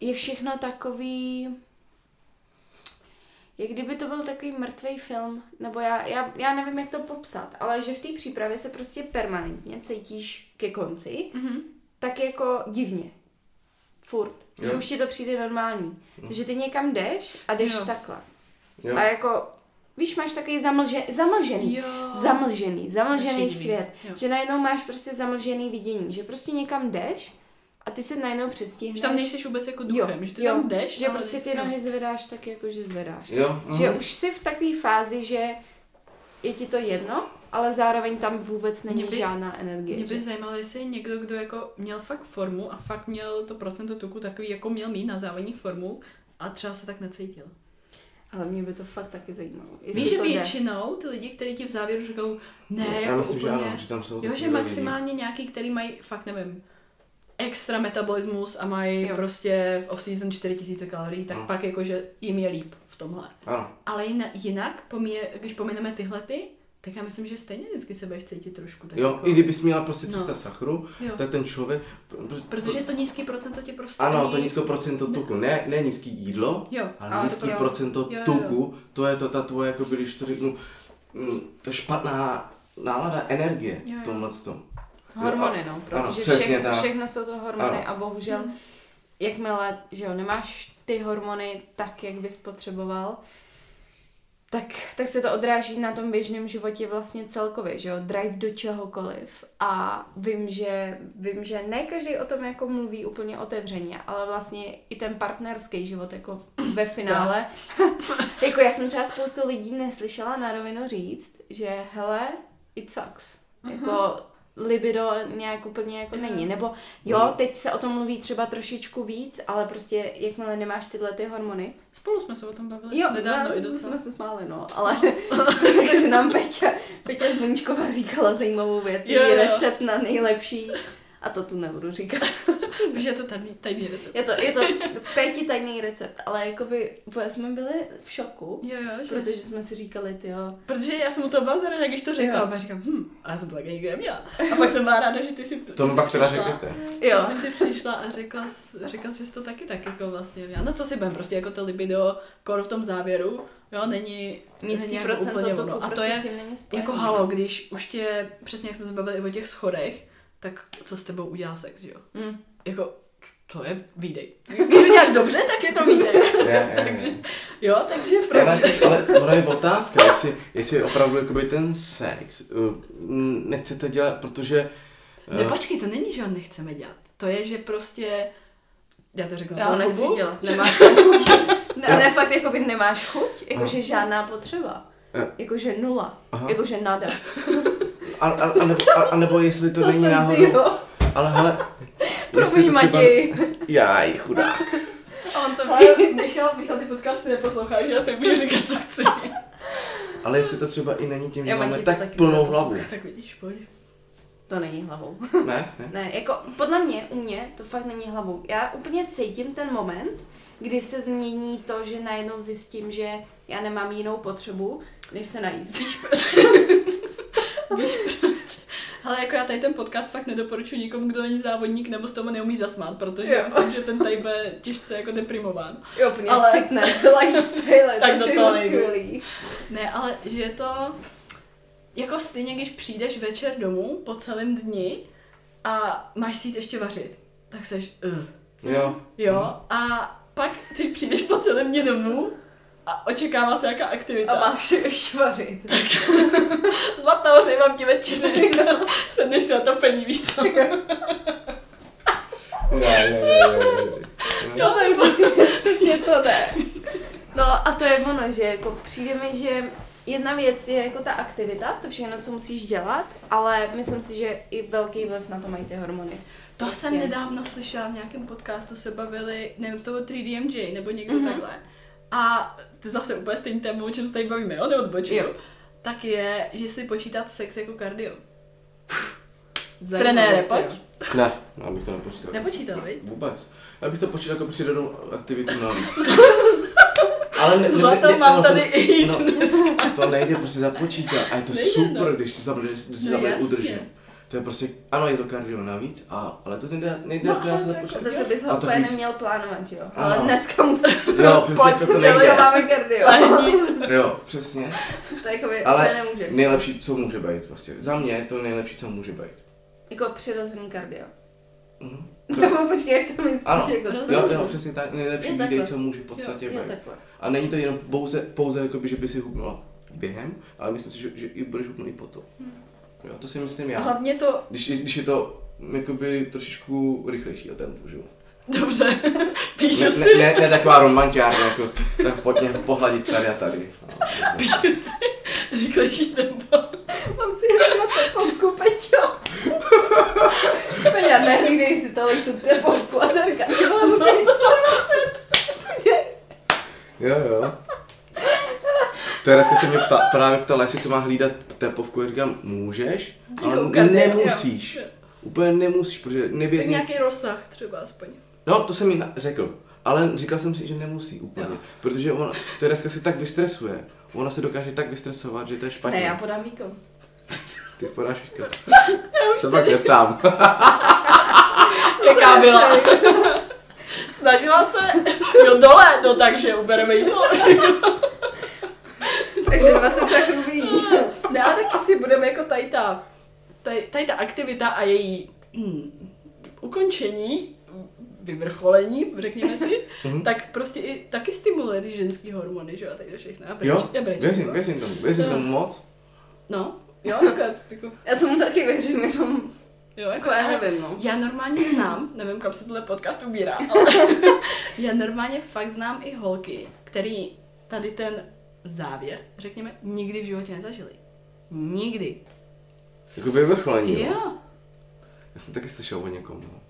[SPEAKER 3] je všechno takový, jak kdyby to byl takový mrtvý film, nebo já, já, já nevím, jak to popsat, ale že v té přípravě se prostě permanentně cítíš ke konci,
[SPEAKER 1] Mhm.
[SPEAKER 3] tak jako divně. Furt. Že
[SPEAKER 2] Jo.
[SPEAKER 3] už ti to přijde normální. Takže ty někam jdeš a jdeš
[SPEAKER 1] Jo.
[SPEAKER 3] takhle.
[SPEAKER 2] Jo.
[SPEAKER 3] A jako, víš, máš takový zamlže, zamlžený.
[SPEAKER 1] Jo.
[SPEAKER 3] Zamlžený, zamlžený svět.
[SPEAKER 1] Jo.
[SPEAKER 3] Že najednou máš prostě zamlžený vidění, že prostě někam jdeš a ty se najednou přestihneš.
[SPEAKER 1] Že tam nejsi vůbec jako duchem,
[SPEAKER 3] Jo,
[SPEAKER 1] že ty
[SPEAKER 3] jo.
[SPEAKER 1] tam jdeš,
[SPEAKER 3] Že prostě ty nohy zvedáš tak, jako že zvedáš.
[SPEAKER 2] Jo.
[SPEAKER 3] Že
[SPEAKER 2] mhm.
[SPEAKER 3] už jsi v takové fázi, že je ti to jedno, ale zároveň tam vůbec není
[SPEAKER 1] Mě by-
[SPEAKER 3] žádná energie.
[SPEAKER 1] Mě by
[SPEAKER 3] že?
[SPEAKER 1] zajímalo, jestli je někdo, kdo jako měl fakt formu a fakt měl to procento tuku takový, jako měl mít na závodní formu a třeba se tak necítil.
[SPEAKER 3] Ale mě by to fakt taky zajímalo.
[SPEAKER 1] Víš, že většinou ty lidi, kteří ti v závěru říkají, ne,
[SPEAKER 2] Já
[SPEAKER 1] jako
[SPEAKER 2] myslím,
[SPEAKER 1] úplně,
[SPEAKER 2] že ano, že tam jsou
[SPEAKER 1] jo, že
[SPEAKER 2] lidi.
[SPEAKER 1] maximálně nějaký, který mají fakt, nevím, extra metabolismus a mají
[SPEAKER 3] Jo.
[SPEAKER 1] prostě v off-season 4000 kalorií, tak
[SPEAKER 2] No.
[SPEAKER 1] pak jakože jim je líp v tomhle.
[SPEAKER 2] Ano.
[SPEAKER 1] Ale jinak, jinak pomíje, když pomineme tyhle ty, tak já myslím, že stejně vždycky se budeš cítit trošku tak
[SPEAKER 2] Jo,
[SPEAKER 1] jako,
[SPEAKER 2] i kdybys měla prostě 300
[SPEAKER 1] No.
[SPEAKER 2] sachru,
[SPEAKER 1] jo.
[SPEAKER 2] tak ten člověk... pr-
[SPEAKER 1] Protože to nízký procento tě prostě
[SPEAKER 2] Ano,
[SPEAKER 1] ani-
[SPEAKER 2] to nízké procento tuku, ne, ne nízký jídlo,
[SPEAKER 1] Jo,
[SPEAKER 2] ale
[SPEAKER 3] Ale
[SPEAKER 2] nízký
[SPEAKER 3] to-
[SPEAKER 2] procento
[SPEAKER 1] jo, jo.
[SPEAKER 2] tuku, to je to ta tvoje, jako když to řeknu, mm, to špatná nálada energie
[SPEAKER 1] Jo, jo.
[SPEAKER 2] v tomhle tom.
[SPEAKER 3] Hormony, no,
[SPEAKER 2] Ano,
[SPEAKER 3] protože
[SPEAKER 2] přesně
[SPEAKER 3] všechno,
[SPEAKER 2] tak.
[SPEAKER 3] všechno jsou to hormony
[SPEAKER 2] Ano.
[SPEAKER 3] a bohužel,
[SPEAKER 1] Mhm.
[SPEAKER 3] jakmile, že jo, nemáš ty hormony tak, jak bys potřeboval, tak, tak se to odráží na tom běžném životě vlastně celkově, že jo, drive do čehokoliv a vím, že, vím, že ne každý o tom jako mluví úplně otevřeně, ale vlastně i ten partnerský život jako ve finále, jako já jsem třeba spoustu lidí neslyšela na rovinu říct, že hele, it sucks, jako libido nějak úplně jako není, nebo jo, teď se o tom mluví třeba trošičku víc, ale prostě jakmile nemáš tyhle ty hormony,
[SPEAKER 1] Spolu jsme se o tom bavili
[SPEAKER 3] Jo,
[SPEAKER 1] nedávno
[SPEAKER 3] no,
[SPEAKER 1] i docela.
[SPEAKER 3] jsme se smáli, no, ale protože nám Peťa, Peťa Zvoničková říkala zajímavou věc,
[SPEAKER 1] Jo,
[SPEAKER 3] její
[SPEAKER 1] jo.
[SPEAKER 3] recept na nejlepší, a to tu nebudu říkat.
[SPEAKER 1] Protože je to tajný, tajný recept.
[SPEAKER 3] Je to, je to Peti tajný recept, ale jakoby, úplně jsme byli v šoku,
[SPEAKER 1] Jo, jo, že...
[SPEAKER 3] protože jsme si říkali, ty jo,
[SPEAKER 1] Protože já jsem u toho byla zaražená, když to řekla,
[SPEAKER 3] Jo.
[SPEAKER 1] a já říkám, hm, a já jsem to tak nikdy neměla. A pak jsem byla ráda, že ty si, ty
[SPEAKER 2] To mi pak teda řeknete.
[SPEAKER 3] jo,
[SPEAKER 1] Ty jsi přišla a řekla, jsi- řekla jsi, že jsi to taky tak jako vlastně měla. No co si budem, prostě jako to libido, kor v tom závěru, jo, není,
[SPEAKER 3] nízký
[SPEAKER 1] není
[SPEAKER 3] procent
[SPEAKER 1] úplně
[SPEAKER 3] tuku
[SPEAKER 1] ono. A to
[SPEAKER 3] prostě
[SPEAKER 1] je
[SPEAKER 3] s tím není spojený.
[SPEAKER 1] jako halo, když už tě, přesně jak jsme se bavili o těch schodech, tak co s tebou udělá sex, jo?
[SPEAKER 3] Mm.
[SPEAKER 1] Jako, to je výdej. Když to děláš dobře, tak je to výdej.
[SPEAKER 2] Je,
[SPEAKER 1] takže,
[SPEAKER 2] je.
[SPEAKER 1] jo, takže
[SPEAKER 2] Ale,
[SPEAKER 1] prostě.
[SPEAKER 2] ale ono je otázka, jestli, jestli opravdu jakoby ten sex uh, mm, nechcete dělat, protože...
[SPEAKER 1] Ne,
[SPEAKER 2] uh,
[SPEAKER 1] počkej, to není, že ho nechceme dělat. To je, že prostě, já to řeknu
[SPEAKER 3] Já ho nechci
[SPEAKER 1] hubu,
[SPEAKER 3] dělat,
[SPEAKER 1] že-
[SPEAKER 3] nemáš chuť. Ne, ne, fakt jakoby nemáš chuť, jakože žádná potřeba.
[SPEAKER 2] Jo.
[SPEAKER 3] Jakože nula,
[SPEAKER 2] Aha.
[SPEAKER 3] jakože nada.
[SPEAKER 2] A, a, a, nebo, a, a nebo jestli to, není
[SPEAKER 3] jsem
[SPEAKER 2] náhodou... Ale hele,
[SPEAKER 3] Promiň,
[SPEAKER 2] třeba-
[SPEAKER 3] Matěj.
[SPEAKER 2] Jaj, chudák.
[SPEAKER 3] A on to
[SPEAKER 1] Ale Michal, Michal ty podcasty neposlouchá, že já si můžu říkat, co chci.
[SPEAKER 2] Ale jestli to třeba i není tím, že
[SPEAKER 3] Já
[SPEAKER 2] máme tak
[SPEAKER 3] taky
[SPEAKER 2] plnou hlavu.
[SPEAKER 1] Tak vidíš, pojď.
[SPEAKER 3] To není hlavou.
[SPEAKER 2] Ne? ne?
[SPEAKER 3] Ne, jako podle mě, u mě, to fakt není hlavou. Já úplně cítím ten moment, kdy se změní to, že najednou zjistím, že já nemám jinou potřebu, než se najíst.
[SPEAKER 1] Víš proč? Ale jako já tady ten podcast fakt nedoporučuji nikomu, kdo není závodník nebo z toho neumí zasmát, protože
[SPEAKER 3] Jo.
[SPEAKER 1] myslím, že ten tady bude těžce jako deprimován.
[SPEAKER 3] Jo, úplně
[SPEAKER 1] Ale-
[SPEAKER 3] fitness, lifestyle,
[SPEAKER 1] Tak
[SPEAKER 3] všechno
[SPEAKER 1] toho nejdu.
[SPEAKER 3] skvělý.
[SPEAKER 1] Ne, ale že je to jako stejně, když přijdeš večer domů po celém dni a máš si jít ještě vařit, tak seš uh.
[SPEAKER 2] Jo.
[SPEAKER 1] Jo, a pak ty přijdeš po celém dně domů a očekává se jaká aktivita.
[SPEAKER 3] A máš si ještě vařit.
[SPEAKER 1] Zlatá hoře, mám ti večeři. Sedneš si na to pení, víš co?
[SPEAKER 2] Jo, jo, jo, jo, jo.
[SPEAKER 3] Jo, to je přesně, přesně to ne. No a to je ono, že jako přijde mi, že jedna věc je jako ta aktivita, to všechno, co musíš dělat, ale myslím si, že i velký vliv na to mají ty hormony.
[SPEAKER 1] To
[SPEAKER 3] Prostě.
[SPEAKER 1] jsem nedávno slyšela v nějakém podcastu, se bavili, nevím, to bylo 3DMJ nebo někdo
[SPEAKER 3] Mhm.
[SPEAKER 1] mm-hmm. takhle. A to zase úplně stejný téma, o čem se tady bavíme, jo, neodbočuju.
[SPEAKER 3] Jo.
[SPEAKER 1] Tak je, že si počítat sex jako kardio. Trenére, pojď.
[SPEAKER 2] Ne, já bych to nepočítal.
[SPEAKER 1] Nepočítal, viď?
[SPEAKER 2] Vůbec. Já bych to počítal jako přirozenou aktivitu navíc. Ale ne, ne,
[SPEAKER 1] Zlato
[SPEAKER 2] ne,
[SPEAKER 1] mám
[SPEAKER 2] no,
[SPEAKER 1] tady
[SPEAKER 2] to,
[SPEAKER 1] i
[SPEAKER 2] no,
[SPEAKER 1] dneska.
[SPEAKER 2] to nejde prostě započítat. A je to
[SPEAKER 1] Nejde,
[SPEAKER 2] super,
[SPEAKER 1] no.
[SPEAKER 2] když, to- když, když si
[SPEAKER 1] No
[SPEAKER 2] udržím. To je prostě, ano, je to kardio navíc, a, ale to nejde, nejde,
[SPEAKER 1] No,
[SPEAKER 2] no,
[SPEAKER 1] ale
[SPEAKER 2] se
[SPEAKER 1] to jako-
[SPEAKER 2] započítat.
[SPEAKER 3] Zase bys
[SPEAKER 2] A
[SPEAKER 3] ho
[SPEAKER 2] to
[SPEAKER 3] úplně neměl plánovat, že jo?
[SPEAKER 2] Ano.
[SPEAKER 3] Ale dneska musíš.
[SPEAKER 2] Jo, přesně,
[SPEAKER 1] Pojď,
[SPEAKER 2] to, to
[SPEAKER 1] udělej,
[SPEAKER 2] nejde.
[SPEAKER 3] Máme kardio.
[SPEAKER 2] Jo, přesně.
[SPEAKER 3] To jako by
[SPEAKER 2] Ale
[SPEAKER 3] úplně nemůžeš.
[SPEAKER 2] nejlepší, co může být prostě. Za mě je to nejlepší, co může být.
[SPEAKER 3] Jako přirozený kardio.
[SPEAKER 2] Mhm.
[SPEAKER 3] Nebo počkej, jak to myslíš?
[SPEAKER 2] Ano,
[SPEAKER 3] jako co?
[SPEAKER 1] Rozumím.
[SPEAKER 2] jo, jo, přesně tak, nejlepší
[SPEAKER 3] Je
[SPEAKER 2] výdej, co může v podstatě
[SPEAKER 3] jo, jo,
[SPEAKER 2] být.
[SPEAKER 3] takhle.
[SPEAKER 2] A není to jenom pouze, pouze jakoby, že by si hubnula během, ale myslím si, že, že i budeš hubnout i potom. Jo, to si myslím já.
[SPEAKER 1] hlavně to,
[SPEAKER 2] Když, je- když je to jakoby trošičku rychlejší o tempu, že jo.
[SPEAKER 1] dobře, píšu
[SPEAKER 2] Ne,
[SPEAKER 1] si,
[SPEAKER 2] ne, ne, ne, taková romantiárna, jako tak pojď mě pohladit tady a tady. No,
[SPEAKER 1] píšu si rychlejší tempo.
[SPEAKER 3] Mám si hned na tepovku, Peťo. Peťa, nehlídej si tolik tu tepovku a to říká, ty jít 120.
[SPEAKER 2] Jo, jo. Tereska se mě pta, právě ptala, jestli se má hlídat tepovku. Já říkám, můžeš, ale
[SPEAKER 1] kardio,
[SPEAKER 2] nemusíš.
[SPEAKER 1] jo.
[SPEAKER 2] Úplně nemusíš, protože nevěřím.
[SPEAKER 1] nějaký rozsah třeba aspoň.
[SPEAKER 2] No, to jsem jí na- řekl. Ale říkal jsem si, že nemusí úplně.
[SPEAKER 1] Jo.
[SPEAKER 2] Protože ona, Tereska se tak vystresuje. Ona se dokáže tak vystresovat, že to je špatně.
[SPEAKER 3] Ne, já podám výkon.
[SPEAKER 2] Ty podáš výkon. Se pak zeptám.
[SPEAKER 1] Jaká byla? Snažila se, jo dole, no takže ubereme jídlo.
[SPEAKER 3] Takže 20 sakrů vyjí.
[SPEAKER 1] Ne, ale tak co si budeme jako tady ta, tady, tady ta aktivita a její hm, ukončení, vyvrcholení, řekněme si,
[SPEAKER 2] Mhm.
[SPEAKER 1] tak prostě i taky stimuluje ty ženský hormony, že jo, a tady to všechno. Já
[SPEAKER 2] Jo,
[SPEAKER 1] já brečím,
[SPEAKER 2] věřím,
[SPEAKER 1] co?
[SPEAKER 2] věřím tomu, věřím
[SPEAKER 1] Jo.
[SPEAKER 2] tomu moc.
[SPEAKER 1] No, jo, jako, jako,
[SPEAKER 3] Já tomu taky věřím, jenom
[SPEAKER 1] jo, jako,
[SPEAKER 3] jako já nevím, no.
[SPEAKER 1] já normálně znám, nevím, kam se tenhle podcast ubírá, ale já normálně fakt znám i holky, který tady ten závěr, řekněme, nikdy v životě nezažili. Nikdy.
[SPEAKER 2] Jako vyvrcholení, jo.
[SPEAKER 1] Jo.
[SPEAKER 2] Já jsem taky slyšel o někom, no.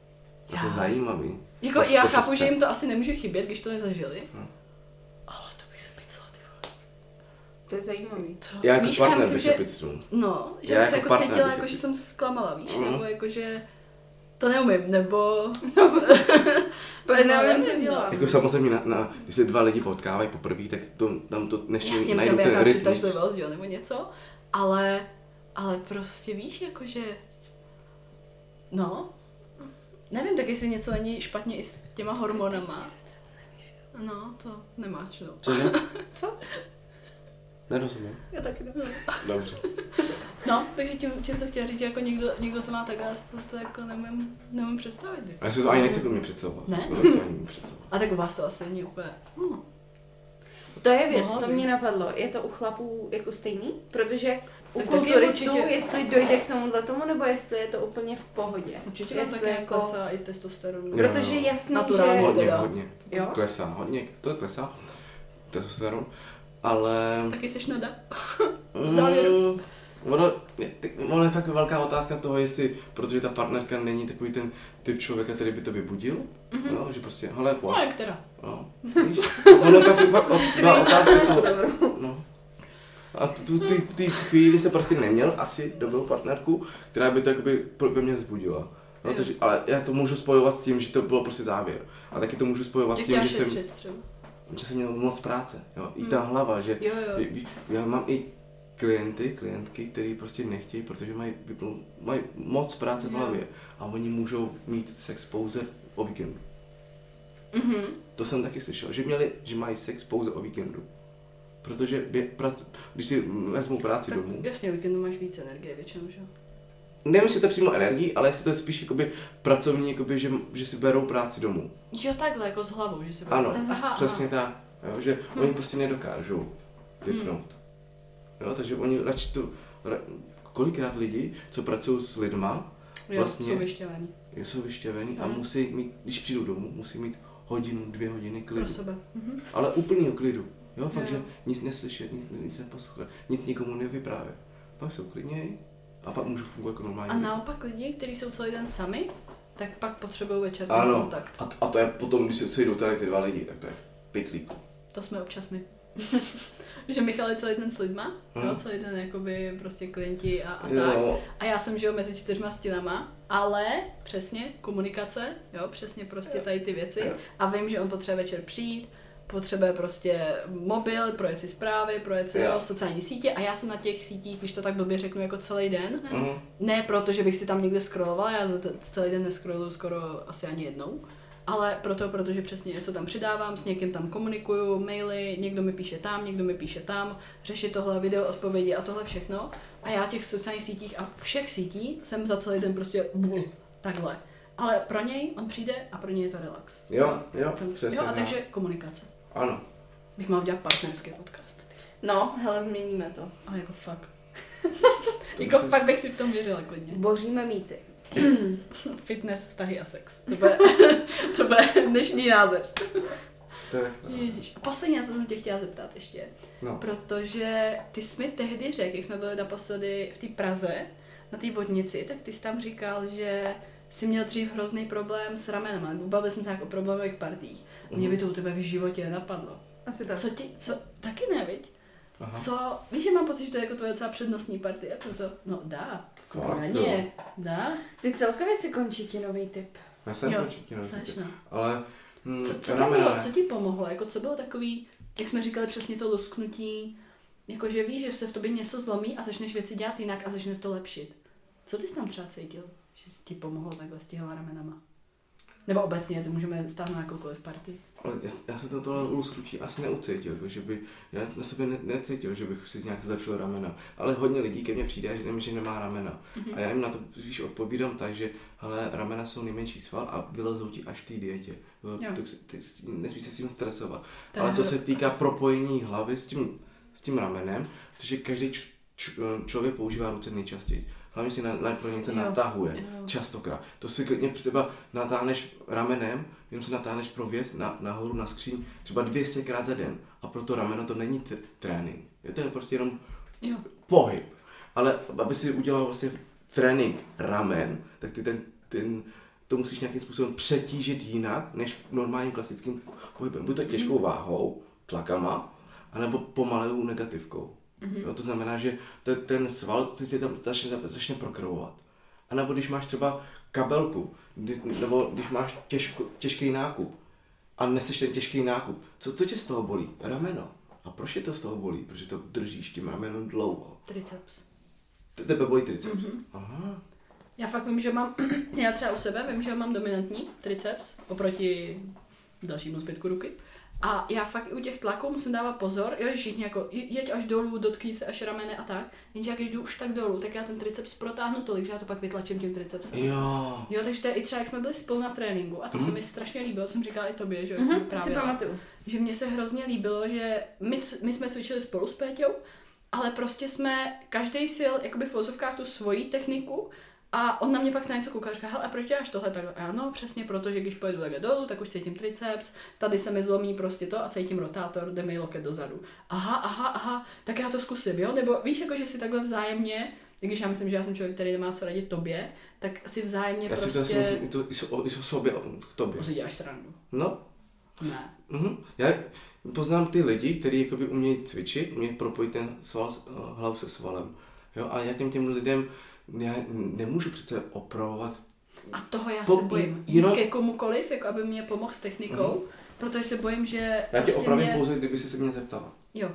[SPEAKER 2] A to zajímavý.
[SPEAKER 1] Jako
[SPEAKER 2] Po-
[SPEAKER 1] já chápu, že jim to asi nemůže chybět, když to nezažili.
[SPEAKER 2] Hm.
[SPEAKER 1] Ale to bych se picla, ty vole.
[SPEAKER 3] To je zajímavý.
[SPEAKER 1] Co?
[SPEAKER 2] Já jako
[SPEAKER 1] Víš,
[SPEAKER 2] partner
[SPEAKER 1] myslím,
[SPEAKER 2] bych
[SPEAKER 1] že,
[SPEAKER 2] se picnul.
[SPEAKER 1] No, že
[SPEAKER 2] Já
[SPEAKER 1] bych se
[SPEAKER 2] jako
[SPEAKER 1] jako
[SPEAKER 2] partner
[SPEAKER 1] cítila,
[SPEAKER 2] bych se
[SPEAKER 1] jako, že jsem zklamala, víš?
[SPEAKER 2] Mhm.
[SPEAKER 1] Nebo jako, že to neumím, nebo... No,
[SPEAKER 3] nevím, co dělám.
[SPEAKER 2] Jako samozřejmě, na, na, když se dva lidi potkávají poprvé, tak to, tam to než
[SPEAKER 1] Jasně,
[SPEAKER 2] najdu ten rytmus.
[SPEAKER 1] přitažlivost, jo, nebo něco. Ale, ale prostě víš, jakože... No, nevím, tak jestli něco není špatně i s těma hormonama. No, to nemáš, no.
[SPEAKER 2] Cože?
[SPEAKER 3] Co?
[SPEAKER 2] Nerozumím.
[SPEAKER 3] Já taky nevím.
[SPEAKER 2] Dobře.
[SPEAKER 1] No, takže tím, tím jsem chtěla říct, že jako někdo, někdo to má tak, já si to, to jako nemůžu, nemůžu představit. jako.
[SPEAKER 2] A já si to ani nechci do mě představovat.
[SPEAKER 1] Ne?
[SPEAKER 2] To nechci ani představovat.
[SPEAKER 1] A tak u vás to asi není úplně... Hm.
[SPEAKER 3] To je věc,
[SPEAKER 1] Mohla
[SPEAKER 3] to
[SPEAKER 1] by.
[SPEAKER 3] mě napadlo. Je to u chlapů jako stejný? Protože u
[SPEAKER 1] Tak
[SPEAKER 3] kulturistů,
[SPEAKER 1] určitě.
[SPEAKER 3] jestli dojde k tomuhle tomu, nebo jestli je to úplně v pohodě.
[SPEAKER 1] Určitě
[SPEAKER 3] jestli
[SPEAKER 1] také
[SPEAKER 3] jako-
[SPEAKER 1] klesá i testosteron.
[SPEAKER 2] Jo.
[SPEAKER 3] Protože jasný,
[SPEAKER 1] Naturálně.
[SPEAKER 3] že...
[SPEAKER 2] Hodně, hodně.
[SPEAKER 3] Jo?
[SPEAKER 2] Klesá, hodně, to klesá. Testosteron. Ale...
[SPEAKER 1] Taky jsi nada. v závěru.
[SPEAKER 2] Mm, ono, ono je fakt velká otázka toho, jestli, protože ta partnerka není takový ten typ člověka, který by to vybudil,
[SPEAKER 1] Mhm.
[SPEAKER 2] no, že prostě, hele,
[SPEAKER 1] No,
[SPEAKER 2] wow,
[SPEAKER 1] jak teda?
[SPEAKER 2] no, ono je fakt, fakt
[SPEAKER 3] Jsi si
[SPEAKER 2] byla otázka toho, no. A tu, tu, ty, ty chvíli se prostě neměl asi dobrou partnerku, která by to jakoby pro- ve mně vzbudila. No,
[SPEAKER 1] Jo.
[SPEAKER 2] to, že- ale já to můžu spojovat s tím, že to bylo prostě závěr. A taky to můžu spojovat s tím, že jsem,
[SPEAKER 1] třeba.
[SPEAKER 2] Že jsem měl moc práce. Jo? I ta
[SPEAKER 1] Hmm.
[SPEAKER 2] hlava, že
[SPEAKER 1] Jo, jo.
[SPEAKER 2] Já mám i klienty, klientky, který prostě nechtějí, protože mají, vypnou, mají moc práce v hlavě a oni můžou mít sex pouze o víkendu.
[SPEAKER 1] Mhm.
[SPEAKER 2] To jsem taky slyšel, že měli, že mají sex pouze o víkendu. Protože bě, prac, když si vezmou práci
[SPEAKER 1] Tak
[SPEAKER 2] domů,
[SPEAKER 1] jasně, o víkendu máš víc energie většinou, že jo?
[SPEAKER 2] Nevím, jestli to přímo energii, ale jestli to je spíš jakoby pracovní, jakoby, že, že si berou práci domů.
[SPEAKER 1] Jo, takhle, jako s hlavou, že se
[SPEAKER 2] Ano,
[SPEAKER 1] aha,
[SPEAKER 2] Přesně
[SPEAKER 1] aha.
[SPEAKER 2] tak. Jo, že
[SPEAKER 1] Hm.
[SPEAKER 2] oni prostě nedokážou vypnout. Jo, takže oni radši to, ra, kolikrát lidi, co pracují s lidma,
[SPEAKER 1] Jo,
[SPEAKER 2] vlastně-
[SPEAKER 1] jsou vyšťavaní.
[SPEAKER 2] jsou vyšťavený a
[SPEAKER 1] Hm.
[SPEAKER 2] musí mít, když přijdou domů, musí mít hodinu, dvě hodiny
[SPEAKER 1] Pro
[SPEAKER 2] klidu.
[SPEAKER 1] sebe. Mhm.
[SPEAKER 2] Ale úplného klidu. Jo, fakt,
[SPEAKER 1] Jo.
[SPEAKER 2] že nic neslyšet, nic, nic neposlouchat, nic nikomu nevyprávět. Pak jsou klidněji a pak můžu fungovat jako normální.
[SPEAKER 1] A naopak lidi, kteří jsou celý den sami, tak pak potřebují večer
[SPEAKER 2] Ano,
[SPEAKER 1] kontakt.
[SPEAKER 2] a, to, a to je potom, když se sejdou tady ty dva lidi, tak to je v pytlíku.
[SPEAKER 1] To jsme občas my. že Michal je celý den s lidma,
[SPEAKER 2] Mhm.
[SPEAKER 1] jo, celý den jakoby prostě klienti a, a tak.
[SPEAKER 2] Jo,
[SPEAKER 1] A já jsem žil mezi čtyřma stěnama, ale přesně komunikace, jo, přesně prostě tady ty věci.
[SPEAKER 2] Jo.
[SPEAKER 1] A vím, že on potřebuje večer přijít, potřebuje prostě mobil, projet si zprávy, projet si
[SPEAKER 2] jo.
[SPEAKER 1] sociální sítě a já jsem na těch sítích, když to tak blbě řeknu, jako celý den.
[SPEAKER 2] Mhm.
[SPEAKER 1] Ne proto, že bych si tam někde scrollovala, já celý den nescrolluju skoro asi ani jednou, ale proto, protože přesně něco tam přidávám, s někým tam komunikuju, maily, někdo mi píše tam, někdo mi píše tam, řeší tohle video odpovědi a tohle všechno. A já těch sociálních sítích a všech sítí jsem za celý den prostě bluh, takhle. Ale pro něj on přijde a pro něj je to relax.
[SPEAKER 2] Jo, jo,
[SPEAKER 1] Ten-
[SPEAKER 2] přesně
[SPEAKER 1] jo a
[SPEAKER 2] tak.
[SPEAKER 1] takže komunikace.
[SPEAKER 2] Ano.
[SPEAKER 1] Bych mal udělat partnerský podcast. ty.
[SPEAKER 3] No, hele, změníme to.
[SPEAKER 1] Ale jako fakt.
[SPEAKER 2] To
[SPEAKER 1] jako
[SPEAKER 2] se-
[SPEAKER 1] fakt bych si v tom věřila klidně.
[SPEAKER 3] Boříme mýty.
[SPEAKER 1] Fitness, vztahy a sex. To bude, to bude dnešní název.
[SPEAKER 2] Tak, no.
[SPEAKER 1] Ježíš. A poslední, co jsem tě chtěla zeptat ještě.
[SPEAKER 2] no.
[SPEAKER 1] Protože ty jsi mi tehdy řekl, jak jsme byli naposledy v té Praze, na té vodnici, tak ty jsi tam říkal, že jsi měl dřív hrozný problém s ramenem. Bavili jsme se nějak o problémových partích. Mě by to u tebe v životě nenapadlo.
[SPEAKER 3] Asi tak.
[SPEAKER 1] Co ti, co, taky ne, viď?
[SPEAKER 2] Aha.
[SPEAKER 1] Co, víš, že mám pocit, že to je jako tvoje docela přednostní partie, proto, no dá,
[SPEAKER 2] Fakt,
[SPEAKER 1] na
[SPEAKER 2] jo.
[SPEAKER 1] ně, dá,
[SPEAKER 3] Ty celkově si končí ti nový typ.
[SPEAKER 2] Já jsem
[SPEAKER 1] Jo,
[SPEAKER 2] určitě no,
[SPEAKER 1] no.
[SPEAKER 2] Ale hm,
[SPEAKER 1] Co, co, tam bylo, co ti pomohlo? Jako co bylo takový, jak jsme říkali, přesně to lusknutí, jako že víš, že se v tobě něco zlomí a začneš věci dělat jinak a začneš to lepšit. Co ty jsi tam třeba cítil, že ti pomohlo takhle s těma ramenama? Nebo obecně, to můžeme stáhnout na jakoukoliv partii.
[SPEAKER 2] Ale já, já jsem to tohle lusknutí asi neucítil, že by, já na sebe ne, necítil, že bych si nějak zlepšil ramena. Ale hodně lidí ke mně přijde že, že nemá ramena.
[SPEAKER 1] Mhm.
[SPEAKER 2] A já jim na to víš, odpovídám tak, že hele, ramena jsou nejmenší sval a vylezou ti až v té dietě. Tak ty, nesmí se s tím stresovat.
[SPEAKER 1] To
[SPEAKER 2] Ale co se týká propojení hlavy s tím, s tím ramenem, protože každý č, č, člověk používá ruce nejčastěji. Hlavně si na, na pro něco
[SPEAKER 1] Jo.
[SPEAKER 2] natahuje,
[SPEAKER 1] Jo.
[SPEAKER 2] častokrát. To si klidně třeba natáhneš ramenem, jenom si natáhneš pro věc na, nahoru na skříň třeba 200 krát za den. A pro to rameno to není t- trénink. Je to je prostě jenom
[SPEAKER 1] Jo,
[SPEAKER 2] pohyb. Ale aby si udělal vlastně trénink ramen, tak ty ten, ten, to musíš nějakým způsobem přetížit jinak, než normálním klasickým pohybem. Buď to těžkou váhou, tlakama, anebo pomalou negativkou. Mm-hmm. Jo, to znamená, že te, ten sval se ti tam začne, začne prokrvovat. A nebo když máš třeba kabelku, kdy, nebo když máš těžko, těžký nákup a neseš ten těžký nákup, co, co tě z toho bolí? Rameno. A proč je to z toho bolí? Protože to držíš tím ramenem dlouho.
[SPEAKER 1] triceps.
[SPEAKER 2] Te- Tebe bolí triceps.
[SPEAKER 1] Mhm.
[SPEAKER 2] Mm-hmm. Aha.
[SPEAKER 1] Já fakt vím, že mám, já třeba u sebe vím, že mám dominantní triceps oproti dalšímu zbytku ruky. A já fakt i u těch tlaků musím dávat pozor, jo, že všichni jako je- jeď až dolů, dotkni se až ramene a tak. Jenže jak když jdu už tak dolů, tak já ten triceps protáhnu tolik, že já to pak vytlačím tím tricepsem.
[SPEAKER 2] Jo.
[SPEAKER 1] Jo, takže to je i třeba, jak jsme byli spolu na tréninku, a to
[SPEAKER 2] Mhm.
[SPEAKER 1] se mi strašně líbilo, to jsem říkala i tobě, že jo,
[SPEAKER 3] Mhm, to si pamatuju.
[SPEAKER 1] že mně se hrozně líbilo, že my, my jsme cvičili spolu s Péťou, ale prostě jsme každý sil jakoby v vozovkách tu svoji techniku a on na mě pak na něco kouká a říká, hele, a proč děláš tohle takhle? A já, no, přesně proto, že když pojedu takhle dolů, tak už cítím triceps, tady se mi zlomí prostě to a cítím rotátor, jde mi loket dozadu. Aha, aha, aha, tak já to zkusím, jo? Nebo víš, jako, že si takhle vzájemně, i když já myslím, že já jsem člověk, který nemá co radit tobě, tak si vzájemně
[SPEAKER 2] Já si to
[SPEAKER 1] prostě...
[SPEAKER 2] myslím, to, i, so, i so sobě, k tobě.
[SPEAKER 1] To si děláš srandu.
[SPEAKER 2] No.
[SPEAKER 1] Ne.
[SPEAKER 2] Mhm. Já poznám ty lidi, kteří jakoby umějí cvičit, umějí propojit ten sval, eh, hlavu se svalem. Jo, a já těm těm lidem já nemůžu přece opravovat
[SPEAKER 1] A toho já
[SPEAKER 2] Po-
[SPEAKER 1] se bojím. Jít
[SPEAKER 2] jenom-
[SPEAKER 1] ke komukoliv, jako aby mě pomohl s technikou, protože se bojím, že
[SPEAKER 2] Já tě
[SPEAKER 1] prostě
[SPEAKER 2] opravím
[SPEAKER 1] mě...
[SPEAKER 2] pouze, kdyby se se mě zeptala.
[SPEAKER 1] Jo.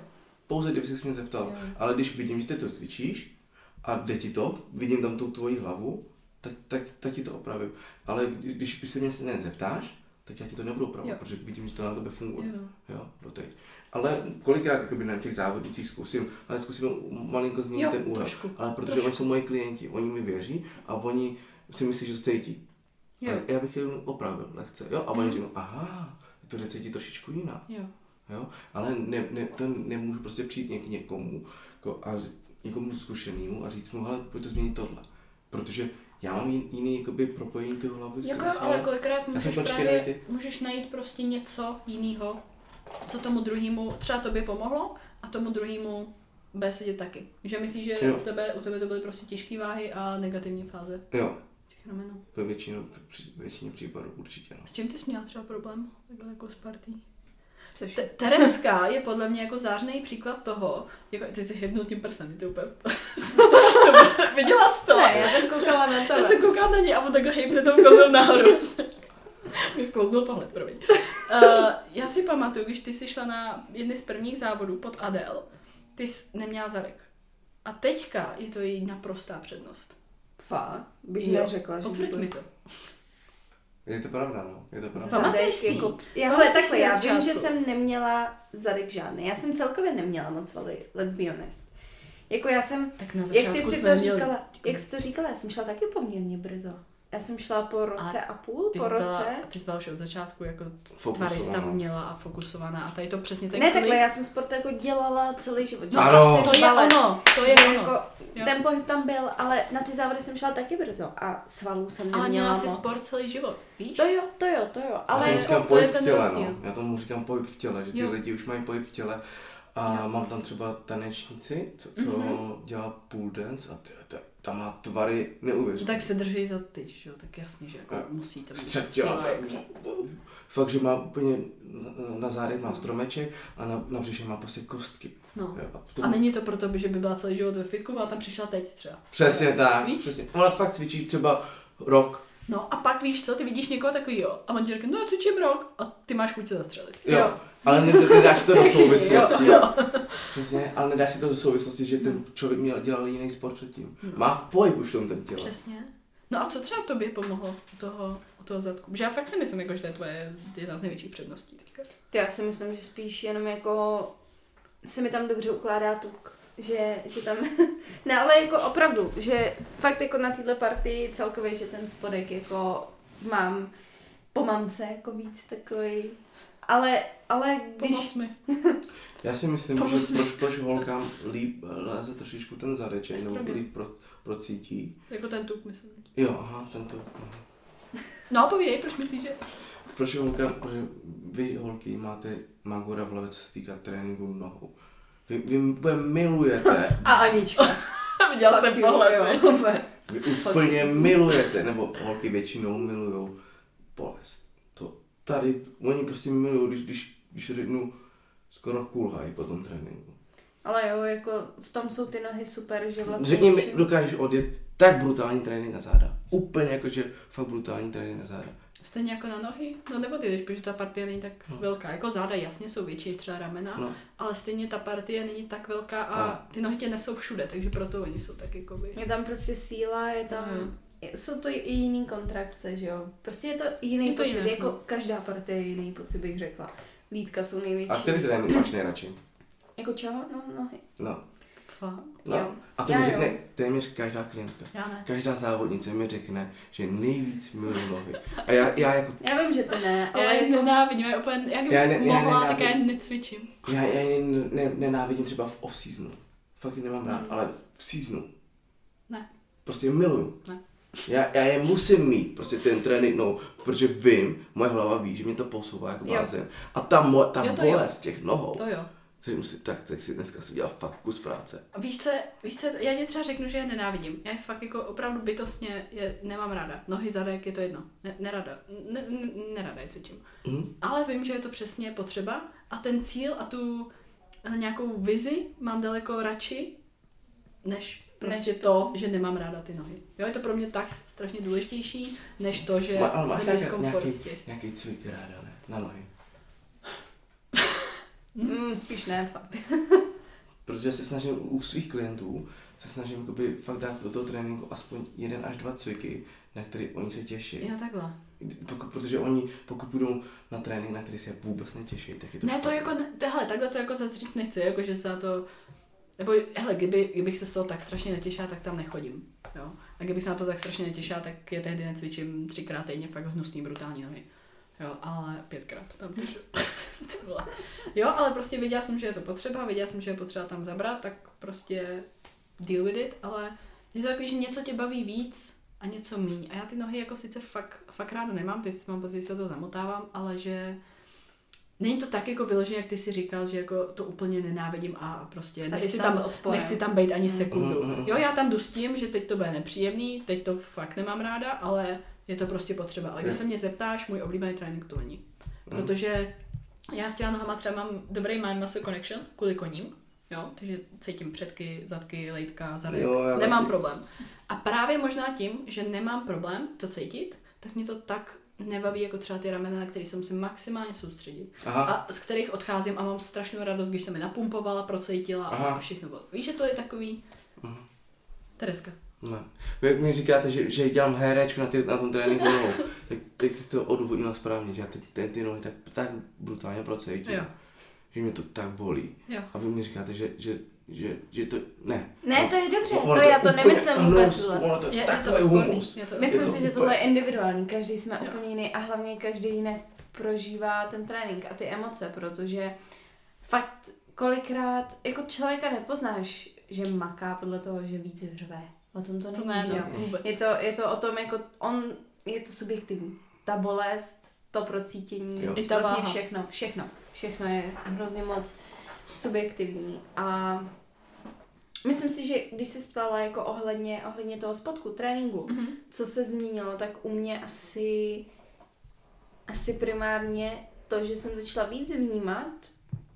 [SPEAKER 2] pouze kdyby se mě zeptal.
[SPEAKER 1] Jo.
[SPEAKER 2] Ale když vidím, že ty to cvičíš a jde ti to, vidím tam tu tvoji hlavu, tak, tak, tak ti to opravím. Ale kdy- když by se mě nezeptáš, tak já ti to nebudu opravovat,
[SPEAKER 1] Jo.
[SPEAKER 2] protože vidím, že to na tebe funguje.
[SPEAKER 1] Jo.
[SPEAKER 2] Jo, doteď. Ale kolikrát jakoby na těch závodnicích zkusím, ale zkusím malinko změnit
[SPEAKER 1] Jo,
[SPEAKER 2] ten úhel.
[SPEAKER 1] trošku,
[SPEAKER 2] Ale protože
[SPEAKER 1] trošku.
[SPEAKER 2] oni jsou moji klienti, oni mi věří a oni si myslí, že to cítí.
[SPEAKER 1] Jo.
[SPEAKER 2] Ale já bych je opravil lehce, jo? A oni
[SPEAKER 1] Mhm.
[SPEAKER 2] řeknou, aha, to jde cítit trošičku jinak,
[SPEAKER 1] Jo.
[SPEAKER 2] jo? Ale ne, ne, to nemůžu prostě přijít něk, někomu jako, a někomu zkušenému a říct mu, hele, pojď to změnit tohle. Protože já mám jin- jiný jakoby, propojení ty hlavy
[SPEAKER 1] Jako, ale kolikrát můžeš právě,
[SPEAKER 2] ty.
[SPEAKER 1] můžeš najít prostě něco jiného, co tomu druhému, třeba tobě pomohlo a tomu druhému bude sedět taky. Že myslíš, že
[SPEAKER 2] Jo.
[SPEAKER 1] u tebe, u tebe to byly prostě těžké váhy a negativní fáze
[SPEAKER 2] Jo,
[SPEAKER 1] těch ramenů.
[SPEAKER 2] ve většině, většině případů určitě, no.
[SPEAKER 1] S čím ty jsi měla třeba problém? Takhle jako s partí? Te- Tereska je podle mě jako zářný příklad toho, jako ty jsi hybnul tím prsem, ty to úplně... Viděla jsi to?
[SPEAKER 3] Ne, já jsem koukala na
[SPEAKER 1] Já
[SPEAKER 3] tebe.
[SPEAKER 1] jsem koukala na ní a on takhle hejbne tou kozou nahoru. Mi sklouznul pohled, promiň. Uh, já si pamatuju, když ty jsi šla na jedny z prvních závodů pod Adel, ty jsi neměla zadek. A teďka je to její naprostá přednost.
[SPEAKER 3] Fakt, bych
[SPEAKER 1] Jo.
[SPEAKER 3] neřekla, že
[SPEAKER 1] Potvrď mi to.
[SPEAKER 2] Je to pravda, no. Je to pravda.
[SPEAKER 1] Pamatuješ
[SPEAKER 3] Zadek
[SPEAKER 1] si?
[SPEAKER 3] jako... Já, hele,
[SPEAKER 1] si
[SPEAKER 3] takhle, já vím, že jsem neměla zadek žádný. Já jsem celkově neměla moc svaly, let's be honest. Jako já jsem,
[SPEAKER 1] Tak na
[SPEAKER 3] jak
[SPEAKER 1] začátku
[SPEAKER 3] ty si
[SPEAKER 1] jsme
[SPEAKER 3] to
[SPEAKER 1] měli-
[SPEAKER 3] říkala, jak jsi to říkala, já jsem šla taky poměrně brzo. Já jsem šla po roce a, půl,
[SPEAKER 1] Ty
[SPEAKER 3] po
[SPEAKER 1] jsi, byla,
[SPEAKER 3] roce.
[SPEAKER 1] ty jsi byla už od začátku jako
[SPEAKER 2] Fokusovaná.
[SPEAKER 1] tvarista měla a fokusovaná a tady to přesně ten
[SPEAKER 3] ne,
[SPEAKER 1] klik-
[SPEAKER 3] takhle, já jsem sport jako dělala celý život.
[SPEAKER 1] No,
[SPEAKER 2] Ano.
[SPEAKER 1] To je ono, to je ono.
[SPEAKER 3] jako,
[SPEAKER 1] Jo.
[SPEAKER 3] ten pohyb tam byl, ale na ty závody jsem šla taky brzo a svalů jsem
[SPEAKER 1] Ale
[SPEAKER 3] neměla
[SPEAKER 1] měla jsi sport celý život, víš?
[SPEAKER 3] To jo, to jo, to jo,
[SPEAKER 2] Já
[SPEAKER 3] ale
[SPEAKER 2] tomu
[SPEAKER 1] jako- to je ten
[SPEAKER 2] v těle,
[SPEAKER 1] rozdíl.
[SPEAKER 2] no. Já tomu říkám pohyb v těle, že ty
[SPEAKER 1] Jo.
[SPEAKER 2] lidi už mají pohyb v těle. A
[SPEAKER 1] Jo.
[SPEAKER 2] mám tam třeba tanečnici, co, co
[SPEAKER 1] Mhm.
[SPEAKER 2] dělá půl dance a ty, ta, ta má tvary neuvěřitelné.
[SPEAKER 1] Tak se drží za tyč, že jo, tak jasně, že jako musí to být
[SPEAKER 2] Střed těla, tak, fakt, že má úplně na, zádech má stromeček a na, na břiše má prostě kostky.
[SPEAKER 1] No.
[SPEAKER 2] Jo, a, to,
[SPEAKER 1] A není to proto, že by byla celý život ve fitku, ale tam přišla teď třeba.
[SPEAKER 2] Přesně tak,
[SPEAKER 1] Víš?
[SPEAKER 2] přesně. Ona fakt cvičí třeba rok.
[SPEAKER 1] No a pak víš co, ty vidíš někoho takového a on ti řekne, no já cvičím rok a ty máš chuť se zastřelit.
[SPEAKER 2] Jo.
[SPEAKER 3] Jo.
[SPEAKER 2] Ale ne- nedáš to do souvislosti.
[SPEAKER 1] Jo, jo.
[SPEAKER 2] Přesně, ale nedáš si to do souvislosti, že ten člověk měl, dělal jiný sport předtím. Má pohyb už v tom ten tělo.
[SPEAKER 1] Přesně. No a co třeba tobě pomohlo u toho, u toho zadku? Že já fakt si myslím, jako, že to je tvoje jedna z největších předností teďka.
[SPEAKER 3] To já si myslím, že spíš jenom jako se mi tam dobře ukládá tuk. Že, že tam, ne ale jako opravdu, že fakt jako na této partii celkově, že ten spodek jako mám po mamce jako víc takový, ale, ale když,
[SPEAKER 1] Pomoz mi.
[SPEAKER 2] Já si myslím,
[SPEAKER 1] Pomoz
[SPEAKER 2] že
[SPEAKER 1] mi.
[SPEAKER 2] proč, proč holkám líp léze trošičku ten zadeček, nebo líp pro, procítí.
[SPEAKER 1] Jako ten tuk, myslím.
[SPEAKER 2] Jo, aha, tento. Aha.
[SPEAKER 1] No povídej, proč myslíš, že...
[SPEAKER 2] Proč holka, protože vy holky máte magora v hlavě, co se týká tréninku nohou. Vy, vy úplně milujete,
[SPEAKER 3] a Anička.
[SPEAKER 1] Viděl
[SPEAKER 3] you,
[SPEAKER 1] pohled,
[SPEAKER 3] jo,
[SPEAKER 2] vy úplně milujete, nebo holky většinou milujou bolest. To tady, oni prostě milují, když, když, když řeknu, skoro kulhají po tom tréninku.
[SPEAKER 3] Ale jo, jako v tom jsou ty nohy super, že vlastně...
[SPEAKER 2] Řekni mi, dokážeš odjet tak brutální trénink na záda. Úplně jakože fakt brutální trénink na záda.
[SPEAKER 1] Stejně jako na nohy? No neodjedeš, protože ta partie není tak
[SPEAKER 2] No.
[SPEAKER 1] velká. Jako záda jasně jsou větší, než třeba ramena,
[SPEAKER 2] No.
[SPEAKER 1] ale stejně ta partie není tak velká a ty nohy tě nesou všude, takže proto oni jsou tak jakoby...
[SPEAKER 3] Je tam prostě síla, je tam...
[SPEAKER 1] Mhm.
[SPEAKER 3] Jsou to i jiný kontrakce, že jo? Prostě je to jiný
[SPEAKER 1] Je to
[SPEAKER 3] pocit,
[SPEAKER 1] jiné,
[SPEAKER 3] jako
[SPEAKER 1] no.
[SPEAKER 3] každá partie je jiný pocit, bych řekla. Lítka jsou největší.
[SPEAKER 2] A který trénink máš nejradši?
[SPEAKER 3] Jako čeho? No, nohy.
[SPEAKER 2] No.
[SPEAKER 1] Fakt.
[SPEAKER 2] no.
[SPEAKER 3] Jo.
[SPEAKER 2] A to
[SPEAKER 3] Já
[SPEAKER 2] mi
[SPEAKER 3] jo.
[SPEAKER 2] řekne téměř každá klientka.
[SPEAKER 1] Já ne.
[SPEAKER 2] Každá závodnice mi řekne, že nejvíc miluji nohy. A já, já jako,
[SPEAKER 3] Já vím, že to ne, ale
[SPEAKER 1] Já je
[SPEAKER 3] jako...
[SPEAKER 1] nenávidím, já úplně, jak bych
[SPEAKER 2] Já ne- já
[SPEAKER 1] mohla, tak já je
[SPEAKER 2] nenávidím.
[SPEAKER 1] necvičím.
[SPEAKER 2] já, já je ne, nenávidím třeba v off-seasonu. Fakt nemám rád,
[SPEAKER 1] Mm.
[SPEAKER 2] ale v seasonu.
[SPEAKER 1] Ne.
[SPEAKER 2] Prostě miluju.
[SPEAKER 1] Ne.
[SPEAKER 2] Já, já je musím mít, prostě ten trénink, no, protože vím, moje hlava ví, že mě to posouvá jako blázen. A ta, mo, ta
[SPEAKER 1] Jo, to jo.
[SPEAKER 2] bolest těch nohou,
[SPEAKER 1] To jo.
[SPEAKER 2] si musí, tak, tak si dneska si dělal fakt kus práce.
[SPEAKER 1] A víš co, víš co, já ti třeba řeknu, že je nenávidím. Já je fakt jako opravdu bytostně je nemám ráda. Nohy, zadek, je to jedno. Ne, nerada. Ne, ne, nerada je cvičím.
[SPEAKER 2] Mhm.
[SPEAKER 1] Ale vím, že je to přesně potřeba a ten cíl a tu nějakou vizi mám daleko radši, než prostě
[SPEAKER 3] Než
[SPEAKER 1] to, že nemám ráda ty nohy. Jo, je to pro mě tak strašně důležitější, než to, že
[SPEAKER 2] Ma- ale máš
[SPEAKER 1] ten
[SPEAKER 2] nějaký, nějaký, nějaký cvik ráda, ne? Na nohy.
[SPEAKER 3] Mm, spíš ne, fakt.
[SPEAKER 2] protože se snažím u svých klientů, se snažím jakoby fakt dát do toho tréninku aspoň jeden až dva cviky, na který oni se těší.
[SPEAKER 1] Jo, takhle.
[SPEAKER 2] Pokud, protože oni, pokud budou na trénink, na který se vůbec netěší, tak je to
[SPEAKER 1] Ne, to
[SPEAKER 2] špatně.
[SPEAKER 1] jako, ne, hele, takhle to jako zase říct nechci, jako že se na to, nebo hele, kdyby, kdybych se z toho tak strašně netěšila, tak tam nechodím, jo. A kdybych se na to tak strašně netěšila, tak je tehdy necvičím třikrát týdně, fakt hnusný, brutální nohy. Jo, ale pětkrát tam jo, ale prostě věděla jsem, že je to potřeba, věděla jsem, že je potřeba tam zabrat, tak prostě deal with it, ale je to takový, že něco tě baví víc a něco míň. A já ty nohy jako sice fakt, fakt ráda nemám, teď mám pocit, že se to zamotávám, ale že Není to tak jako vyloženě, jak ty si říkal, že jako to úplně nenávidím a prostě
[SPEAKER 3] A
[SPEAKER 1] nechci
[SPEAKER 3] tam
[SPEAKER 1] tam,
[SPEAKER 3] odporem.
[SPEAKER 1] nechci tam být ani
[SPEAKER 3] Mm.
[SPEAKER 1] sekundu.
[SPEAKER 2] Mm, mm.
[SPEAKER 1] Jo, já tam jdu s tím, že teď to bude nepříjemný, teď to fakt nemám ráda, ale je to prostě potřeba. Ale když se mě zeptáš, můj oblíbený trénink to není. Protože já s těma nohama třeba mám dobrý mind muscle connection kvůli koním, jo, takže cítím předky, zadky, lejtka, zadek,
[SPEAKER 2] Jo,
[SPEAKER 1] nemám
[SPEAKER 2] taky.
[SPEAKER 1] problém. A právě možná tím, že nemám problém to cítit, tak mě to tak nebaví jako třeba ty ramena, na které se musím maximálně soustředit.
[SPEAKER 2] Aha,
[SPEAKER 1] A z kterých odcházím a mám strašnou radost, když se mi napumpovala, procítila a
[SPEAKER 2] Aha.
[SPEAKER 1] všechno bylo. Víš, že to je takový...
[SPEAKER 2] Mhm.
[SPEAKER 1] Tereska.
[SPEAKER 2] ne. Vy mi říkáte, že, že dělám herečku na, ty, na tom tréninku nohou, tak teď jsi to odůvodnila správně, že já ty, ty, ty nohy tak, tak brutálně procítím,
[SPEAKER 1] Jo.
[SPEAKER 2] že mě to tak bolí.
[SPEAKER 1] Jo.
[SPEAKER 2] A vy mi říkáte, že, že, že, že to, ne.
[SPEAKER 3] Ne, to je dobře,
[SPEAKER 2] Ono
[SPEAKER 3] to já to
[SPEAKER 2] úplně
[SPEAKER 3] nemyslím vůbec
[SPEAKER 2] hnus,
[SPEAKER 3] zle.
[SPEAKER 2] Ono to
[SPEAKER 1] Je, je
[SPEAKER 2] takový
[SPEAKER 1] to
[SPEAKER 2] humus.
[SPEAKER 1] Je to
[SPEAKER 3] Myslím
[SPEAKER 2] Je to
[SPEAKER 3] si, že
[SPEAKER 2] úplně-
[SPEAKER 3] tohle je individuální, každý jsme
[SPEAKER 1] Jo.
[SPEAKER 3] úplně jiný a hlavně každý jinak prožívá ten trénink a ty emoce, protože fakt kolikrát, jako člověka nepoznáš, že maká podle toho, že víc řve. O tom to,
[SPEAKER 1] To
[SPEAKER 3] není,
[SPEAKER 1] ne, no, vůbec.
[SPEAKER 3] Je to, je to o tom, jako on, je to subjektivní. Ta bolest, to procítění,
[SPEAKER 2] Jo.
[SPEAKER 3] Vlastně
[SPEAKER 1] váha.
[SPEAKER 3] všechno, všechno, všechno je hrozně moc subjektivní a myslím si, že když jsi ptala jako ohledně, ohledně toho spotku, tréninku,
[SPEAKER 1] Mhm.
[SPEAKER 3] co se změnilo, tak u mě asi, asi primárně to, že jsem začala víc vnímat,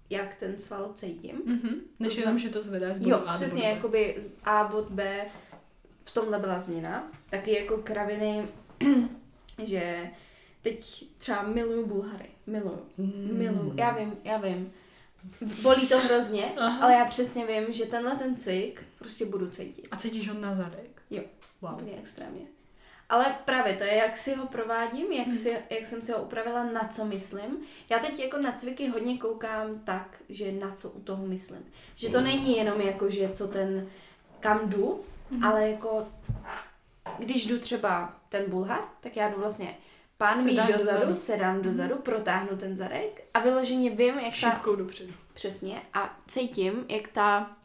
[SPEAKER 3] jak ten sval cítím.
[SPEAKER 1] Mhm. Než jenom, že to zvedáš
[SPEAKER 3] Jo,
[SPEAKER 1] A
[SPEAKER 3] přesně,
[SPEAKER 1] bodu B.
[SPEAKER 3] jakoby z A bod B, v tomhle byla změna. Taky jako kraviny, že teď třeba miluju Bulhary. Miluju.
[SPEAKER 1] Mm.
[SPEAKER 3] Miluju. Já vím, já vím. Bolí to hrozně,
[SPEAKER 1] Aha.
[SPEAKER 3] ale já přesně vím, že tenhle ten cvik prostě budu cítit.
[SPEAKER 1] A cítíš ho na zadek?
[SPEAKER 3] Jo.
[SPEAKER 1] Wow.
[SPEAKER 3] Úplně extrémně. Ale právě to je, jak si ho provádím, jak,
[SPEAKER 1] Hmm.
[SPEAKER 3] si, jak jsem si ho upravila, na co myslím. Já teď jako na cviky hodně koukám tak, že na co u toho myslím. Že to není jenom jako, že co ten, kam jdu,
[SPEAKER 1] Mhm.
[SPEAKER 3] ale jako, když jdu třeba ten bulhar, tak já jdu vlastně pán mít dozadu,
[SPEAKER 1] dozadu.
[SPEAKER 3] sedám dozadu, protáhnu ten zadek a vyloženě vím, jak ta,
[SPEAKER 1] Šipkou dopředu.
[SPEAKER 3] přesně, a cítím, jak ta,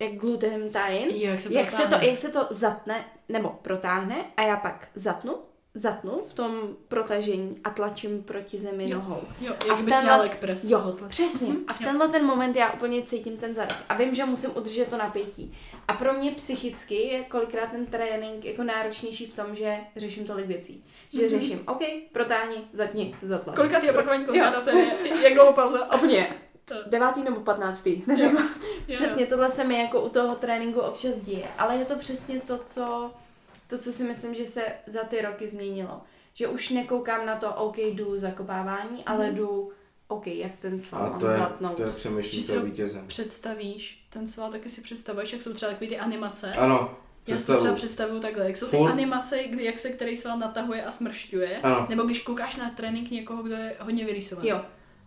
[SPEAKER 3] jak gluteamine
[SPEAKER 1] Jo, jak se
[SPEAKER 3] jak se, to, jak se to zatne, nebo protáhne a já pak zatnu, zatnu v tom protažení a tlačím proti zemi
[SPEAKER 1] Jo.
[SPEAKER 3] nohou.
[SPEAKER 1] Jo,
[SPEAKER 3] A
[SPEAKER 1] jak
[SPEAKER 3] v
[SPEAKER 1] bys
[SPEAKER 3] tenhle-
[SPEAKER 1] press.
[SPEAKER 3] Jo, přesně.
[SPEAKER 1] Mhm,
[SPEAKER 3] A v
[SPEAKER 1] jo.
[SPEAKER 3] tenhle ten moment já úplně cítím ten zadek. A vím, že musím udržet to napětí. A pro mě psychicky je kolikrát ten trénink jako náročnější v tom, že řeším tolik věcí. Že
[SPEAKER 1] Mhm.
[SPEAKER 3] řeším, OK, protáhni, zatni, zatlač.
[SPEAKER 1] Koliká ty opakování,
[SPEAKER 3] Jo.
[SPEAKER 1] série, jak dlouho pauza?
[SPEAKER 3] Úplně.
[SPEAKER 1] To-
[SPEAKER 3] Devátý nebo patnáctý, nevím.
[SPEAKER 1] Jo,
[SPEAKER 3] Přesně, tohle se mi jako u toho tréninku občas děje, ale je to přesně to, co, to, co si myslím, že se za ty roky změnilo. Že už nekoukám na to, OK, jdu zakopávání, ale
[SPEAKER 1] Mhm.
[SPEAKER 3] jdu, OK, jak ten sval mám
[SPEAKER 2] to je,
[SPEAKER 3] zlatnout.
[SPEAKER 2] to je
[SPEAKER 1] Že
[SPEAKER 2] přemýšlení
[SPEAKER 1] si
[SPEAKER 2] toho
[SPEAKER 1] ho-
[SPEAKER 2] vítěze.
[SPEAKER 1] Představíš ten sval, taky si představuješ, jak jsou třeba takové ty animace.
[SPEAKER 2] Ano,
[SPEAKER 1] Já si to třeba
[SPEAKER 2] představu.
[SPEAKER 1] představuju takhle, jak jsou ty
[SPEAKER 2] Furt.
[SPEAKER 1] animace, kdy jak se který sval natahuje a smršťuje.
[SPEAKER 2] Ano.
[SPEAKER 1] Nebo když koukáš na trénink někoho, kdo je hodně vyrýsovaný.
[SPEAKER 3] Jo,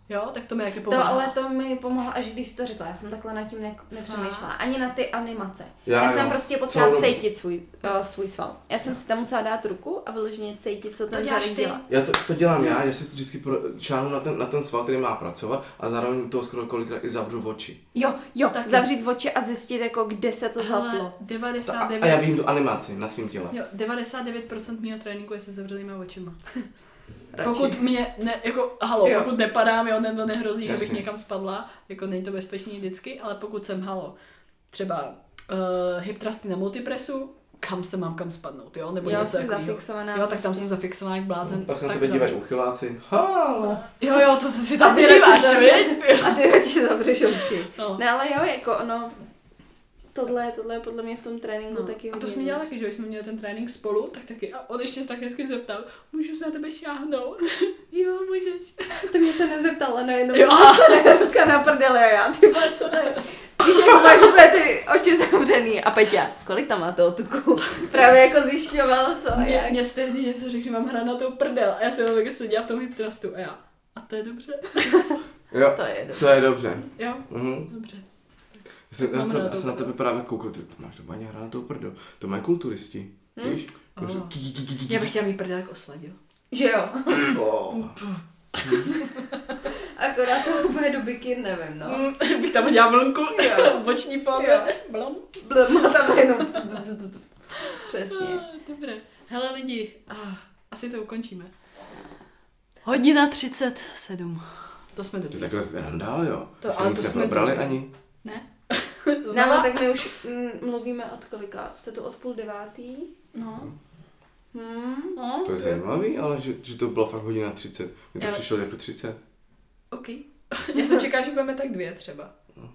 [SPEAKER 1] Jo, tak to mi taky
[SPEAKER 3] to,
[SPEAKER 1] pomáhá.
[SPEAKER 3] ale to mi pomohlo, až když jsi to řekla. Já jsem takhle nad tím ne- nepřemýšlela. Ani na ty animace. Já, já jsem
[SPEAKER 2] jo.
[SPEAKER 3] prostě potřebovala cítit svůj, uh, svůj sval. Já jsem si tam musela dát ruku a vyloženě cítit, co ten
[SPEAKER 1] děláš
[SPEAKER 3] zadek
[SPEAKER 1] ty.
[SPEAKER 3] dělá.
[SPEAKER 2] Já to, to dělám já, že si vždycky pro, čáhnu na ten, na ten sval, který má pracovat a zároveň u toho skoro kolikrát i zavřu oči.
[SPEAKER 3] Jo, jo,
[SPEAKER 1] Taky.
[SPEAKER 3] zavřít oči a zjistit, jako kde se to.
[SPEAKER 2] A,
[SPEAKER 1] 99,
[SPEAKER 2] a já vím tu animaci na svém těle.
[SPEAKER 1] jo, 99% mého tréninku je se zavřelýma očima.
[SPEAKER 3] Radši.
[SPEAKER 1] Pokud mě, ne, jako, halo,
[SPEAKER 3] Jo.
[SPEAKER 1] pokud nepadám, jo, ne, to nehrozí,
[SPEAKER 2] Jasně.
[SPEAKER 1] abych někam spadla, jako není to bezpečný vždycky, ale pokud jsem, halo, třeba uh, hip thrusty na multipresu, kam se mám kam spadnout, jo, nebo
[SPEAKER 3] Jo,
[SPEAKER 1] něco
[SPEAKER 3] jsi
[SPEAKER 1] takovýho.
[SPEAKER 3] zafixovaná.
[SPEAKER 1] Jo, tak tam
[SPEAKER 3] prostě.
[SPEAKER 1] jsem zafixovaná jak blázen.
[SPEAKER 2] Pak se na
[SPEAKER 1] tak
[SPEAKER 2] tebe dívají
[SPEAKER 1] zavřu.
[SPEAKER 2] uchyláci. Halo.
[SPEAKER 1] Jo, jo, to si tam díváš?
[SPEAKER 3] A ty radši zavřeš oči.
[SPEAKER 1] No.
[SPEAKER 3] Ne, ale jo, jako ono, tohle, tohle je podle mě v tom tréninku
[SPEAKER 1] No.
[SPEAKER 3] taky
[SPEAKER 1] A to jsme dělali taky, že když jsme měli ten trénink spolu, tak taky, a on ještě se tak hezky zeptal, můžu se na tebe šáhnout? jo, můžeš.
[SPEAKER 3] To mě se nezeptala najednou.
[SPEAKER 1] Jo.
[SPEAKER 3] Ruka na prdeli a já, ty co to je? Víš, jak máš úplně ty oči zavřený a Peťa, kolik tam má toho tuku? Právě jako zjišťoval, co a
[SPEAKER 1] Mě,
[SPEAKER 3] jak.
[SPEAKER 1] mě jste něco řekl, že mám hrát na tou prdel. A já jsem tak seděla v tom hyptrastu a já. A to je dobře.
[SPEAKER 2] Jo,
[SPEAKER 3] To je dobře.
[SPEAKER 2] to je dobře.
[SPEAKER 1] Jo,
[SPEAKER 2] Mhm.
[SPEAKER 1] dobře.
[SPEAKER 2] Já jsem, jsem na
[SPEAKER 1] prdel.
[SPEAKER 2] tebe právě koukal, ty to máš to baně hrát na tou prdel. To mají kulturisti,
[SPEAKER 3] Hm?
[SPEAKER 2] víš?
[SPEAKER 1] Oh. Já bych chtěla mít prdel jako osladil.
[SPEAKER 3] Že jo.
[SPEAKER 2] Oh.
[SPEAKER 3] Akorát to úplně do bikin, nevím, no.
[SPEAKER 1] Mm, bych tam udělala vlnku, jo. boční póza.
[SPEAKER 3] Jo.
[SPEAKER 1] Blom.
[SPEAKER 3] Má tam jenom... Přesně.
[SPEAKER 1] Ah, Dobré. Hele lidi, asi to ukončíme. Hodina 37. To jsme
[SPEAKER 2] Ty
[SPEAKER 1] dobrý.
[SPEAKER 2] takhle randál, jo?
[SPEAKER 1] To-
[SPEAKER 2] To, jsme
[SPEAKER 1] ale
[SPEAKER 2] nic
[SPEAKER 1] to jsme
[SPEAKER 2] neprobrali
[SPEAKER 1] dobrý.
[SPEAKER 2] ani.
[SPEAKER 1] Ne?
[SPEAKER 3] No,
[SPEAKER 1] Znala?
[SPEAKER 3] tak my už mm, mluvíme od kolika? Jste tu od půl devátý?
[SPEAKER 1] No.
[SPEAKER 3] Hmm.
[SPEAKER 1] no.
[SPEAKER 2] To je zajímavý, ale že, že to bylo fakt hodina 30. Mně to
[SPEAKER 1] Jo.
[SPEAKER 2] přišlo jako 30.
[SPEAKER 1] OK. Já jsem čekala, že budeme tak dvě třeba.
[SPEAKER 2] No.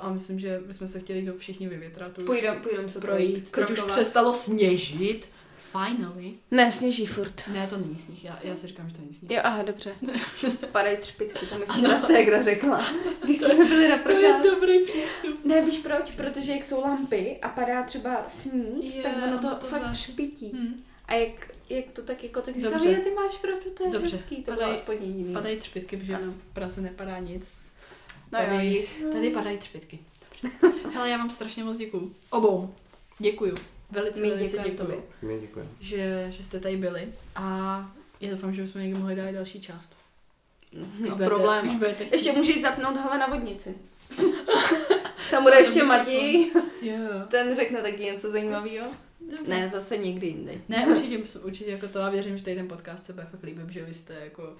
[SPEAKER 1] A myslím, že bychom se chtěli to všichni vyvětrat.
[SPEAKER 3] Půjdem, půjdem se
[SPEAKER 1] projít.
[SPEAKER 3] projít.
[SPEAKER 1] Teď už přestalo sněžit. Finally.
[SPEAKER 3] Ne, sněží furt.
[SPEAKER 1] Ne, to není sníh. Já, já si říkám, že to není sníh.
[SPEAKER 3] Jo, aha, dobře. Padají třpitky, to mi včera ségra řekla. Když jsme byli na
[SPEAKER 1] To je dobrý přístup.
[SPEAKER 3] Ne, víš proč? Protože jak jsou lampy a padá třeba sníh,
[SPEAKER 1] Je,
[SPEAKER 3] tak ono to,
[SPEAKER 1] to
[SPEAKER 3] fakt
[SPEAKER 1] zá-
[SPEAKER 3] třpití.
[SPEAKER 1] Hm.
[SPEAKER 3] A jak, jak to tak jako tak říkám,
[SPEAKER 1] Dobře.
[SPEAKER 3] že ty máš pravdu, to je
[SPEAKER 1] Dobře.
[SPEAKER 3] hezký, to
[SPEAKER 1] Padaj-
[SPEAKER 3] bylo aspoň jediný.
[SPEAKER 1] Padají třpitky, protože
[SPEAKER 3] Ano.
[SPEAKER 1] v Praze nepadá nic.
[SPEAKER 3] No jo,
[SPEAKER 1] Tady, tady padají třpitky. Hele, já vám strašně moc děkuju. Obou. Děkuju. Velice,
[SPEAKER 3] My
[SPEAKER 1] velice.
[SPEAKER 2] My děkujeme.
[SPEAKER 1] že, že jste tady byli. A já doufám, že bychom někdy mohli dát další část.
[SPEAKER 3] No,
[SPEAKER 1] budete-
[SPEAKER 3] problém.
[SPEAKER 1] když budete chtít.
[SPEAKER 3] Ještě můžeš zapnout hele na vodnici. Tam bude ještě Matěj,
[SPEAKER 1] Jo.
[SPEAKER 3] ten řekne taky něco zajímavého. Ne, zase někdy jindy.
[SPEAKER 1] Ne, určitě, určitě jako to a věřím, že tady ten podcast se bude fakt líbím, že vy jste jako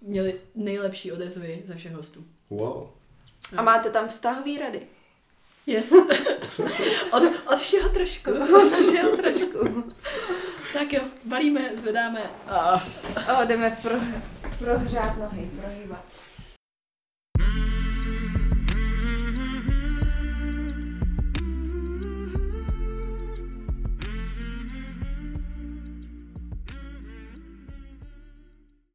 [SPEAKER 1] měli nejlepší odezvy ze všech hostů.
[SPEAKER 2] Wow.
[SPEAKER 3] A máte tam vztahový rady.
[SPEAKER 1] Yes. od, od všeho trošku.
[SPEAKER 3] Takže trošku.
[SPEAKER 1] tak jo, balíme, zvedáme. A...
[SPEAKER 3] O, jdeme pro, prohřát nohy, prohýbat.